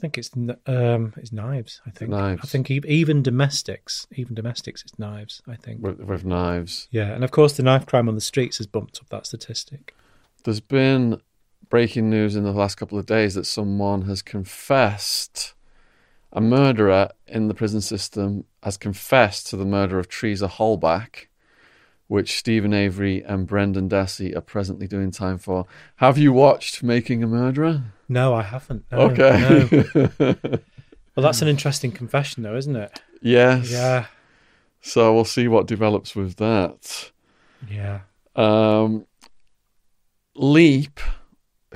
I think it's um, it's knives. I think knives. I think even domestics, even domestics, it's knives. I think with, with knives. Yeah, and of course the knife crime on the streets has bumped up that statistic. There's been breaking news in the last couple of days that someone has confessed. A murderer in the prison system has confessed to the murder of Teresa Halbach which Steven Avery and Brendan Dassey are presently doing time for. Have you watched Making a Murderer? No, I haven't. No, okay. No. well, that's an interesting confession, though, isn't it? Yes. Yeah. So we'll see what develops with that. Yeah. Um, Leap.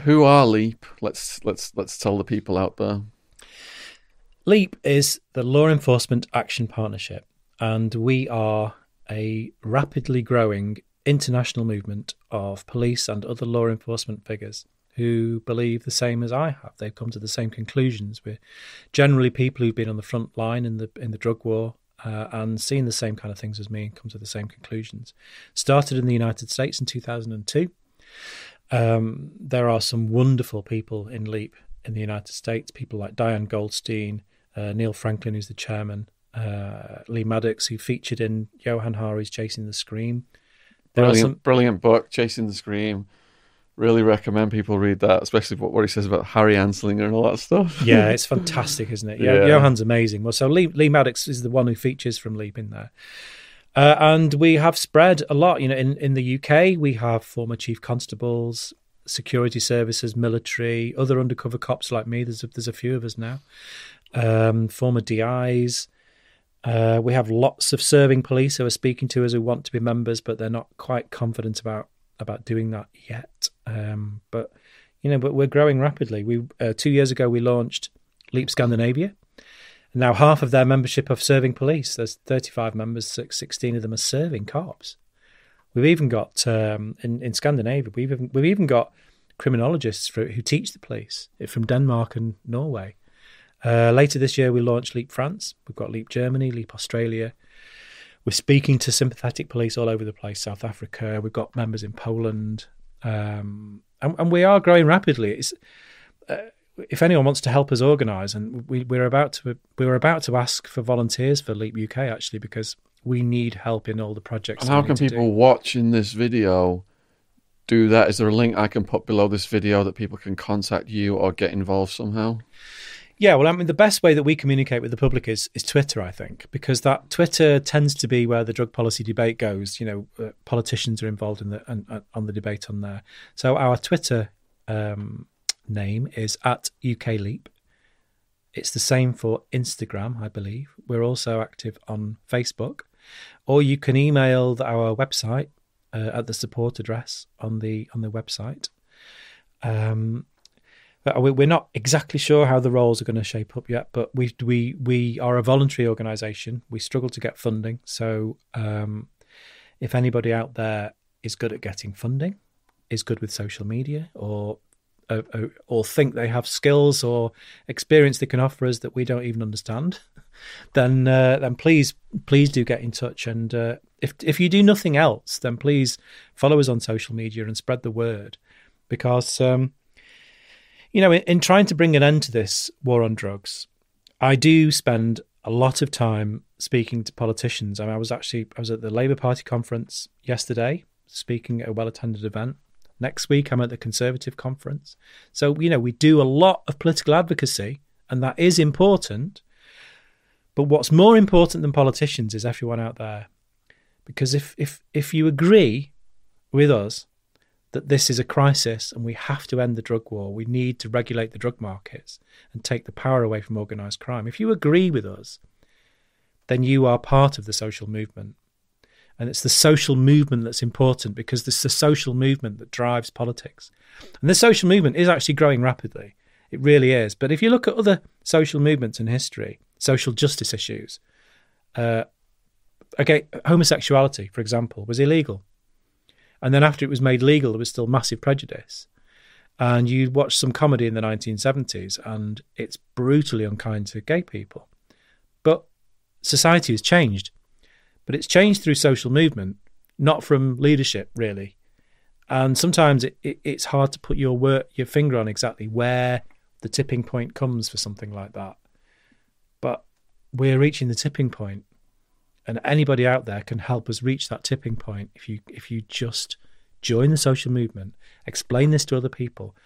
Who are Leap? Let's let's let's tell the people out there. Leap is the Law Enforcement Action Partnership, and we are a rapidly growing international movement of police and other law enforcement figures who believe the same as I have. They've come to the same conclusions. We're generally people who've been on the front line in the in the drug war uh, and seen the same kind of things as me and come to the same conclusions. Started in the United States in 2002. Um, there are some wonderful people in LEAP in the United States, people like Diane Goldstein, uh, Neil Franklin, who's the chairman, uh, Leigh Maddox, who featured in Johann Hari's Chasing the Scream. There brilliant, some... brilliant book, Chasing the Scream. Really recommend people read that, especially what, what he says about Harry Anslinger and all that stuff. yeah, it's fantastic, isn't it? Yeah, Johann's amazing. Well, so Leigh, Leigh Maddox is the one who features from Leap in there. Uh, and we have spread a lot. You know, in, in the UK, we have former chief constables, security services, military, other undercover cops like me. There's a, there's a few of us now. Um, former DIs, uh, we have lots of serving police who are speaking to us who want to be members, but they're not quite confident about about doing that yet. Um, but you know, but we're growing rapidly. We uh, two years ago we launched Leap Scandinavia. Now half of their membership are serving police. There's 35 members, 16 of them are serving cops. We've even got um, in in Scandinavia. We've even, we've even got criminologists for, who teach the police from Denmark and Norway. Uh, later this year, we launch Leap France. We've got Leap Germany, Leap Australia. We're speaking to sympathetic police all over the place, South Africa. We've got members in Poland. Um, and, and, we are growing rapidly. It's, uh, if anyone wants to help us organise, and we, we're about to we were about to ask for volunteers for Leap UK actually because we need help in all the projects. And how can people do. watching this video do that? Is there a link I can put below this video that people can contact you or get involved somehow? Yeah, well, I mean, the best way that we communicate with the public is is Twitter, I think, because that Twitter tends to be where the drug policy debate goes. You know, uh, politicians are involved in the uh, on the debate on there. So our Twitter um, name is at UK Leap. It's the same for Instagram, I believe. We're also active on Facebook, or you can email our website uh, at the support address on the on the website. Um, We're not exactly sure how the roles are going to shape up yet, but we we we are a voluntary organisation. We struggle to get funding, so um, if anybody out there is good at getting funding, is good with social media, or uh, uh, or think they have skills or experience they can offer us that we don't even understand, then uh, then please please do get in touch. And uh, if if you do nothing else, then please follow us on social media and spread the word, because um, you know in, in trying to bring an end to this war on drugs, I do spend a lot of time speaking to politicians. I, mean, I was actually I was at the Labour Party conference yesterday, speaking at a well attended event. Next week, I'm at the Conservative conference. So, you know, we do a lot of political advocacy, and that is important. But what's more important than politicians is everyone out there. Because if, if, if you agree with us that this is a crisis and we have to end the drug war, we need to regulate the drug markets and take the power away from organised crime, if you agree with us, then you are part of the social movement. And it's the social movement that's important because it's the social movement that drives politics. And the social movement is actually growing rapidly. It really is. But if you look at other social movements in history, social justice issues, uh, okay, homosexuality, for example, was illegal. And then after it was made legal, there was still massive prejudice. And you watch some comedy in the 1970s, and it's brutally unkind to gay people. But society has changed but it's changed through social movement, not from leadership, really. And sometimes it, it, it's hard to put your work, your finger on exactly where the tipping point comes for something like that. But we're reaching the tipping point, and anybody out there can help us reach that tipping point if you if you just join the social movement, explain this to other people,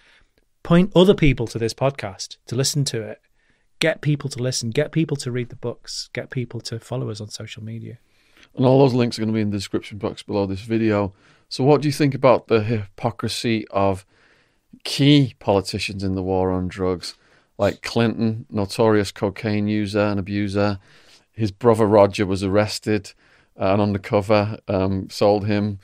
point other people to this podcast to listen to it, get people to listen, get people to read the books, get people to follow us on social media. And all those links are going to be in the description box below this video. So, what do you think about the hypocrisy of key politicians in the war on drugs, like Clinton, notorious cocaine user and abuser? His brother Roger was arrested uh, and undercover um, sold him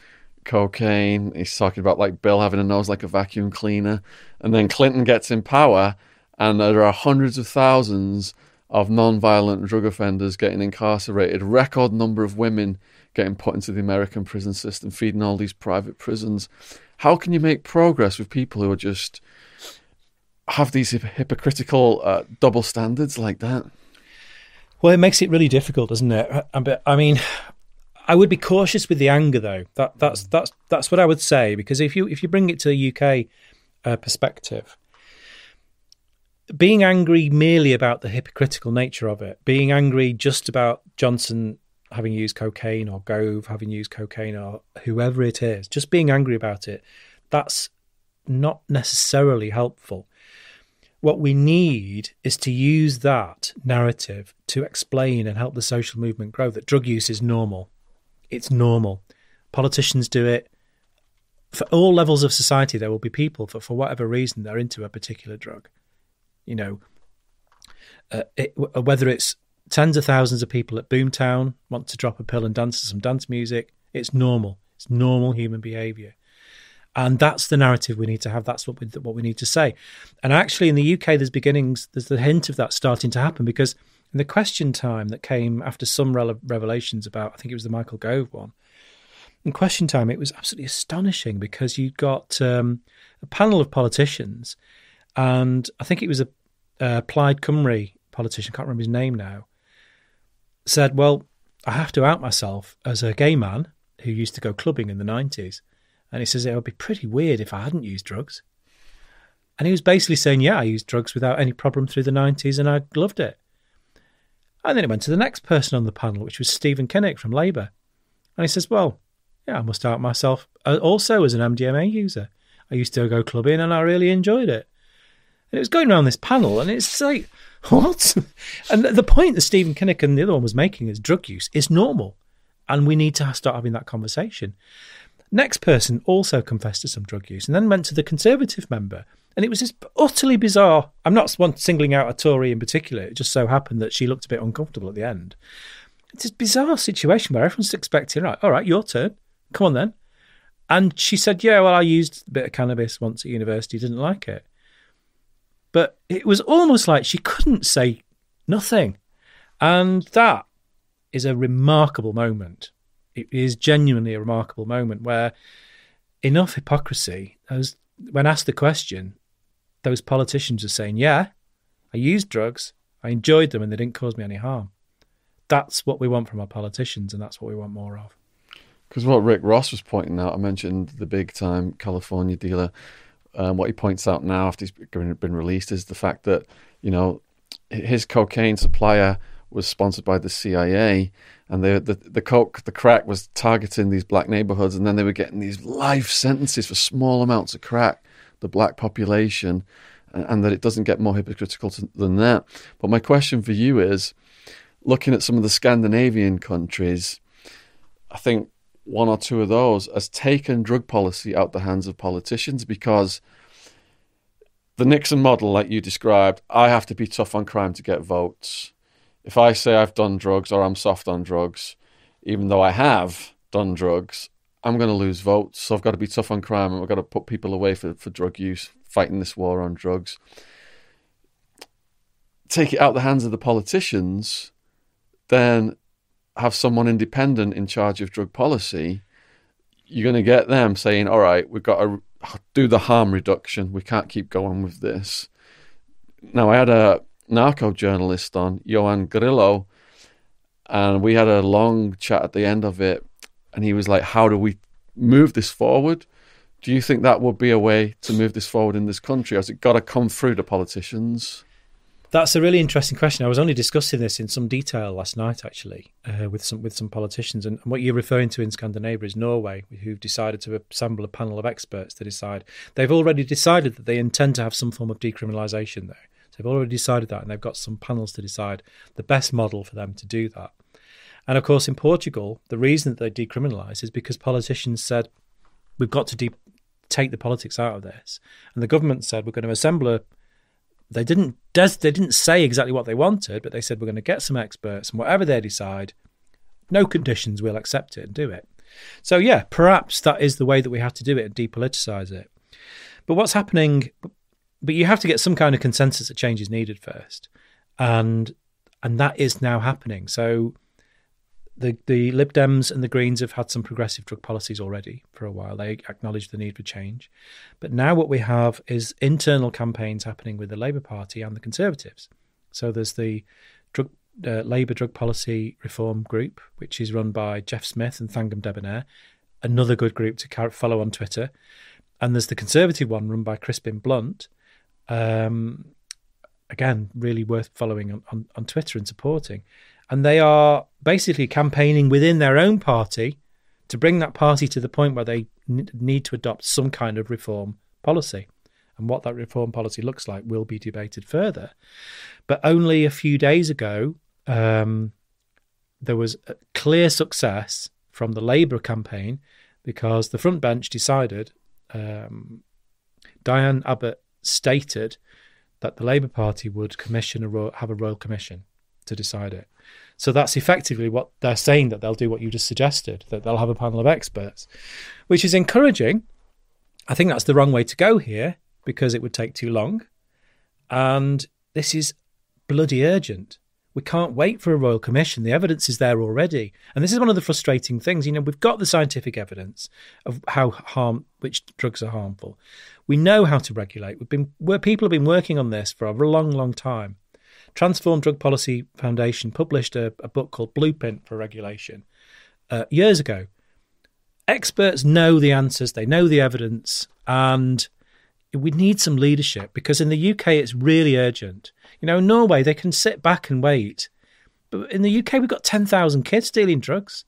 cocaine. He's talking about like Bill having a nose like a vacuum cleaner. And then Clinton gets in power, and there are hundreds of thousands of non-violent drug offenders getting incarcerated, record number of women getting put into the American prison system, feeding all these private prisons. How can you make progress with people who are just have these hypocritical uh, double standards like that? Well, it makes it really difficult, doesn't it? I mean, I would be cautious with the anger, though. That that's that's that's what I would say because if you if you bring it to a UK uh, perspective, being angry merely about the hypocritical nature of it, being angry just about Johnson having used cocaine or Gove having used cocaine or whoever it is, just being angry about it, that's not necessarily helpful. What we need is to use that narrative to explain and help the social movement grow that drug use is normal. It's normal. Politicians do it. For all levels of society, there will be people that, for whatever reason, they're into a particular drug you know, uh, it, whether it's tens of thousands of people at Boomtown want to drop a pill and dance to some dance music, it's normal. It's normal human behaviour. And that's the narrative we need to have. That's what we, what we need to say. And actually, in the UK, there's beginnings, there's the hint of that starting to happen because in the question time that came after some revelations about, I think it was the Michael Gove one, in question time, it was absolutely astonishing because you got um, a panel of politicians and I think it was a, a Plaid Cymru politician, can't remember his name now, said, Well, I have to out myself as a gay man who used to go clubbing in the 90s. And he says it would be pretty weird if I hadn't used drugs. And he was basically saying, Yeah, I used drugs without any problem through the 90s and I loved it. And then it went to the next person on the panel, which was Stephen Kinnock from Labour. And he says, Well, yeah, I must out myself uh, also as an MDMA user. I used to go clubbing and I really enjoyed it. And it was going around this panel, and it's like, what? and the point that Stephen Kinnock and the other one was making is drug use is normal. And we need to start having that conversation. Next person also confessed to some drug use and then went to the Conservative member. And it was this utterly bizarre. I'm not singling out a Tory in particular. It just so happened that she looked a bit uncomfortable at the end. It's this bizarre situation where everyone's expecting, right, all right, your turn. Come on then. And she said, yeah, well, I used a bit of cannabis once at university, didn't like it. But it was almost like she couldn't say nothing. And that is a remarkable moment. It is genuinely a remarkable moment where enough hypocrisy, as when asked the question, those politicians are saying, Yeah, I used drugs, I enjoyed them, and they didn't cause me any harm. That's what we want from our politicians, and that's what we want more of. Because what Rick Ross was pointing out, I mentioned the big time California dealer. Um, what he points out now after he's been released is the fact that, you know, his cocaine supplier was sponsored by the CIA, and the, the the coke, the crack was targeting these black neighborhoods, and then they were getting these life sentences for small amounts of crack, the black population, and, and that it doesn't get more hypocritical to, than that. But my question for you is, looking at some of the Scandinavian countries, I think one or two of those has taken drug policy out the hands of politicians because the Nixon model, like you described, I have to be tough on crime to get votes. If I say I've done drugs or I'm soft on drugs, even though I have done drugs, I'm going to lose votes. So I've got to be tough on crime and I've got to put people away for, for drug use, fighting this war on drugs. Take it out the hands of the politicians, then have someone independent in charge of drug policy. You're going to get them saying, all right, we've got to do the harm reduction. We can't keep going with this. Now, I had a narco journalist on, Ioan Grillo, and we had a long chat at the end of it. And he was like, How do we move this forward? Do you think that would be a way to move this forward in this country? Has it got to come through the politicians? That's a really interesting question. I was only discussing this in some detail last night, actually, uh, with some with some politicians. And, what you're referring to in Scandinavia is Norway, who've decided to assemble a panel of experts to decide. They've already decided that they intend to have some form of decriminalisation there. They've already decided that, and they've got some panels to decide the best model for them to do that. And of course, in Portugal, the reason that they decriminalised is because politicians said we've got to de- take the politics out of this, and the government said we're going to assemble a they didn't des- they didn't say exactly what they wanted, but they said we're going to get some experts, and whatever they decide, no conditions, we'll accept it and do it. So yeah, perhaps that is the way that we have to do it and depoliticize it. But what's happening? But you have to get some kind of consensus that change is needed first, and and that is now happening. So the the Lib Dems and the Greens have had some progressive drug policies already for a while. They acknowledge the need for change, but now what we have is internal campaigns happening with the Labour Party and the Conservatives. So there's the drug uh, Labour Drug Policy Reform Group, which is run by Jeff Smith and Thangam Debbonaire, another good group to follow on Twitter, and there's the Conservative one run by Crispin Blunt. Um, again, really worth following on, on, on Twitter and supporting and they are basically campaigning within their own party to bring that party to the point where they n- need to adopt some kind of reform policy. And what that reform policy looks like will be debated further. But only a few days ago, um, there was clear success from the Labour campaign because the front bench decided, um, Diane Abbott stated that the Labour Party would commission a ro- have a royal commission to decide it. So that's effectively what they're saying that they'll do what you just suggested, that they'll have a panel of experts, which is encouraging. I think that's the wrong way to go here because it would take too long. And this is bloody urgent. We can't wait for a royal commission. The evidence is there already. And this is one of the frustrating things. You know, we've got the scientific evidence of how harm which drugs are harmful. We know how to regulate. We've been where people have been working on this for a long, long time. Transform Drug Policy Foundation published a, a book called Blueprint for Regulation uh, years ago. Experts know the answers, they know the evidence, and we need some leadership because in the UK it's really urgent. You know, in Norway they can sit back and wait, but in the UK we've got 10,000 kids stealing drugs.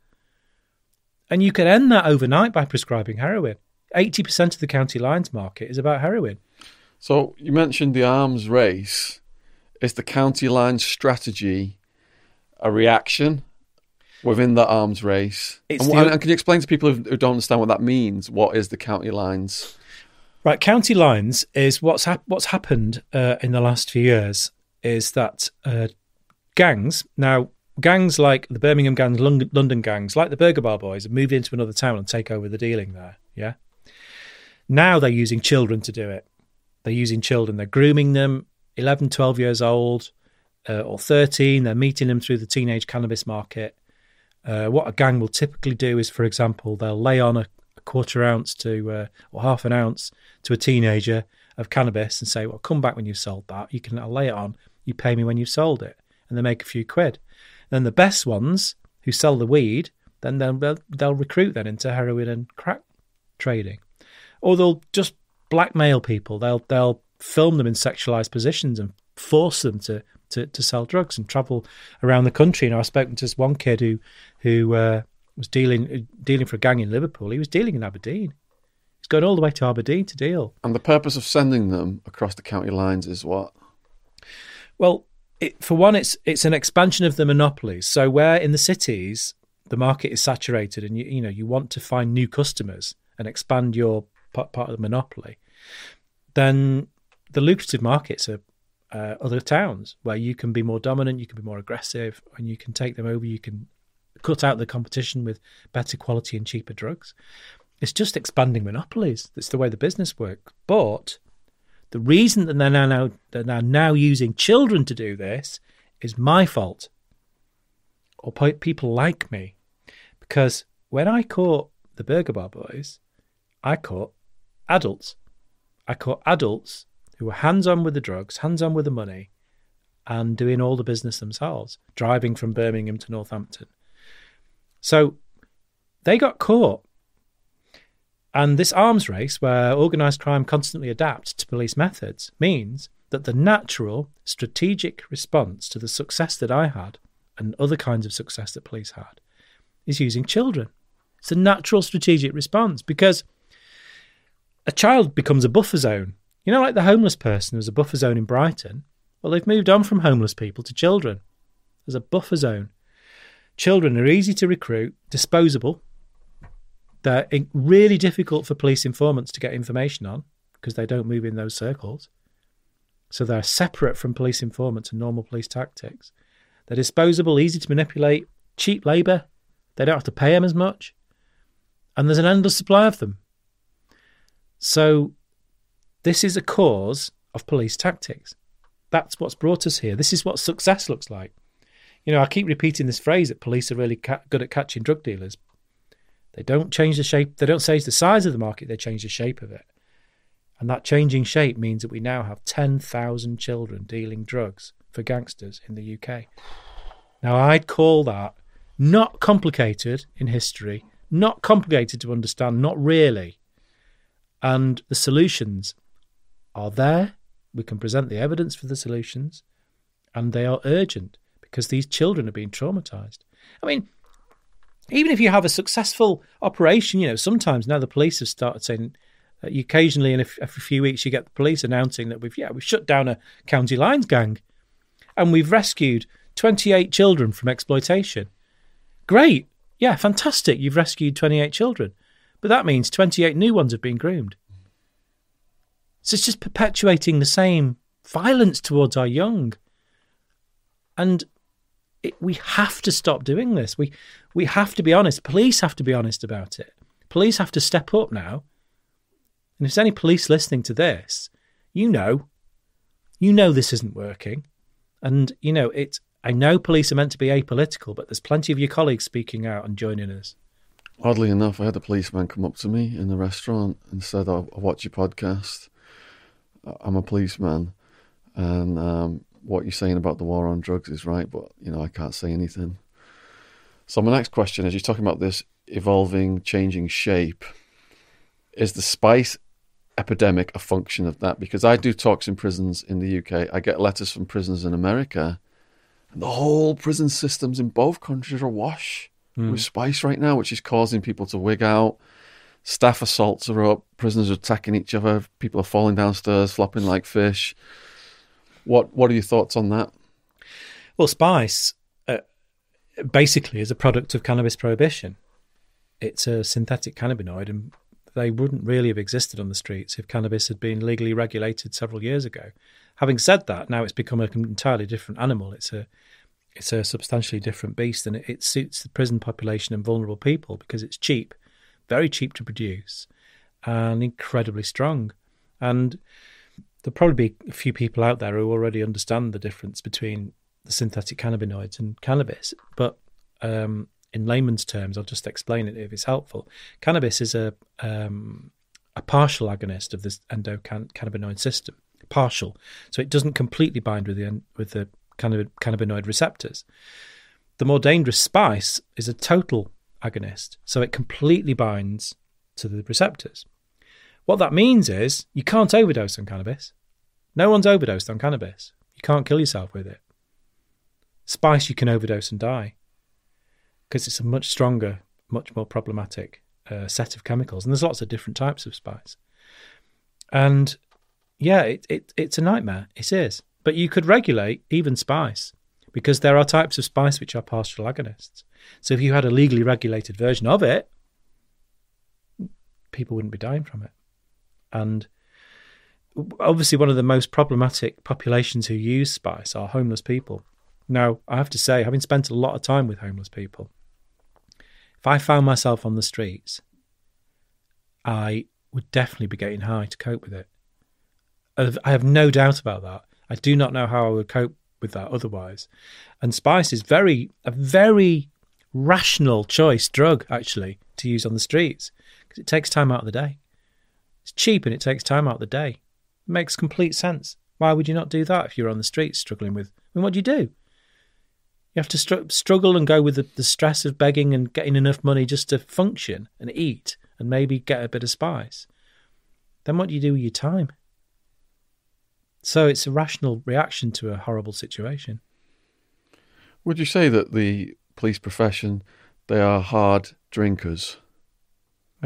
And you could end that overnight by prescribing heroin. 80% of the county lines market is about heroin. So you mentioned the arms race. Is the county line strategy a reaction within the arms race? And, the, and, can you explain to people who, who don't understand what that means? What is the county lines? Right, county lines is what's hap- what's happened uh, in the last few years is that uh, gangs now gangs like the Birmingham gangs, London, gangs, like the Burger Bar boys, have moved into another town and take over the dealing there. Yeah. Now they're using children to do it. They're using children. They're grooming them 11, 12 years old uh, or 13. They're meeting them through the teenage cannabis market. Uh, what a gang will typically do is, for example, they'll lay on a quarter ounce to uh, or half an ounce to a teenager of cannabis and say, "Well, come back when you've sold that. You can I'll lay it on. You pay me when you've sold it," and they make a few quid. Then the best ones who sell the weed, then they'll they'll recruit then into heroin and crack trading, or they'll just blackmail people. They'll they'll film them in sexualized positions and force them to to, to sell drugs and travel around the country. You know, I've spoken to this one kid who who uh, was dealing dealing for a gang in Liverpool. He was dealing in Aberdeen. He's going all the way to Aberdeen to deal. And the purpose of sending them across the county lines is what? Well, it, for one, it's it's an expansion of the monopolies. So where in the cities the market is saturated, and you you know you want to find new customers and expand your part, part of the monopoly, then the lucrative markets are uh, other towns where you can be more dominant, you can be more aggressive, and you can take them over. You can cut out the competition with better quality and cheaper drugs. It's just expanding monopolies. That's the way the business works. But the reason that they're now, now they're now using children to do this is my fault, or people like me, because when I caught the Burger Bar boys, I caught adults. I caught adults who were hands on with the drugs, hands on with the money, and doing all the business themselves, driving from Birmingham to Northampton. So they got caught. And this arms race, where organised crime constantly adapts to police methods, means that the natural strategic response to the success that I had and other kinds of success that police had is using children. It's a natural strategic response because a child becomes a buffer zone you know, like the homeless person who's a buffer zone in Brighton? Well, they've moved on from homeless people to children. There's a buffer zone. Children are easy to recruit, disposable. They're really difficult for police informants to get information on because they don't move in those circles. So they're separate from police informants and normal police tactics. They're disposable, easy to manipulate, cheap labour. They don't have to pay them as much. And there's an endless supply of them. So this is a cause of police tactics. That's what's brought us here. This is what success looks like. You know, I keep repeating this phrase that police are really ca- good at catching drug dealers. They don't change the shape, they don't change the size of the market, they change the shape of it. And that changing shape means that we now have 10,000 children dealing drugs for gangsters in the UK. Now, I'd call that not complicated in history, not complicated to understand, not really. And the solutions are there. We can present the evidence for the solutions, and they are urgent because these children are being traumatized. I mean, even if you have a successful operation, you know, sometimes now the police have started saying, uh, occasionally in a, f- a few weeks, you get the police announcing that we've, yeah, we've shut down a county lines gang and we've rescued 28 children from exploitation. Great. Yeah, fantastic. You've rescued 28 children. But that means 28 new ones have been groomed. So it's just perpetuating the same violence towards our young. And it, we have to stop doing this. We we have to be honest. Police have to be honest about it. Police have to step up now. And if there's any police listening to this, you know, you know this isn't working. And you know, it I know police are meant to be apolitical, but there's plenty of your colleagues speaking out and joining us. Oddly enough, I had a policeman come up to me in the restaurant and said, I watch your podcast. I'm a policeman, and um, what you're saying about the war on drugs is right, but you know I can't say anything. So my next question is: You're talking about this evolving, changing shape. Is the spice epidemic a function of that? Because I do talks in prisons in the UK. I get letters from prisons in America, and the whole prison systems in both countries are awash mm. with spice right now, which is causing people to wig out Staff assaults are up. Prisoners are attacking each other. People are falling downstairs, flopping like fish. What What are your thoughts on that? Well, spice uh, basically is a product of cannabis prohibition. It's a synthetic cannabinoid, and they wouldn't really have existed on the streets if cannabis had been legally regulated several years ago. Having said that, now it's become an entirely different animal. It's a it's a substantially different beast, and it, it suits the prison population and vulnerable people because it's cheap very cheap to produce and incredibly strong. And there'll probably be a few people out there who already understand the difference between the synthetic cannabinoids and cannabis. But um, in layman's terms, I'll just explain it if it's helpful. Cannabis is a um, a partial agonist of this endocannabinoid system, partial, so it doesn't completely bind with the with the cannabinoid receptors. The more dangerous spice is a total agonist, so it completely binds to the receptors. What that means is you can't overdose on cannabis. No one's overdosed on cannabis. You can't kill yourself with it. Spice, you can overdose and die because it's a much stronger, much more problematic uh, set of chemicals. And there's lots of different types of spice. And yeah, it, it, it's a nightmare. It is. But you could regulate even spice because there are types of spice which are partial agonists. So if you had a legally regulated version of it, people wouldn't be dying from it. And obviously, one of the most problematic populations who use spice are homeless people. Now, I have to say, having spent a lot of time with homeless people, if I found myself on the streets, I would definitely be getting high to cope with it. I have no doubt about that. I do not know how I would cope with that otherwise. And spice is very a very rational choice drug actually to use on the streets because it takes time out of the day. It's cheap and it takes time out of the day. It makes complete sense. Why would you not do that if you're on the streets struggling with? I mean, what do you do? You have to str- struggle and go with the, the stress of begging and getting enough money just to function and eat and maybe get a bit of spice. Then what do you do with your time? So it's a rational reaction to a horrible situation. Would you say that the police profession they are hard drinkers?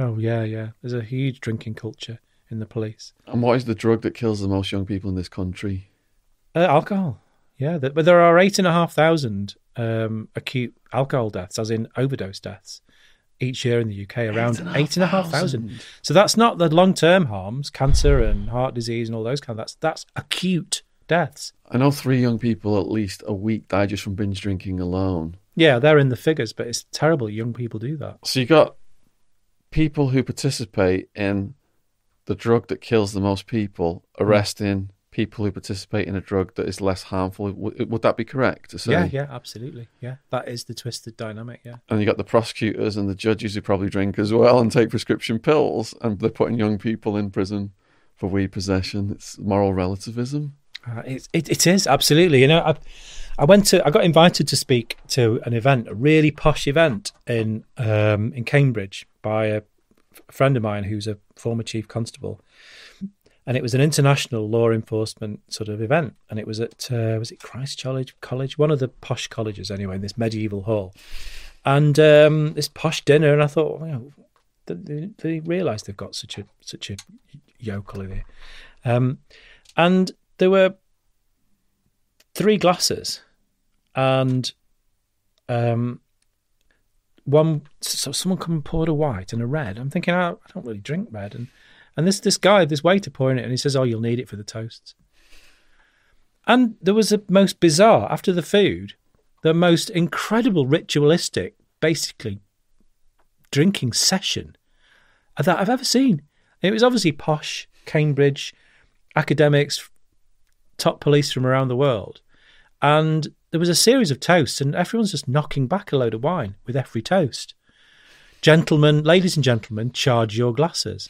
Oh yeah, yeah. There's a huge drinking culture in the police. And what is the drug that kills the most young people in this country? Uh, alcohol. Yeah, but there are eight and a half thousand um, acute alcohol deaths, as in overdose deaths, each year in the UK, around eight and a half thousand. So that's not the long term harms, cancer and heart disease and all those kind. Of, that's that's acute deaths. I know three young people at least a week die just from binge drinking alone. Yeah, they're in the figures, but it's terrible. Young people do that. So you got people who participate in the drug that kills the most people arresting people who participate in a drug that is less harmful. Would, would that be correct? Yeah, yeah, absolutely. Yeah, that is the twisted dynamic. Yeah. And you got the prosecutors and the judges who probably drink as well and take prescription pills, and they're putting young people in prison for weed possession. It's moral relativism. Uh, it, it, it is absolutely. You know, I, I went to, I got invited to speak to an event, a really posh event in um, in Cambridge by a friend of mine who's a former chief constable, and it was an international law enforcement sort of event, and it was at uh, was it Christ College College, one of the posh colleges anyway, in this medieval hall, and um, this posh dinner, and I thought, well, they, they realise they've got such a such a yokel in here, um, and there were three glasses, and um, one so someone come and poured a white and a red. I'm thinking, oh, I don't really drink red, and and this this guy, this waiter pouring it, and he says, "Oh, you'll need it for the toasts." And there was a most bizarre after the food, the most incredible ritualistic, basically drinking session that I've ever seen. It was obviously posh, Cambridge, academics, top police from around the world, and there was a series of toasts, and everyone's just knocking back a load of wine with every toast. Gentlemen, ladies and gentlemen, charge your glasses.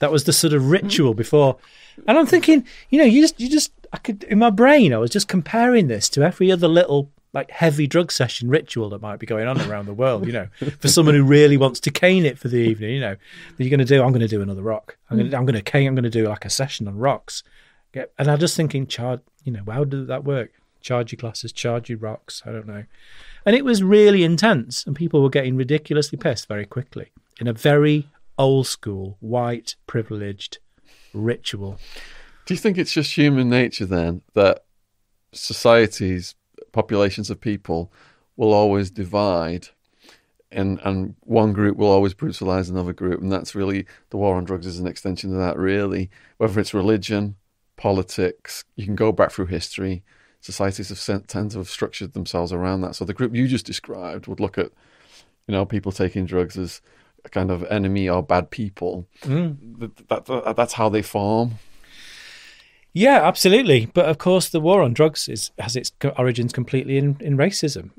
That was the sort of ritual before. And I'm thinking, you know, you just, you just, I could, in my brain, I was just comparing this to every other little, like, heavy drug session ritual that might be going on around the world, you know, for someone who really wants to cane it for the evening, you know. That you're going to do, I'm going to do another rock. I'm going to, I'm going to cane, I'm going to do like a session on rocks. And I'm just thinking, charge, you know, how did that work? Charge your glasses, charge your rocks. I don't know. And it was really intense, and people were getting ridiculously pissed very quickly in a very old school, white, privileged ritual. Do you think it's just human nature then that societies, populations of people will always divide and and one group will always brutalize another group and that's really the war on drugs is an extension of that really whether it's religion politics you can go back through history societies have tend to have structured themselves around that so the group you just described would look at you know people taking drugs as a kind of enemy or bad people. Mm. That, that, that's how they form. Yeah, absolutely. But of course, the war on drugs is, has its origins completely in, in racism.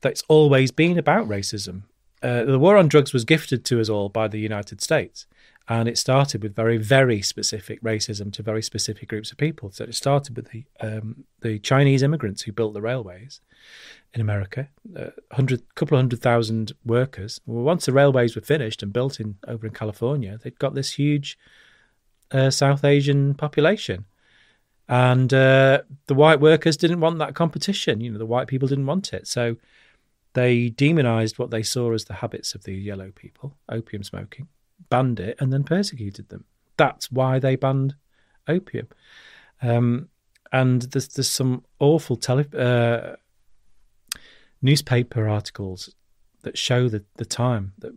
That's always been about racism. Uh, the war on drugs was gifted to us all by the United States, and it started with very, very specific racism to very specific groups of people. So it started with the um, the Chinese immigrants who built the railways in America, a hundred, couple of hundred thousand workers. Well, once the railways were finished and built in over in California, they'd got this huge uh, South Asian population and uh, the white workers didn't want that competition. You know, the white people didn't want it, so they demonized what they saw as the habits of the yellow people, opium smoking, banned it, and then persecuted them. That's why they banned opium. Um, and there's there's some awful tele, uh, newspaper articles that show the the time that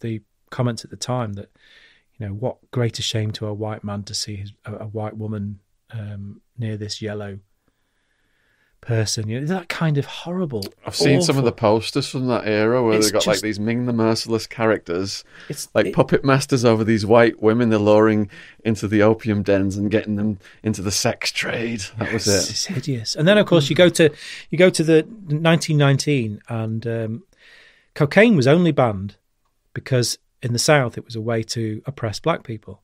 the, comments at the time that you know what greater shame to a white man to see his, a, a white woman um, near this yellow person. You know, that kind of horrible. I've seen some of the posters from that era where It's they've got like these Ming the Merciless characters, It's like it- puppet masters over these white women they're luring into the opium dens and getting them into the sex trade. That was it. it's hideous. And then, of course, you go to you go to the 1919, and um, cocaine was only banned because in the South it was a way to oppress black people.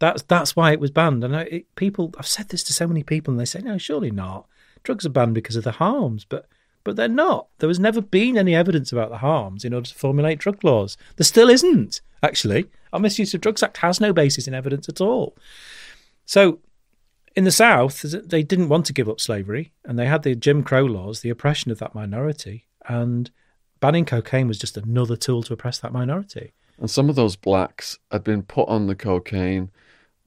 That's that's why it was banned. And I, it, people, I've said this to so many people, and they say, "No, surely not. Drugs are banned because of the harms." But but they're not. There has never been any evidence about the harms in order to formulate drug laws. There still isn't. Actually, our Misuse of Drugs Act has no basis in evidence at all. So in the South, they didn't want to give up slavery, and they had the Jim Crow laws, the oppression of that minority, and banning cocaine was just another tool to oppress that minority. And some of those blacks had been put on the cocaine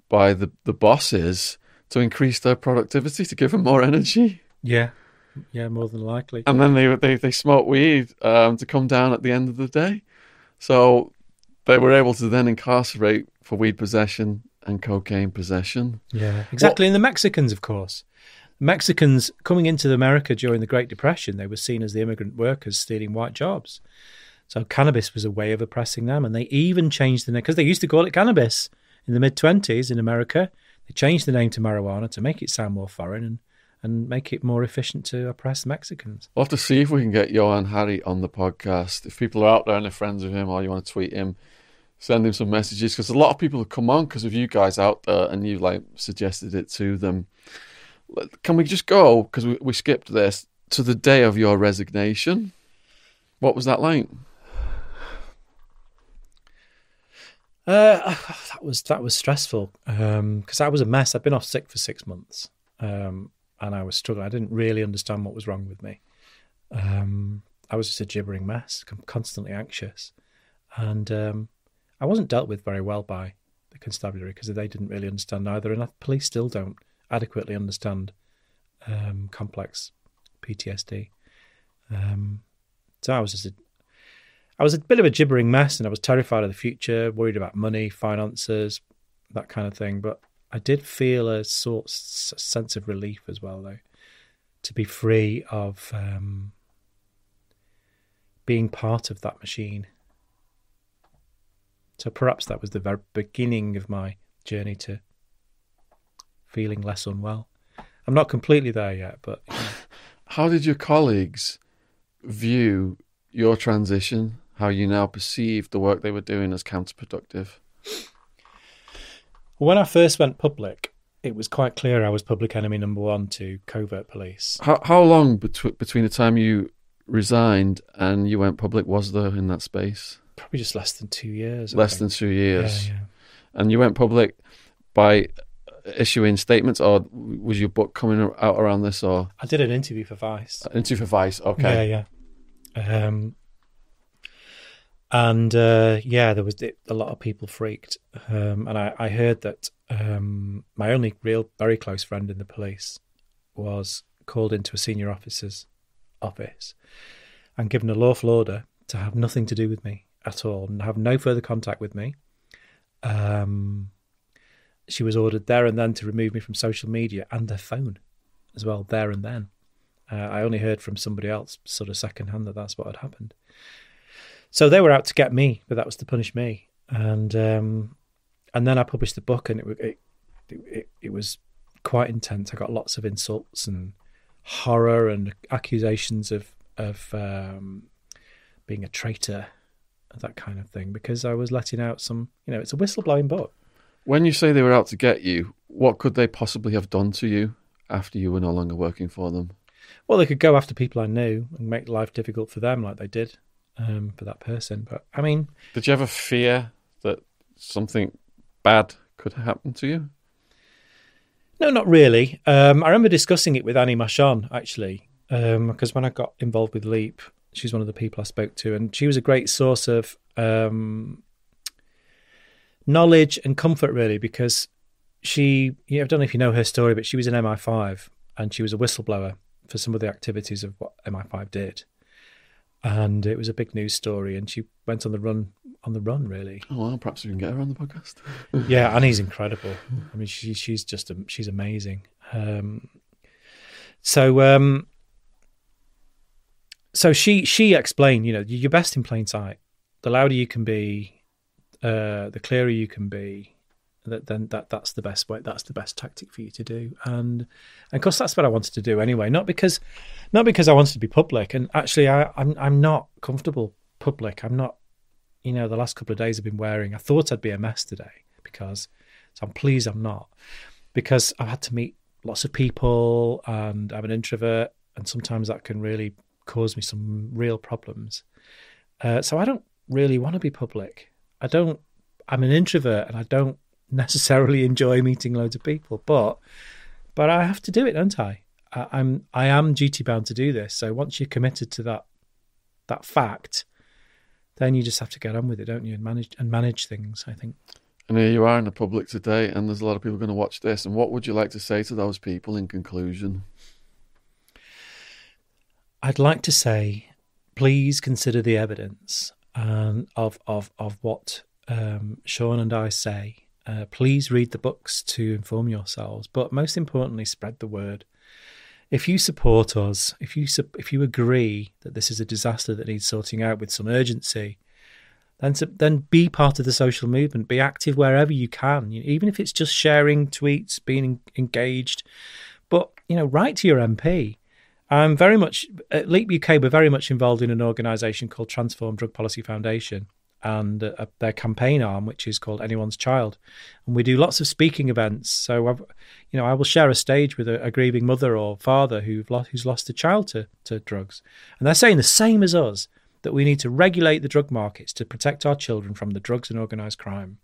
by the, the bosses to increase their productivity, to give them more energy. Yeah, yeah, more than likely. And then they they, they smoked weed um, to come down at the end of the day. So they were able to then incarcerate for weed possession and cocaine possession. Yeah, exactly. and the Mexicans, of course. Mexicans coming into America during the Great Depression, they were seen as the immigrant workers stealing white jobs. So cannabis was a way of oppressing them, and they even changed the name because they used to call it cannabis in the mid twenties in America. They changed the name to marijuana to make it sound more foreign and and make it more efficient to oppress Mexicans. We'll have to see if we can get Johann Hari on the podcast. If people are out there and they're friends of him or you want to tweet him, send him some messages because a lot of people have come on because of you guys out there and you like suggested it to them. Can we just go because we, we skipped this to the day of your resignation? What was that like? Uh, that was that was stressful because I was a mess. I'd been off sick for six months, um, and I was struggling. I didn't really understand what was wrong with me. Um, I was just a gibbering mess, constantly anxious, and um, I wasn't dealt with very well by the constabulary because they didn't really understand either, and police still don't adequately understand um, complex PTSD. Um, so I was just a I was a bit of a gibbering mess and I was terrified of the future, worried about money, finances, that kind of thing. But I did feel a sort s- sense of relief as well, though, to be free of um, being part of that machine. So perhaps that was the very beginning of my journey to feeling less unwell. I'm not completely there yet, but How did your colleagues view your transition? How you now perceive the work they were doing as counterproductive? When I first went public, it was quite clear I was public enemy number one to covert police. How how long betw- between the time you resigned and you went public was there in that space? Probably just less than two years. I Less think. than two years. Yeah, yeah. And you went public by issuing statements, or was your book coming out around this, or I did an interview for Vice. Interview for Vice? Okay. Yeah, yeah. Um, and uh, yeah, there was a lot of people freaked, um, and I, I heard that um, my only real, very close friend in the police was called into a senior officer's office and given a lawful order to have nothing to do with me at all and have no further contact with me. Um, she was ordered there and then to remove me from social media and their phone as well, there and then. Uh, I only heard from somebody else, sort of secondhand, that that's what had happened. So they were out to get me, but that was to punish me. And um, and then I published the book, and it it it, it was quite intense. I got lots of insults and horror and accusations of of um, being a traitor, that kind of thing, because I was letting out some. You know, it's a whistleblowing book. When you say they were out to get you, what could they possibly have done to you after you were no longer working for them? Well, they could go after people I knew and make life difficult for them, like they did um, for that person. But I mean, did you ever fear that something bad could happen to you? No, not really. Um, I remember discussing it with Annie Machon actually, because um, when I got involved with Leap, she's one of the people I spoke to, and she was a great source of um, knowledge and comfort, really, because she, you know, I don't know if you know her story, but she was in MI5 and she was a whistleblower for some of the activities of what MI5 did. And it was a big news story, and she went on the run on the run, really. Oh well, perhaps we can get her on the podcast. yeah, Annie's incredible. I mean, she, she's just she's amazing. Um, so, um, so she she explained, you know, you're best in plain sight. The louder you can be, uh, the clearer you can be, that then that that's the best way that's the best tactic for you to do. And, and of course that's what I wanted to do anyway not because not because I wanted to be public. And actually I I'm I'm not comfortable public. I'm not you know the last couple of days I've been wearing I thought I'd be a mess today because so I'm pleased I'm not. Because I've had to meet lots of people and I'm an introvert and sometimes that can really cause me some real problems. Uh, so I don't really want to be public. I don't I'm an introvert and I don't necessarily enjoy meeting loads of people, but but I have to do it, don't I? I I'm I am duty bound to do this. So once you're committed to that that fact, then you just have to get on with it, don't you? And manage and manage things. I think. And here you are in the public today, and there's a lot of people going to watch this. And what would you like to say to those people in conclusion? I'd like to say, please consider the evidence um, of of of what um, Shaun and I say uh, please read the books to inform yourselves, but most importantly, spread the word. If you support us, if you if you agree that this is a disaster that needs sorting out with some urgency, then then be part of the social movement. Be active wherever you can, you know, even if it's just sharing tweets, being engaged. But you know, write to your MP. I'm very much at Leap UK. We're very much involved in an organisation called Transform Drug Policy Foundation, and uh, their campaign arm, which is called Anyone's Child. And we do lots of speaking events. So, I've, you know, I will share a stage with a, a grieving mother or father who've lost, who's lost a child to, to drugs. And they're saying the same as us that we need to regulate the drug markets to protect our children from the drugs and organised crime.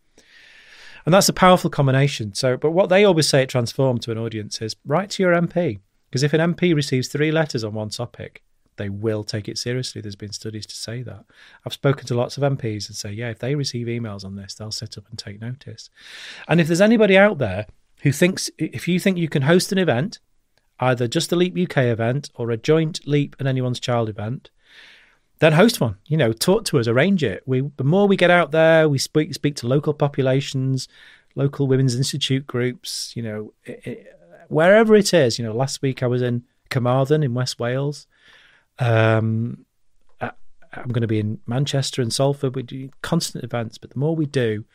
And that's a powerful combination. So, but what they always say at Transform to an audience is write to your MP. Because if an MP receives three letters on one topic, they will take it seriously. There's been studies to say that. I've spoken to lots of MPs and say, yeah, if they receive emails on this, they'll sit up and take notice. And if there's anybody out there who thinks, if you think you can host an event, either just a Leap UK event or a joint Leap and Anyone's Child event, then host one. You know, talk to us, arrange it. We the more we get out there, we speak speak to local populations, local women's institute groups. You know, it, it, wherever it is. You know, last week I was in Carmarthen in West Wales. Um, I'm going to be in Manchester and Salford. We do constant events, but the more we do,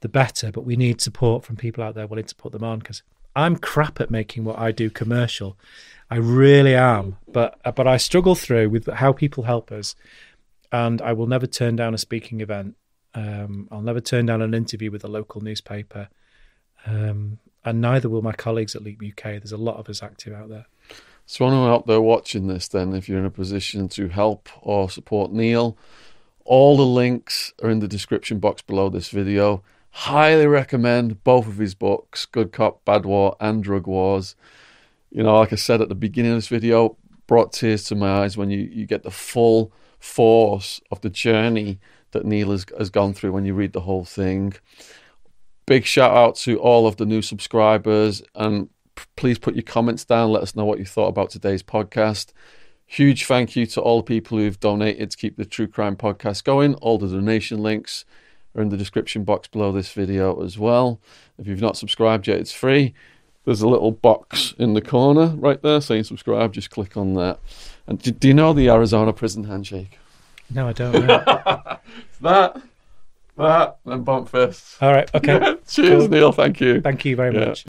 the better. But we need support from people out there willing to put them on because I'm crap at making what I do commercial. I really am, but but I struggle through with how people help us, and I will never turn down a speaking event. Um, I'll never turn down an interview with a local newspaper, um, and neither will my colleagues at Leap UK. There's a lot of us active out there. So, anyone out there watching this, then, if you're in a position to help or support Neil, all the links are in the description box below this video. Highly recommend both of his books, Good Cop, Bad War, and Drug Wars. You know, like I said at the beginning of this video, brought tears to my eyes when you, you get the full force of the journey that Neil has, has gone through when you read the whole thing. Big shout out to all of the new subscribers and please put your comments down. Let us know what you thought about today's podcast. Huge thank you to all the people who've donated to keep the True Crime podcast going. All the donation links are in the description box below this video as well. If you've not subscribed yet, it's free. There's a little box in the corner right there saying subscribe. Just click on that. And do, do you know the Arizona prison handshake? No, I don't know. that, that, and bump fists. All right. Okay. Cheers, cool. Neil. Thank you. Thank you very yeah. much.